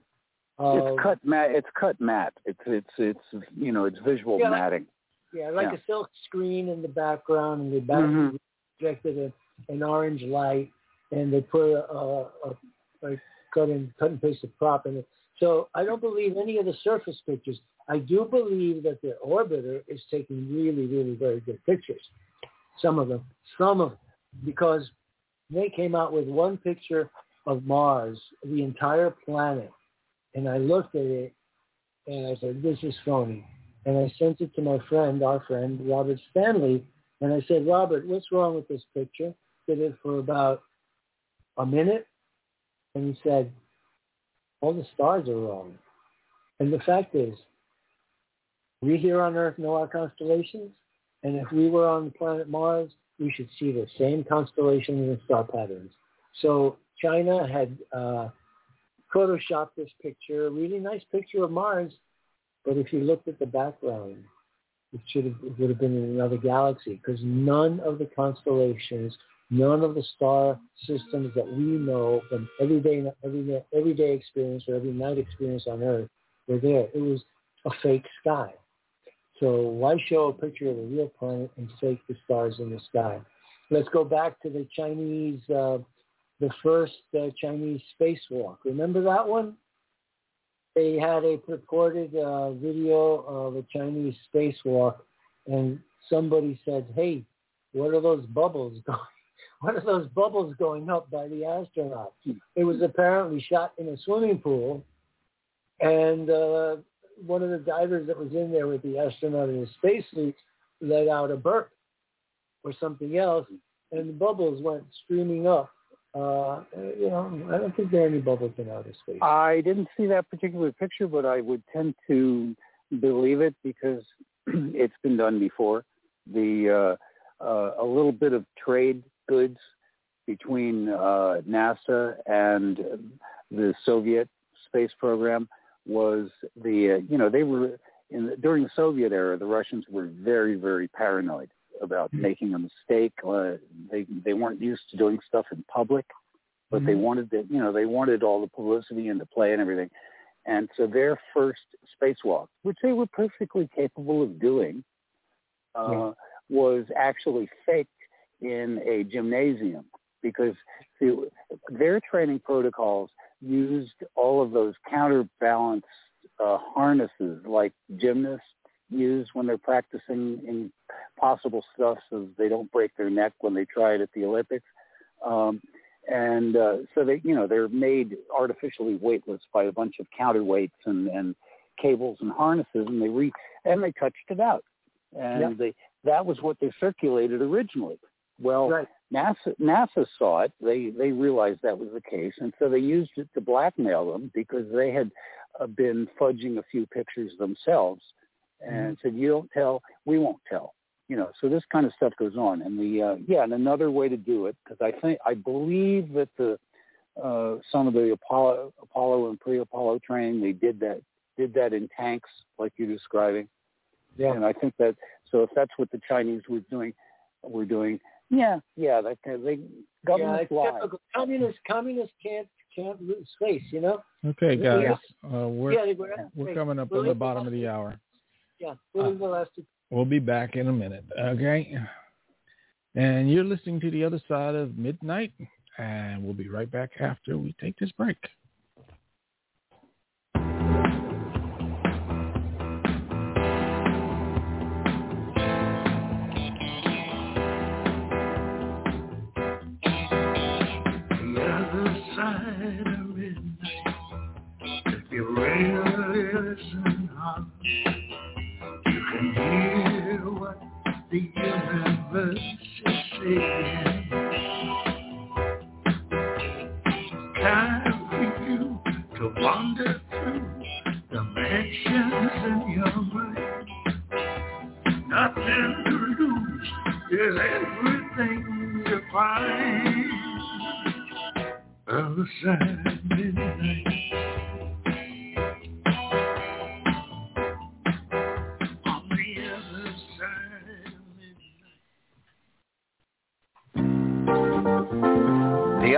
it's cut matte. It's cut matte. It's it's it's you know it's visual yeah, matting. Yeah, like yeah. a silk screen in the background, and the background mm-hmm. projected a, an orange light. and they put a, a, a, a cut and cut and paste a prop in it. So I don't believe any of the surface pictures. I do believe that the orbiter is taking really, really very good pictures. Some of them, some of them, because they came out with one picture of Mars, the entire planet, and I looked at it and I said, "This is phony." And I sent it to my friend, our friend Robert Stanley, and I said, "Robert, what's wrong with this picture?" Did it for about a minute, and he said, "All the stars are wrong." And the fact is, we here on Earth know our constellations, and if we were on the planet Mars, we should see the same constellations and star patterns. So China had uh, photoshopped this picture, a really nice picture of Mars, but if you looked at the background, it should have it would have been in another galaxy because none of the constellations, none of the star systems that we know from everyday everyday everyday experience or every night experience on Earth were there. It was a fake sky. So why show a picture of a real planet and fake the stars in the sky? Let's go back to the Chinese, uh, the first uh, Chinese spacewalk. Remember that one? They had a purported uh, video of a Chinese spacewalk, and somebody said, "Hey, what are those bubbles going? What are those bubbles going up by the astronauts?" It was apparently shot in a swimming pool, and uh, one of the divers that was in there with the astronaut in his spacesuit let out a burp or something else, and the bubbles went streaming up. Uh, you know, I don't think there are any bubbles in outer space. I didn't see that particular picture, but I would tend to believe it because it's been done before. The uh, uh, a little bit of trade goods between uh, NASA and the Soviet space program was the uh, you know they were in the, during the Soviet era the Russians were very very paranoid about mm-hmm. making a mistake. Uh, they they weren't used to doing stuff in public, but mm-hmm. they wanted to you know they wanted all the publicity and the play and everything. And so their first spacewalk, which they were perfectly capable of doing, uh, yeah. was actually faked in a gymnasium because the, their training protocols used all of those counterbalance uh, harnesses like gymnasts use when they're practicing impossible stuff so they don't break their neck when they try it at the Olympics. Um, and uh, so they, you know, they're made artificially weightless by a bunch of counterweights and, and cables and harnesses, and they re and they touched it out, and yep. they that was what they circulated originally. Well, right. NASA NASA saw it. They they realized that was the case, and so they used it to blackmail them because they had uh, been fudging a few pictures themselves, and mm-hmm. said, "You don't tell, we won't tell." You know, so this kind of stuff goes on, and the uh, yeah, and another way to do it because I think I believe that the uh, some of the Apollo Apollo and pre-Apollo training they did that did that in tanks like you're describing. Yeah, and I think that so if that's what the Chinese were doing, were doing yeah, yeah, that they government yeah, typical. Communists, communists can't can't lose face, you know. Okay, guys, yeah. uh, we're yeah, we're coming up we'll on the bottom of the hour. Yeah, we'll uh, the last two. We'll be back in a minute. Okay, and you're listening to the other side of midnight, and we'll be right back after we take this break. Listen hard, you can hear what the universe is saying. Time for you to wander through the mansions in your mind. Nothing to lose is everything to find. Other side midnight.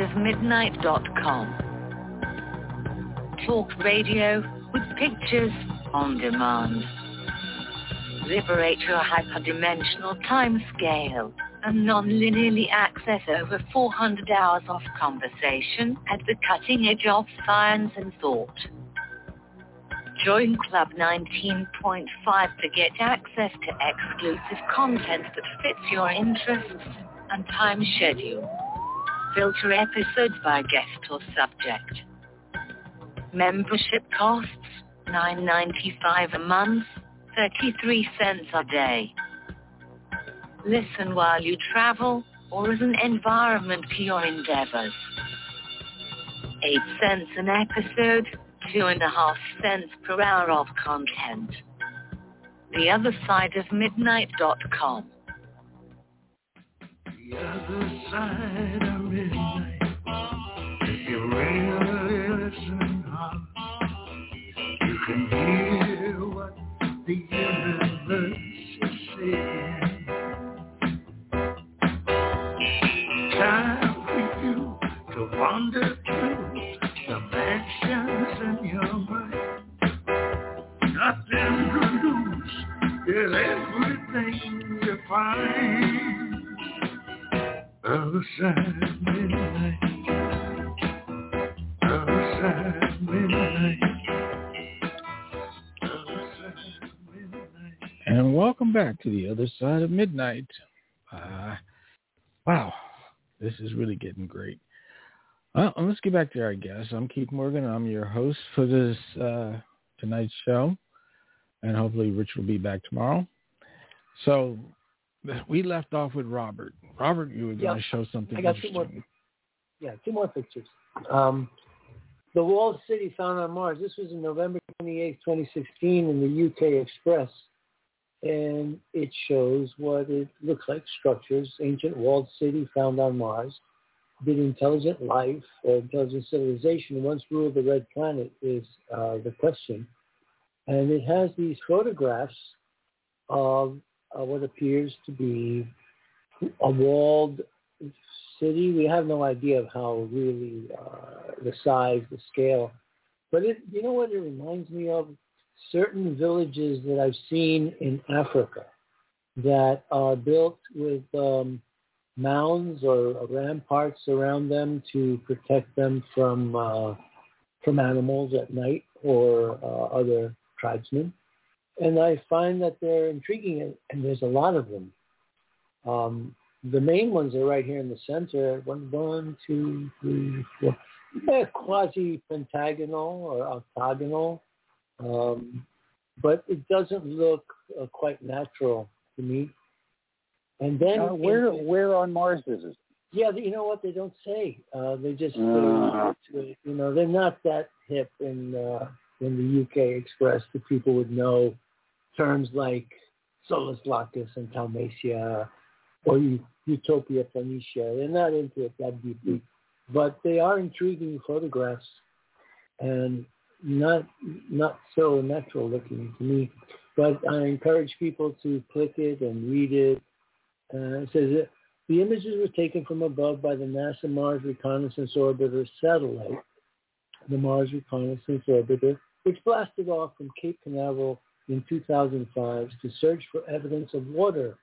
Of midnight.com. Talk radio with pictures on demand. Liberate your hyperdimensional time scale and non-linearly access over 400 hours of conversation at the cutting edge of science and thought. Join Club 19.5 to get access to exclusive content that fits your interests and time schedule. Filter episodes by guest or subject. Membership costs $9.95 a month, 33 cents a day. Listen while you travel or as an environment to your endeavors. 8 cents an episode, two and a half cents per hour of content. The other side of midnight.com. The other side of midnight. If you really listen hard, you can hear what the universe is saying. Midnight. Midnight. And welcome back to the other side of midnight. Uh, wow, this is really getting great. Well, let's get back to our guest. I'm Keith Morgan. I'm your host for this uh, tonight's show, and hopefully Rich will be back tomorrow. So we left off with Robert. Robert, you were going to show something I got two more. Yeah, two more pictures. Um, the walled city found on Mars. This was in November 28, 2016 in the UK Express. And it shows what it looks like, structures, ancient walled city found on Mars. Did intelligent life or intelligent civilization once rule the red planet is uh, the question. And it has these photographs of uh, what appears to be a walled city. We have no idea of how really uh, the size, the scale. But it, you know what it reminds me of? Certain villages that I've seen in Africa that are built with um, mounds or ramparts around them to protect them from uh, from animals at night or uh, other tribesmen. And I find that they're intriguing, and, and there's a lot of them. Um, the main ones are right here in the center. One, one, two, three, four. They're quasi-pentagonal or octagonal, um, but it doesn't look uh, quite natural to me. And then Uh, where in- where on Mars is it? yeah, you know what? They don't say. Uh, they just, Uh. you know, they're not that hip in uh, in the UK Express that people would know terms like Solis Lacus and Thaumasia or Utopia Planitia. They're not into it that deeply, but they are intriguing photographs and not not so natural looking to me. But I encourage people to click it and read it. Uh, it says that the images were taken from above by the NASA Mars Reconnaissance Orbiter satellite, the Mars Reconnaissance Orbiter, which blasted off from Cape Canaveral in 2005 to search for evidence of water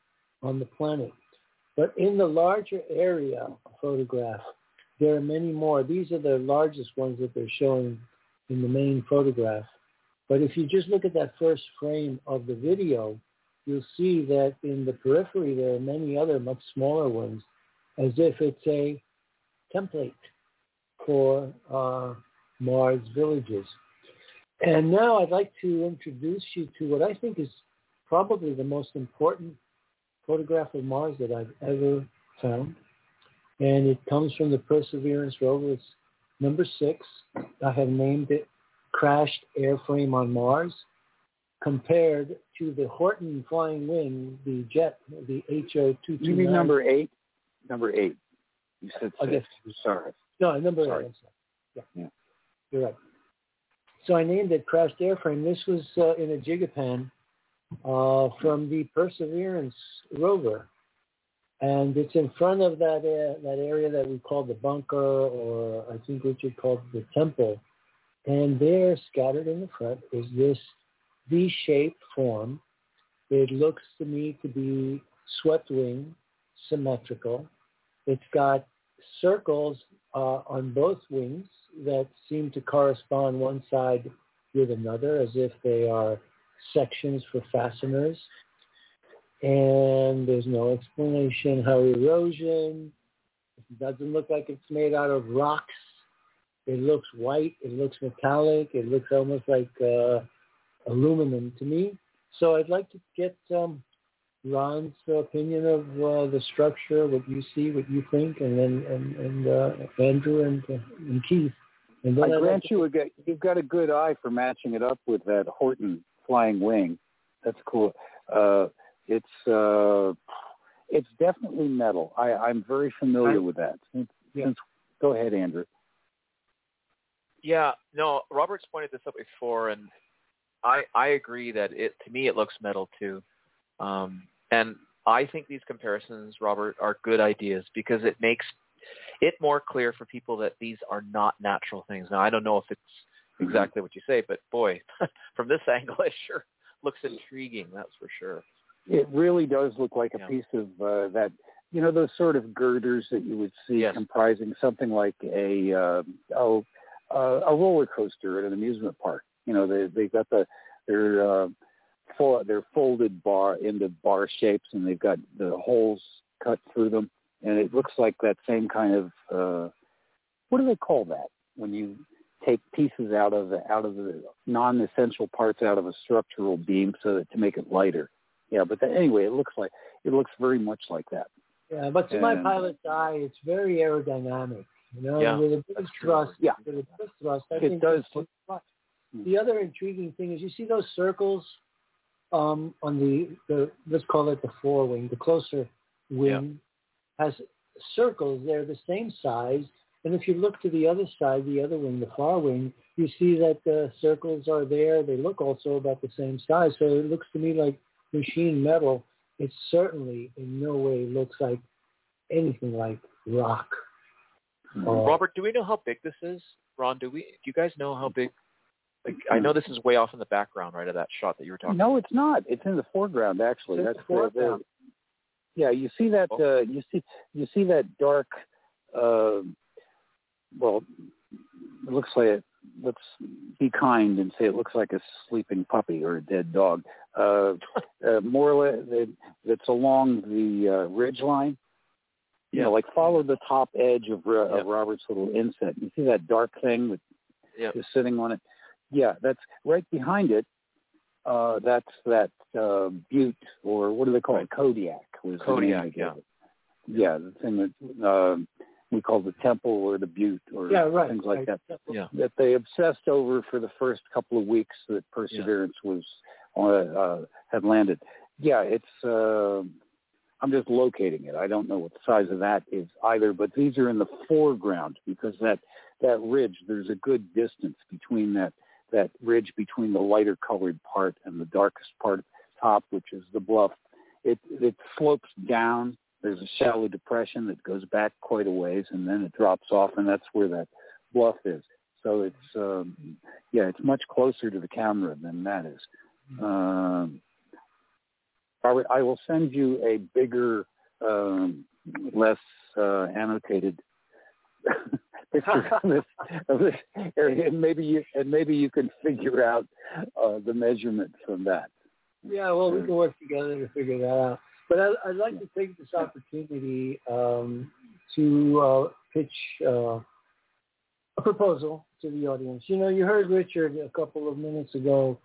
on the planet. But in the larger area photograph, there are many more. These are the largest ones that they're showing in the main photograph. But if you just look at that first frame of the video, you'll see that in the periphery there are many other much smaller ones, as if it's a template for uh, Mars villages. And now I'd like to introduce you to what I think is probably the most important photograph of Mars that I've ever found. And it comes from the Perseverance rover. It's number six. I have named it Crashed Airframe on Mars compared to the Horten Flying Wing, the jet, the HO-229. You mean number eight? Number eight. You said I guess. Sorry. No, number Sorry. eight. Yeah. Yeah. You're right. So I named it Crashed Airframe. This was uh, in a Gigapan uh, from the Perseverance rover. And it's in front of that uh, that area that we call the bunker, or I think Richard called the temple. And there, scattered in the front, is this V-shaped form. It looks to me to be swept wing, symmetrical. It's got circles uh, on both wings that seem to correspond one side with another as if they are sections for fasteners. And there's no explanation how erosion. It doesn't look like it's made out of rocks. It looks white. It looks metallic. It looks almost like uh, aluminum to me. So I'd like to get um, Ron's opinion of uh, the structure, what you see, what you think, and then and, and uh, Andrew and, uh, and Keith. And I then I'd grant like you, a good- you've got a good eye for matching it up with that Horten flying wing. That's cool. Uh, it's uh, it's definitely metal. I, I'm very familiar with that. Since, since, go ahead, Andrew. Yeah, no, Robert's pointed this out before, and I I agree that it to me it looks metal too, um, and I think these comparisons, Robert, are good ideas because it makes it more clear for people that these are not natural things. Now I don't know if it's exactly what you say, but boy, from this angle, it sure looks intriguing. That's for sure. It really does look like a Yeah. piece of uh, that, you know, those sort of girders that you would see Yes. comprising something like a uh, oh, uh, a roller coaster at an amusement park. You know, they they've got the they're uh, they're folded bar into bar shapes, and they've got the holes cut through them, and it looks like that same kind of uh, what do they call that when you take pieces out of the out of the non-essential parts out of a structural beam so that to make it lighter. Yeah, but that, anyway, it looks like it looks very much like that. Yeah, but to my pilot's eye, it's very aerodynamic. You know, Yeah, with a big thrust, Yeah. with a big thrust, I It does look- much. The other intriguing thing is you see those circles um, on the, the let's call it the forewing, the closer wing has circles. They're the same size, and if you look to the other side, the other wing, the far wing, you see that the circles are there. They look also about the same size. So it looks to me like machine metal. It certainly in no way looks like anything like rock. Uh, Robert, do we know how big this is? Ron, do we? Do you guys know how big? Like, I know this is way off in the background, right, of that shot that you were talking. About. No, it's not. It's in the foreground actually. It's in That's the foreground. yeah, you see that uh, you see you see that dark uh, well it looks like it let's be kind and say it looks like a sleeping puppy or a dead dog. Uh, uh, more or less, it, it's along the uh, ridge line. You know, like follow the top edge of, Ro- of Robert's little inset. You see that dark thing that Yep. is sitting on it? Yeah, that's right behind it. Uh, that's that uh, Butte, or what do they call it? Kodiak. Was Kodiak, they yeah. it. Yeah, the thing that uh, we call the Temple or the Butte or Yeah, right, things like right. that. Yeah. That they obsessed over for the first couple of weeks that Perseverance was on, uh, had landed. Yeah, it's. Uh, I'm just locating it. I don't know what the size of that is either, but these are in the foreground because that that ridge. There's a good distance between that that ridge between the lighter colored part and the darkest part at the top, which is the bluff. It it slopes down. There's a shallow depression that goes back quite a ways, and then it drops off, and that's where that bluff is. So it's um, yeah, it's much closer to the camera than that is. Um, Robert, I will send you a bigger, um, less uh, annotated pictures of this of this area, and maybe you and maybe you can figure out uh, the measurement from that. Yeah, well, we can work together to figure that out. But I, I'd like to take this opportunity um, to uh, pitch uh, a proposal to the audience. You know, you heard Richard a couple of minutes ago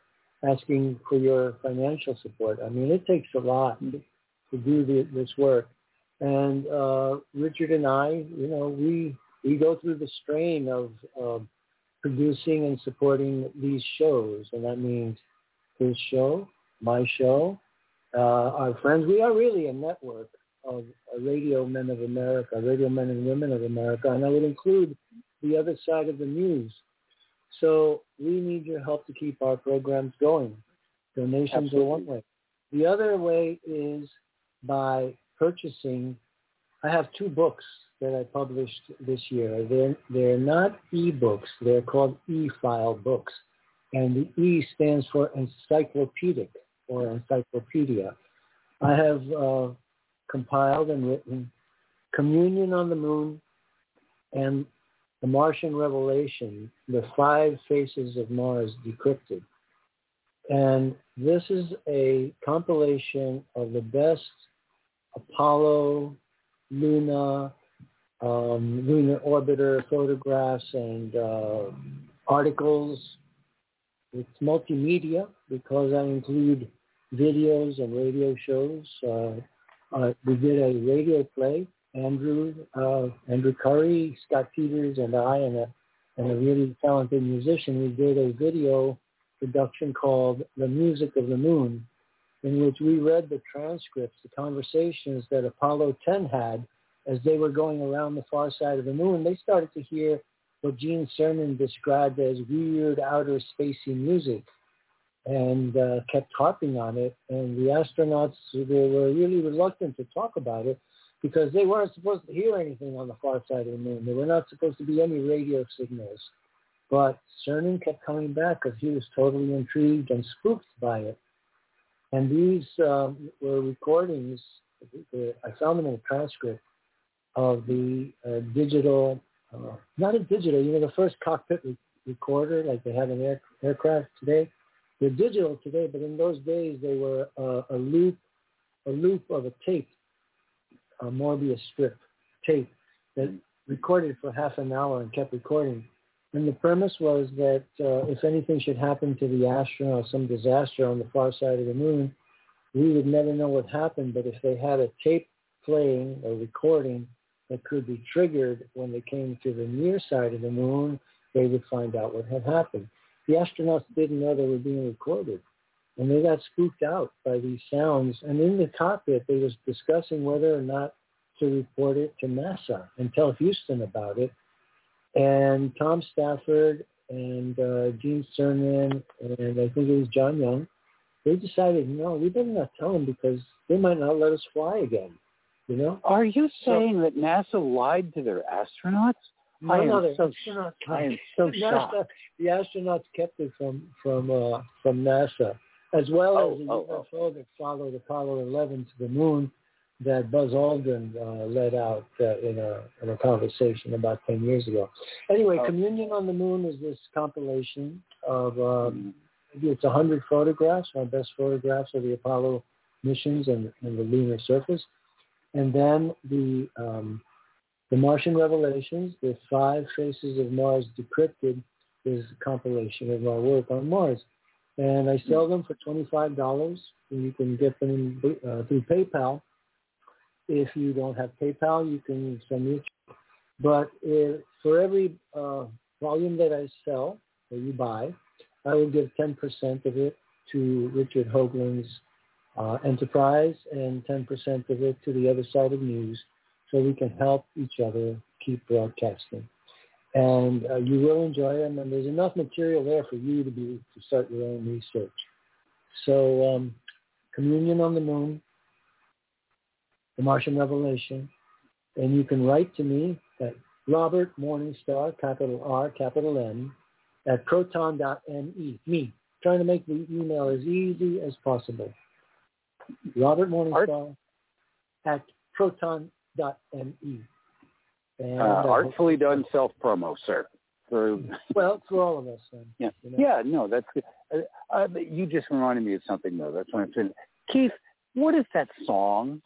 asking for your financial support. I mean, it takes a lot to do the, this work. And uh, Richard and I, you know, we we go through the strain of uh, producing and supporting these shows, and that means his show, my show, uh, our friends. We are really a network of Radio Men of America, Radio Men and Women of America, and I would include the other side of the news. So we need your help to keep our programs going. Donations Absolutely. are one way. The other way is by purchasing. I have two books that I published this year. They're they're not e-books. They're called e-file books, and the E stands for encyclopedic or encyclopedia. I have uh, compiled and written Communion on the Moon and The Martian Revelation, the five faces of Mars decrypted. And this is a compilation of the best Apollo, Luna, um, lunar orbiter photographs and uh, articles. It's multimedia because I include videos and radio shows. Uh, uh, we did a radio play. Andrew, uh, Andrew Curry, Scott Peters, and I, and a, and a really talented musician, we did a video production called "The Music of the Moon," in which we read the transcripts, the conversations that Apollo 10 had as they were going around the far side of the moon. They started to hear what Gene Cernan described as weird outer spacey music and uh, kept harping on it. And the astronauts they were really reluctant to talk about it because they weren't supposed to hear anything on the far side of the moon. There were not supposed to be any radio signals. But Cernan kept coming back because he was totally intrigued and spooked by it. And these um, were recordings. I found them in a transcript of the uh, digital, uh, not a digital, you know, the first cockpit re- recorder like they have in air, aircraft today. They're digital today, but in those days they were uh, a loop, a loop of a tape, a Morbius strip tape that recorded for half an hour and kept recording. And the premise was that uh, if anything should happen to the astronaut, some disaster on the far side of the moon, we would never know what happened. But if they had a tape playing or recording that could be triggered when they came to the near side of the moon, they would find out what had happened. The astronauts didn't know they were being recorded. And they got spooked out by these sounds. And in the cockpit, they was discussing whether or not to report it to NASA and tell Houston about it. And Tom Stafford and uh, Gene Cernan and I think it was John Young, they decided, no, we better not tell them because they might not let us fly again. You know? Are you saying that NASA lied to their astronauts? No, I am no, so astronauts, I am so NASA, shocked. The astronauts kept it from from uh, from NASA, as well Oh, as the oh, UFO that followed Apollo 11 to the moon, that Buzz Aldrin uh, let out uh, in a in a conversation about 10 years ago. Anyway, Oh. Communion on the Moon is this compilation of um, it's 100 photographs, our best photographs of the Apollo missions and, and the lunar surface, and then the um, the Martian Revelations, the Five Faces of Mars Decrypted, is a compilation of our work on Mars. And I sell them for $25, and you can get them uh, through PayPal. If you don't have PayPal, you can send me. But if, for every uh, volume that I sell or you buy, I will give 10% of it to Richard Hoagland's uh, enterprise and 10% of it to the other side of news so we can help each other keep broadcasting. And uh, you will enjoy them, and there's enough material there for you to be to start your own research. So, um, Communion on the Moon, The Martian Revelation, and you can write to me at Robert Morningstar, capital R, capital M, at proton.me. Me, trying to make the email as easy as possible. Robert Morningstar at proton.me. And, uh, artfully done self promo, sir. For well, for all of us. Then, yeah, you know? yeah, no, that's good. Uh, uh, you just reminded me of something though. That's what I'm saying. Keith, what is that song?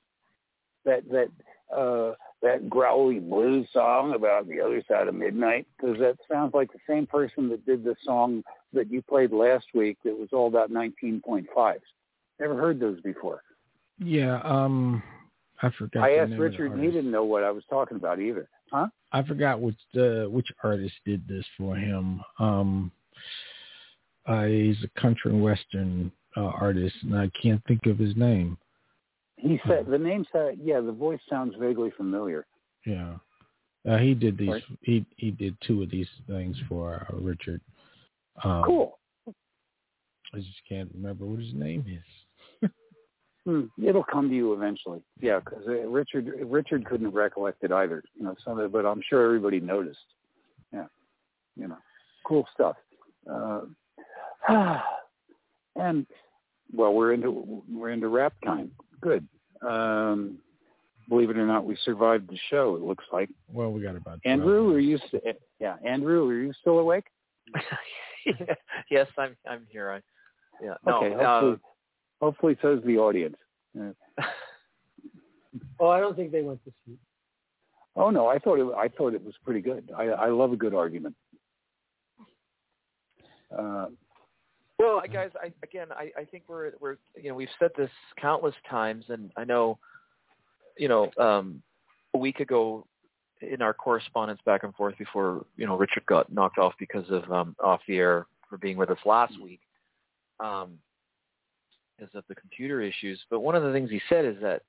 That that uh, that growly blues song about the other side of midnight? Because that sounds like the same person that did the song that you played last week. That was all about 19.5s. Never heard those before. Yeah, um, I forgot. I asked name of the Richard, and he didn't know what I was talking about either. Huh? I forgot which uh, which artist did this for him. Um, uh, he's a country and western uh, artist, and I can't think of his name. He said the name said, yeah, the voice sounds vaguely familiar. Yeah, uh, he did these. Right. He he did two of these things for uh, Richard. Um, Cool. I just can't remember what his name is. Hmm. It'll come to you eventually. Yeah, because uh, Richard Richard couldn't recollect it either. You know, some of it, but I'm sure everybody noticed. Yeah, you know, cool stuff. Uh, and well, we're into we're into rap time. Good. Um, believe it or not, we survived the show. It looks like. Well, we got about Andrew, are you? St- yeah, Andrew, are you still awake? yes, I'm I'm here. I, yeah. No. okay. uh, Hopefully, hopefully, so's the audience. Uh, Oh, I don't think they went to sleep. Oh no, I thought it. I thought it was pretty good. I, I love a good argument. Uh, Well, guys, I, again, I, I think we're we're you know we've said this countless times, and I know, you know, um, a week ago in our correspondence back and forth before you know Richard got knocked off because of um, off the air for being with us last week, um, because of the computer issues. But one of the things he said is that,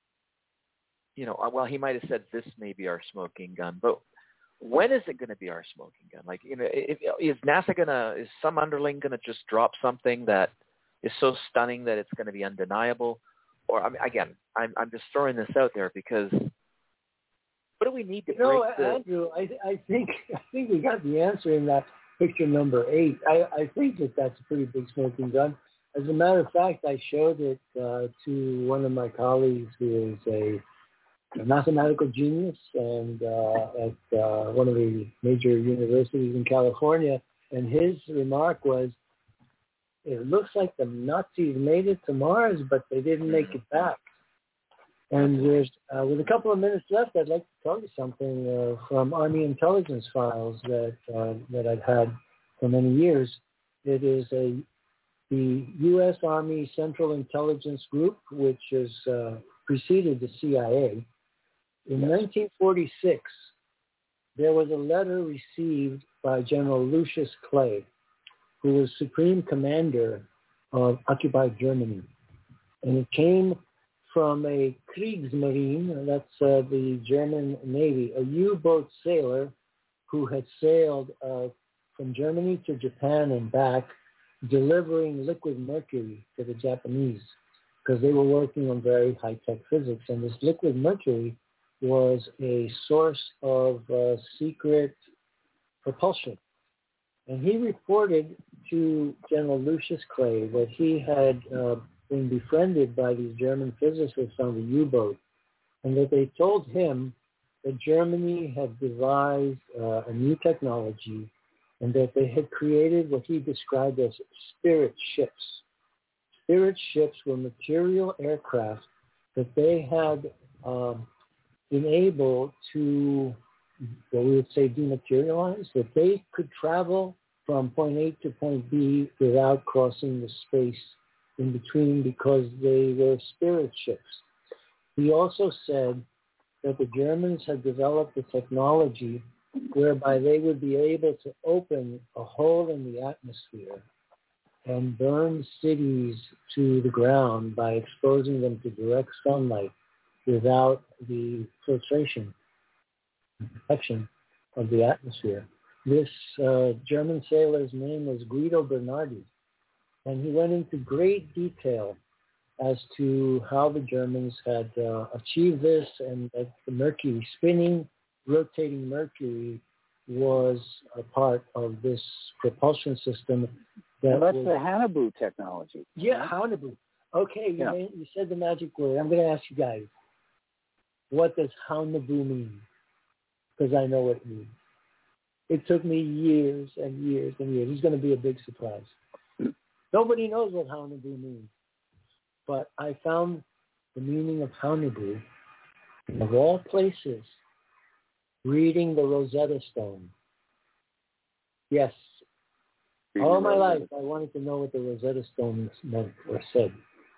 you know, uh, well, he might have said this may be our smoking gun, but when is it going to be our smoking gun? Like, you know, if, is NASA going to, is some underling going to just drop something that is so stunning that it's going to be undeniable? Or, I mean, again, I'm, I'm just throwing this out there because what do we need to You know, break the, Andrew, I, I think I think we got the answer in that picture number eight. I, I think that that's a pretty big smoking gun. As a matter of fact, I showed it uh, to one of my colleagues who is a, a mathematical genius and uh, at uh, one of the major universities in California. And his remark was, it looks like the Nazis made it to Mars, but they didn't make it back. And there's, uh, with a couple of minutes left, I'd like to tell you something uh, from Army intelligence files that uh, that I've had for many years. It is a the U.S. Army Central Intelligence Group, which has uh, preceded the CIA. In 1946, there was a letter received by General Lucius Clay, who was Supreme Commander of occupied Germany. And it came from a Kriegsmarine, that's uh, the German Navy, a U-boat sailor who had sailed uh, from Germany to Japan and back, delivering liquid mercury to the Japanese because they were working on very high-tech physics. And this liquid mercury was a source of uh, secret propulsion. And he reported to General Lucius Clay that he had uh, been befriended by these German physicists on the U-boat, and that they told him that Germany had devised uh, a new technology and that they had created what he described as spirit ships. Spirit ships were material aircraft that they had um, been able to, what we would say, dematerialize, that they could travel from point A to point B without crossing the space in between because they were spirit ships. He also said that the Germans had developed a technology whereby they would be able to open a hole in the atmosphere and burn cities to the ground by exposing them to direct sunlight without the filtration protection of the atmosphere. This uh, German sailor's name was Guido Bernardi, and he went into great detail as to how the Germans had uh, achieved this and that the mercury, spinning, rotating mercury was a part of this propulsion system. That well, that's was, the Hannibal technology. yeah, Haunebu. Okay, you, Yeah. may- you said the magic word. I'm going to ask you guys, what does Haunebu mean? because I know what it means. It took me years and years and years. It's going to be a big surprise. Nobody knows what Haunebu means. But I found the meaning of Haunebu, of all places, reading the Rosetta Stone. Yes. All my life, I wanted to know what the Rosetta Stone meant or said.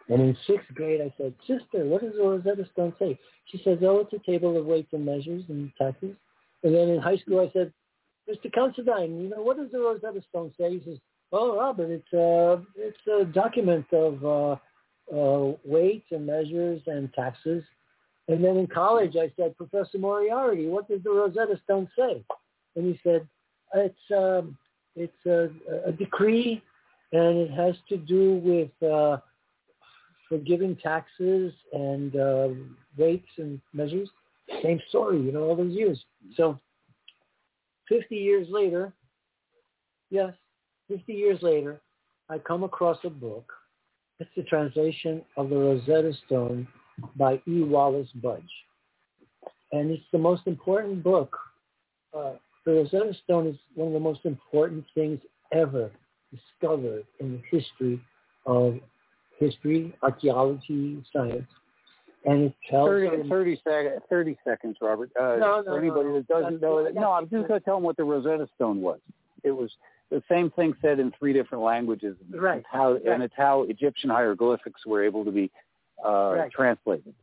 And in sixth grade, I said, Sister, what does the Rosetta Stone say? She says, oh, it's a table of weights and measures and taxes. And then in high school, I said, Mr. Considine, you know, what does the Rosetta Stone say? He says, oh, Robert, it's a, it's a document of uh, uh, weights and measures and taxes. And then in college, I said, Professor Moriarty, what does the Rosetta Stone say? And he said, it's, um, it's a, a decree, and it has to do with uh, forgiving taxes and uh, weights and measures. Same story, you know, all those years. So 50 years later, yes, 50 years later, I come across a book. It's the translation of the Rosetta Stone by E. Wallis Budge. And it's the most important book. Uh, the Rosetta Stone is one of the most important things ever discovered in the history of history, archaeology, science. And it tells 30, 30, sec- 30 seconds, Robert. Uh, No, no, for anybody no. that doesn't know it, no, I'm just going to tell them what the Rosetta Stone was. It was the same thing said in three different languages. Right. It's how, Right. And it's how Egyptian hieroglyphics were able to be uh, Right. translated.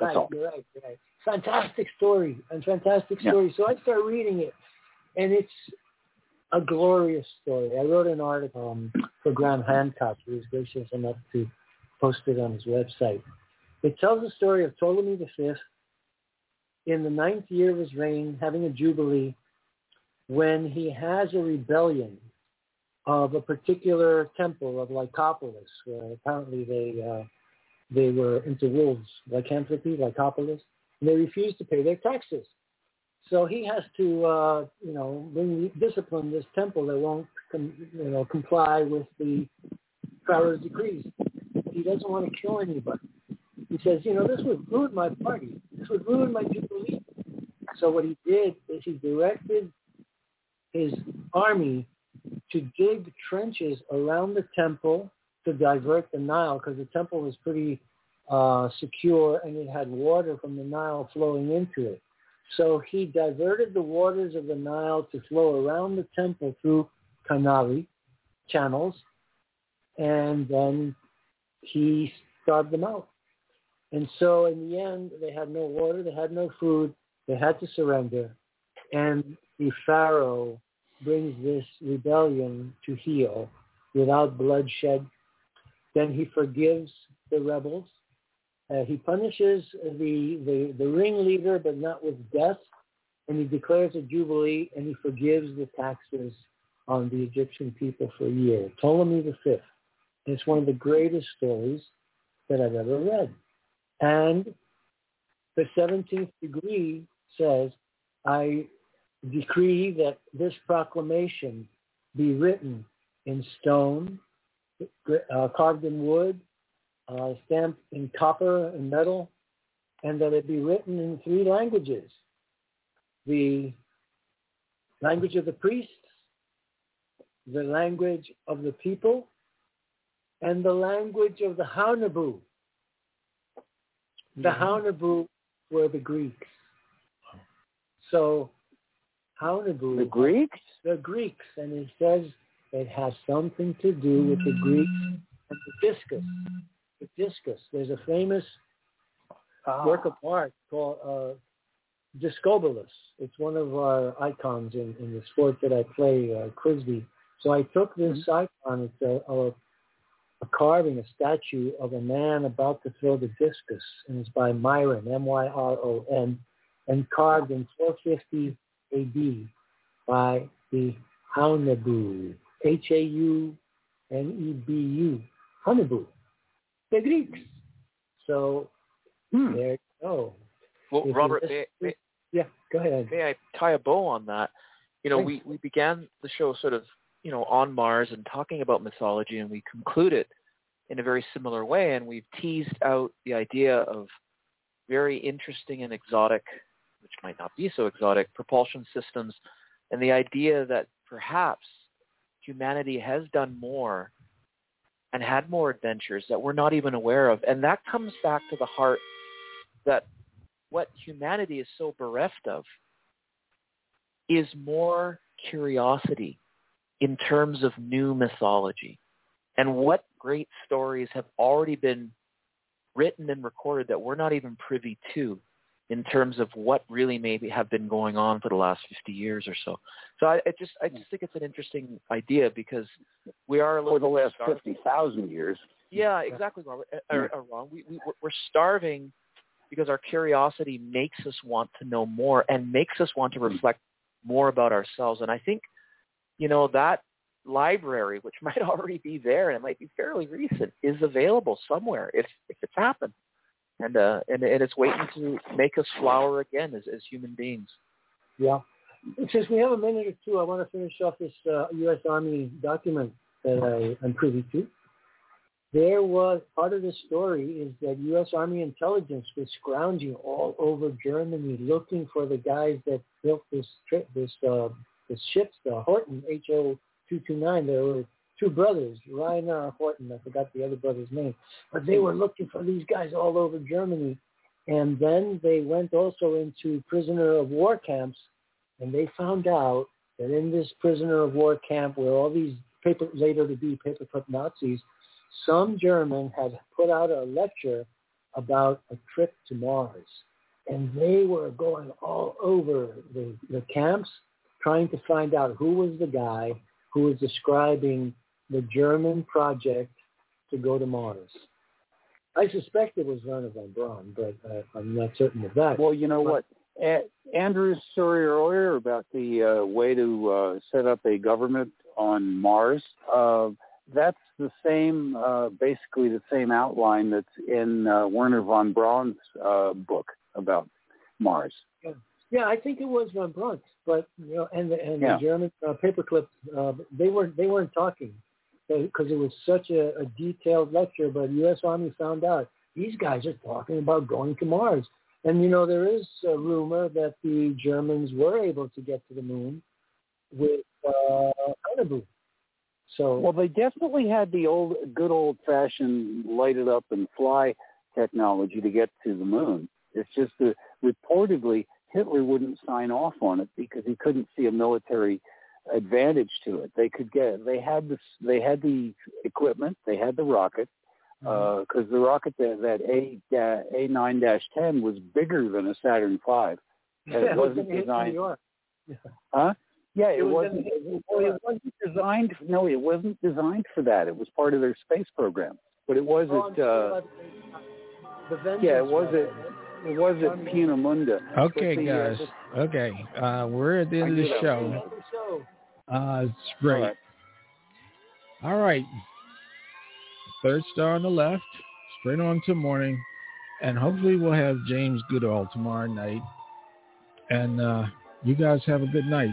That's right, all. right, right. Fantastic story, and fantastic Yeah. story. So I start reading it, and it's a glorious story. I wrote an article um, for Graham Hancock. He was gracious enough to post it on his website. It tells the story of Ptolemy V in the ninth year of his reign, having a jubilee, when he has a rebellion of a particular temple of Lycopolis, where apparently they uh, they were into wolves, lycanthropy, Lycopolis, and they refused to pay their taxes. So he has to, uh, you know, bring discipline this temple that won't, com- you know, comply with the pharaoh's decrees. He doesn't want to kill anybody. He says, you know, this would ruin my party. This would ruin my jubilee. So what he did is he directed his army to dig trenches around the temple to divert the Nile because the temple was pretty uh, secure and it had water from the Nile flowing into it. So he diverted the waters of the Nile to flow around the temple through canali, channels, and then he starved them out. And so in the end, they had no water, they had no food, they had to surrender. And the Pharaoh brings this rebellion to heel without bloodshed. Then he forgives the rebels. Uh, he punishes the, the, the ringleader, but not with death. And he declares a jubilee, and he forgives the taxes on the Egyptian people for a year. Ptolemy V. It's one of the greatest stories that I've ever read. And the 17th degree says, I decree that this proclamation be written in stone, uh, carved in wood, uh, stamped in copper and metal, and that it be written in three languages. The language of the priests, the language of the people, and the language of the Haunebu. The Haunebu were the Greeks. So Haunebu. The Greeks? The Greeks. And it says it has something to do with the Greeks and the discus. The discus. There's a famous work of art called uh, Discobolus. It's one of our icons in, in the sport that I play, uh. So I took this icon. It's a, a, a carving, a statue of a man about to throw the discus, and it's by Myron, M-Y-R-O-N, and carved in 450 A.D. by the Haunebu, H-A-U-N-E-B-U, Haunebu, the Greeks. So hmm. there you go. Well, If Robert, may, may, yeah, go ahead. may I tie a bow on that? You know, Thanks. we, we began the show sort of, you know, on Mars and talking about mythology, and we concluded in a very similar way, and we've teased out the idea of very interesting and exotic which might not be so exotic, propulsion systems, and the idea that perhaps humanity has done more and had more adventures that we're not even aware of. And that comes back to the heart that what humanity is so bereft of is more curiosity in terms of new mythology. And what great stories have already been written and recorded that we're not even privy to in terms of what really maybe have been going on for the last 50 years or so. So I, I just I just think it's an interesting idea because we are a little for the last 50,000 years. Yeah, exactly, Robert. Or, or wrong. We, we we're starving because our curiosity makes us want to know more and makes us want to hmm. reflect more about ourselves. And I think, you know, that library, which might already be there and it might be fairly recent, is available somewhere if if it's happened. And uh and, and it's waiting to make us flower again as, as human beings. Yeah. Since we have a minute or two, I want to finish off this uh, U.S. Army document that I, I'm privy to. There was part of the story is that U.S. Army intelligence was scrounging all over Germany looking for the guys that built this trip, this uh, this ship, the Horten HO two two nine. There were two brothers, Rainer Horten. I forgot the other brother's name, but they were looking for these guys all over Germany. And then they went also into prisoner of war camps, and they found out that in this prisoner of war camp, where all these paper later to be paperclip Nazis, some German had put out a lecture about a trip to Mars. And they were going all over the, the camps trying to find out who was the guy who was describing the German project to go to Mars. I suspect it was Wernher von Braun, but uh, I'm not certain of that. Well, you know But- what? A- Andrew's story earlier about the uh, way to uh, set up a government on Mars, uh, that's the same, uh, basically the same outline that's in uh, Wernher von Braun's uh, book about Mars. Yeah, I think it was von Braun, but you know, and the, and Yeah. the German uh, paperclip, uh, they weren't they weren't talking because it was such a, a detailed lecture. But U.S. Army found out these guys are talking about going to Mars, and you know there is a rumor that the Germans were able to get to the moon with uh. So Well, they definitely had the old, good old-fashioned light it up and fly technology to get to the moon. It's just that reportedly Hitler wouldn't sign off on it because he couldn't see a military advantage to it. They could get, they had this, they had the equipment, they had the rocket, because the rocket that, that A A nine dash ten was bigger than a Saturn V. And Yeah, it it was wasn't in New designed. York. Huh? Yeah, it, It was wasn't. in- well, it wasn't designed. No, it wasn't designed for that. It was part of their space program. But it was Oh, at. Uh, the yeah, it was rocket. at. It was at Peenemünde. Okay, But the, uh, guys. Okay, uh, we're at the end of the I knew show. Uh, it's great. All right. All right. Third star on the left, straight on to morning. And hopefully we'll have James Goodall tomorrow night. And uh, you guys have a good night.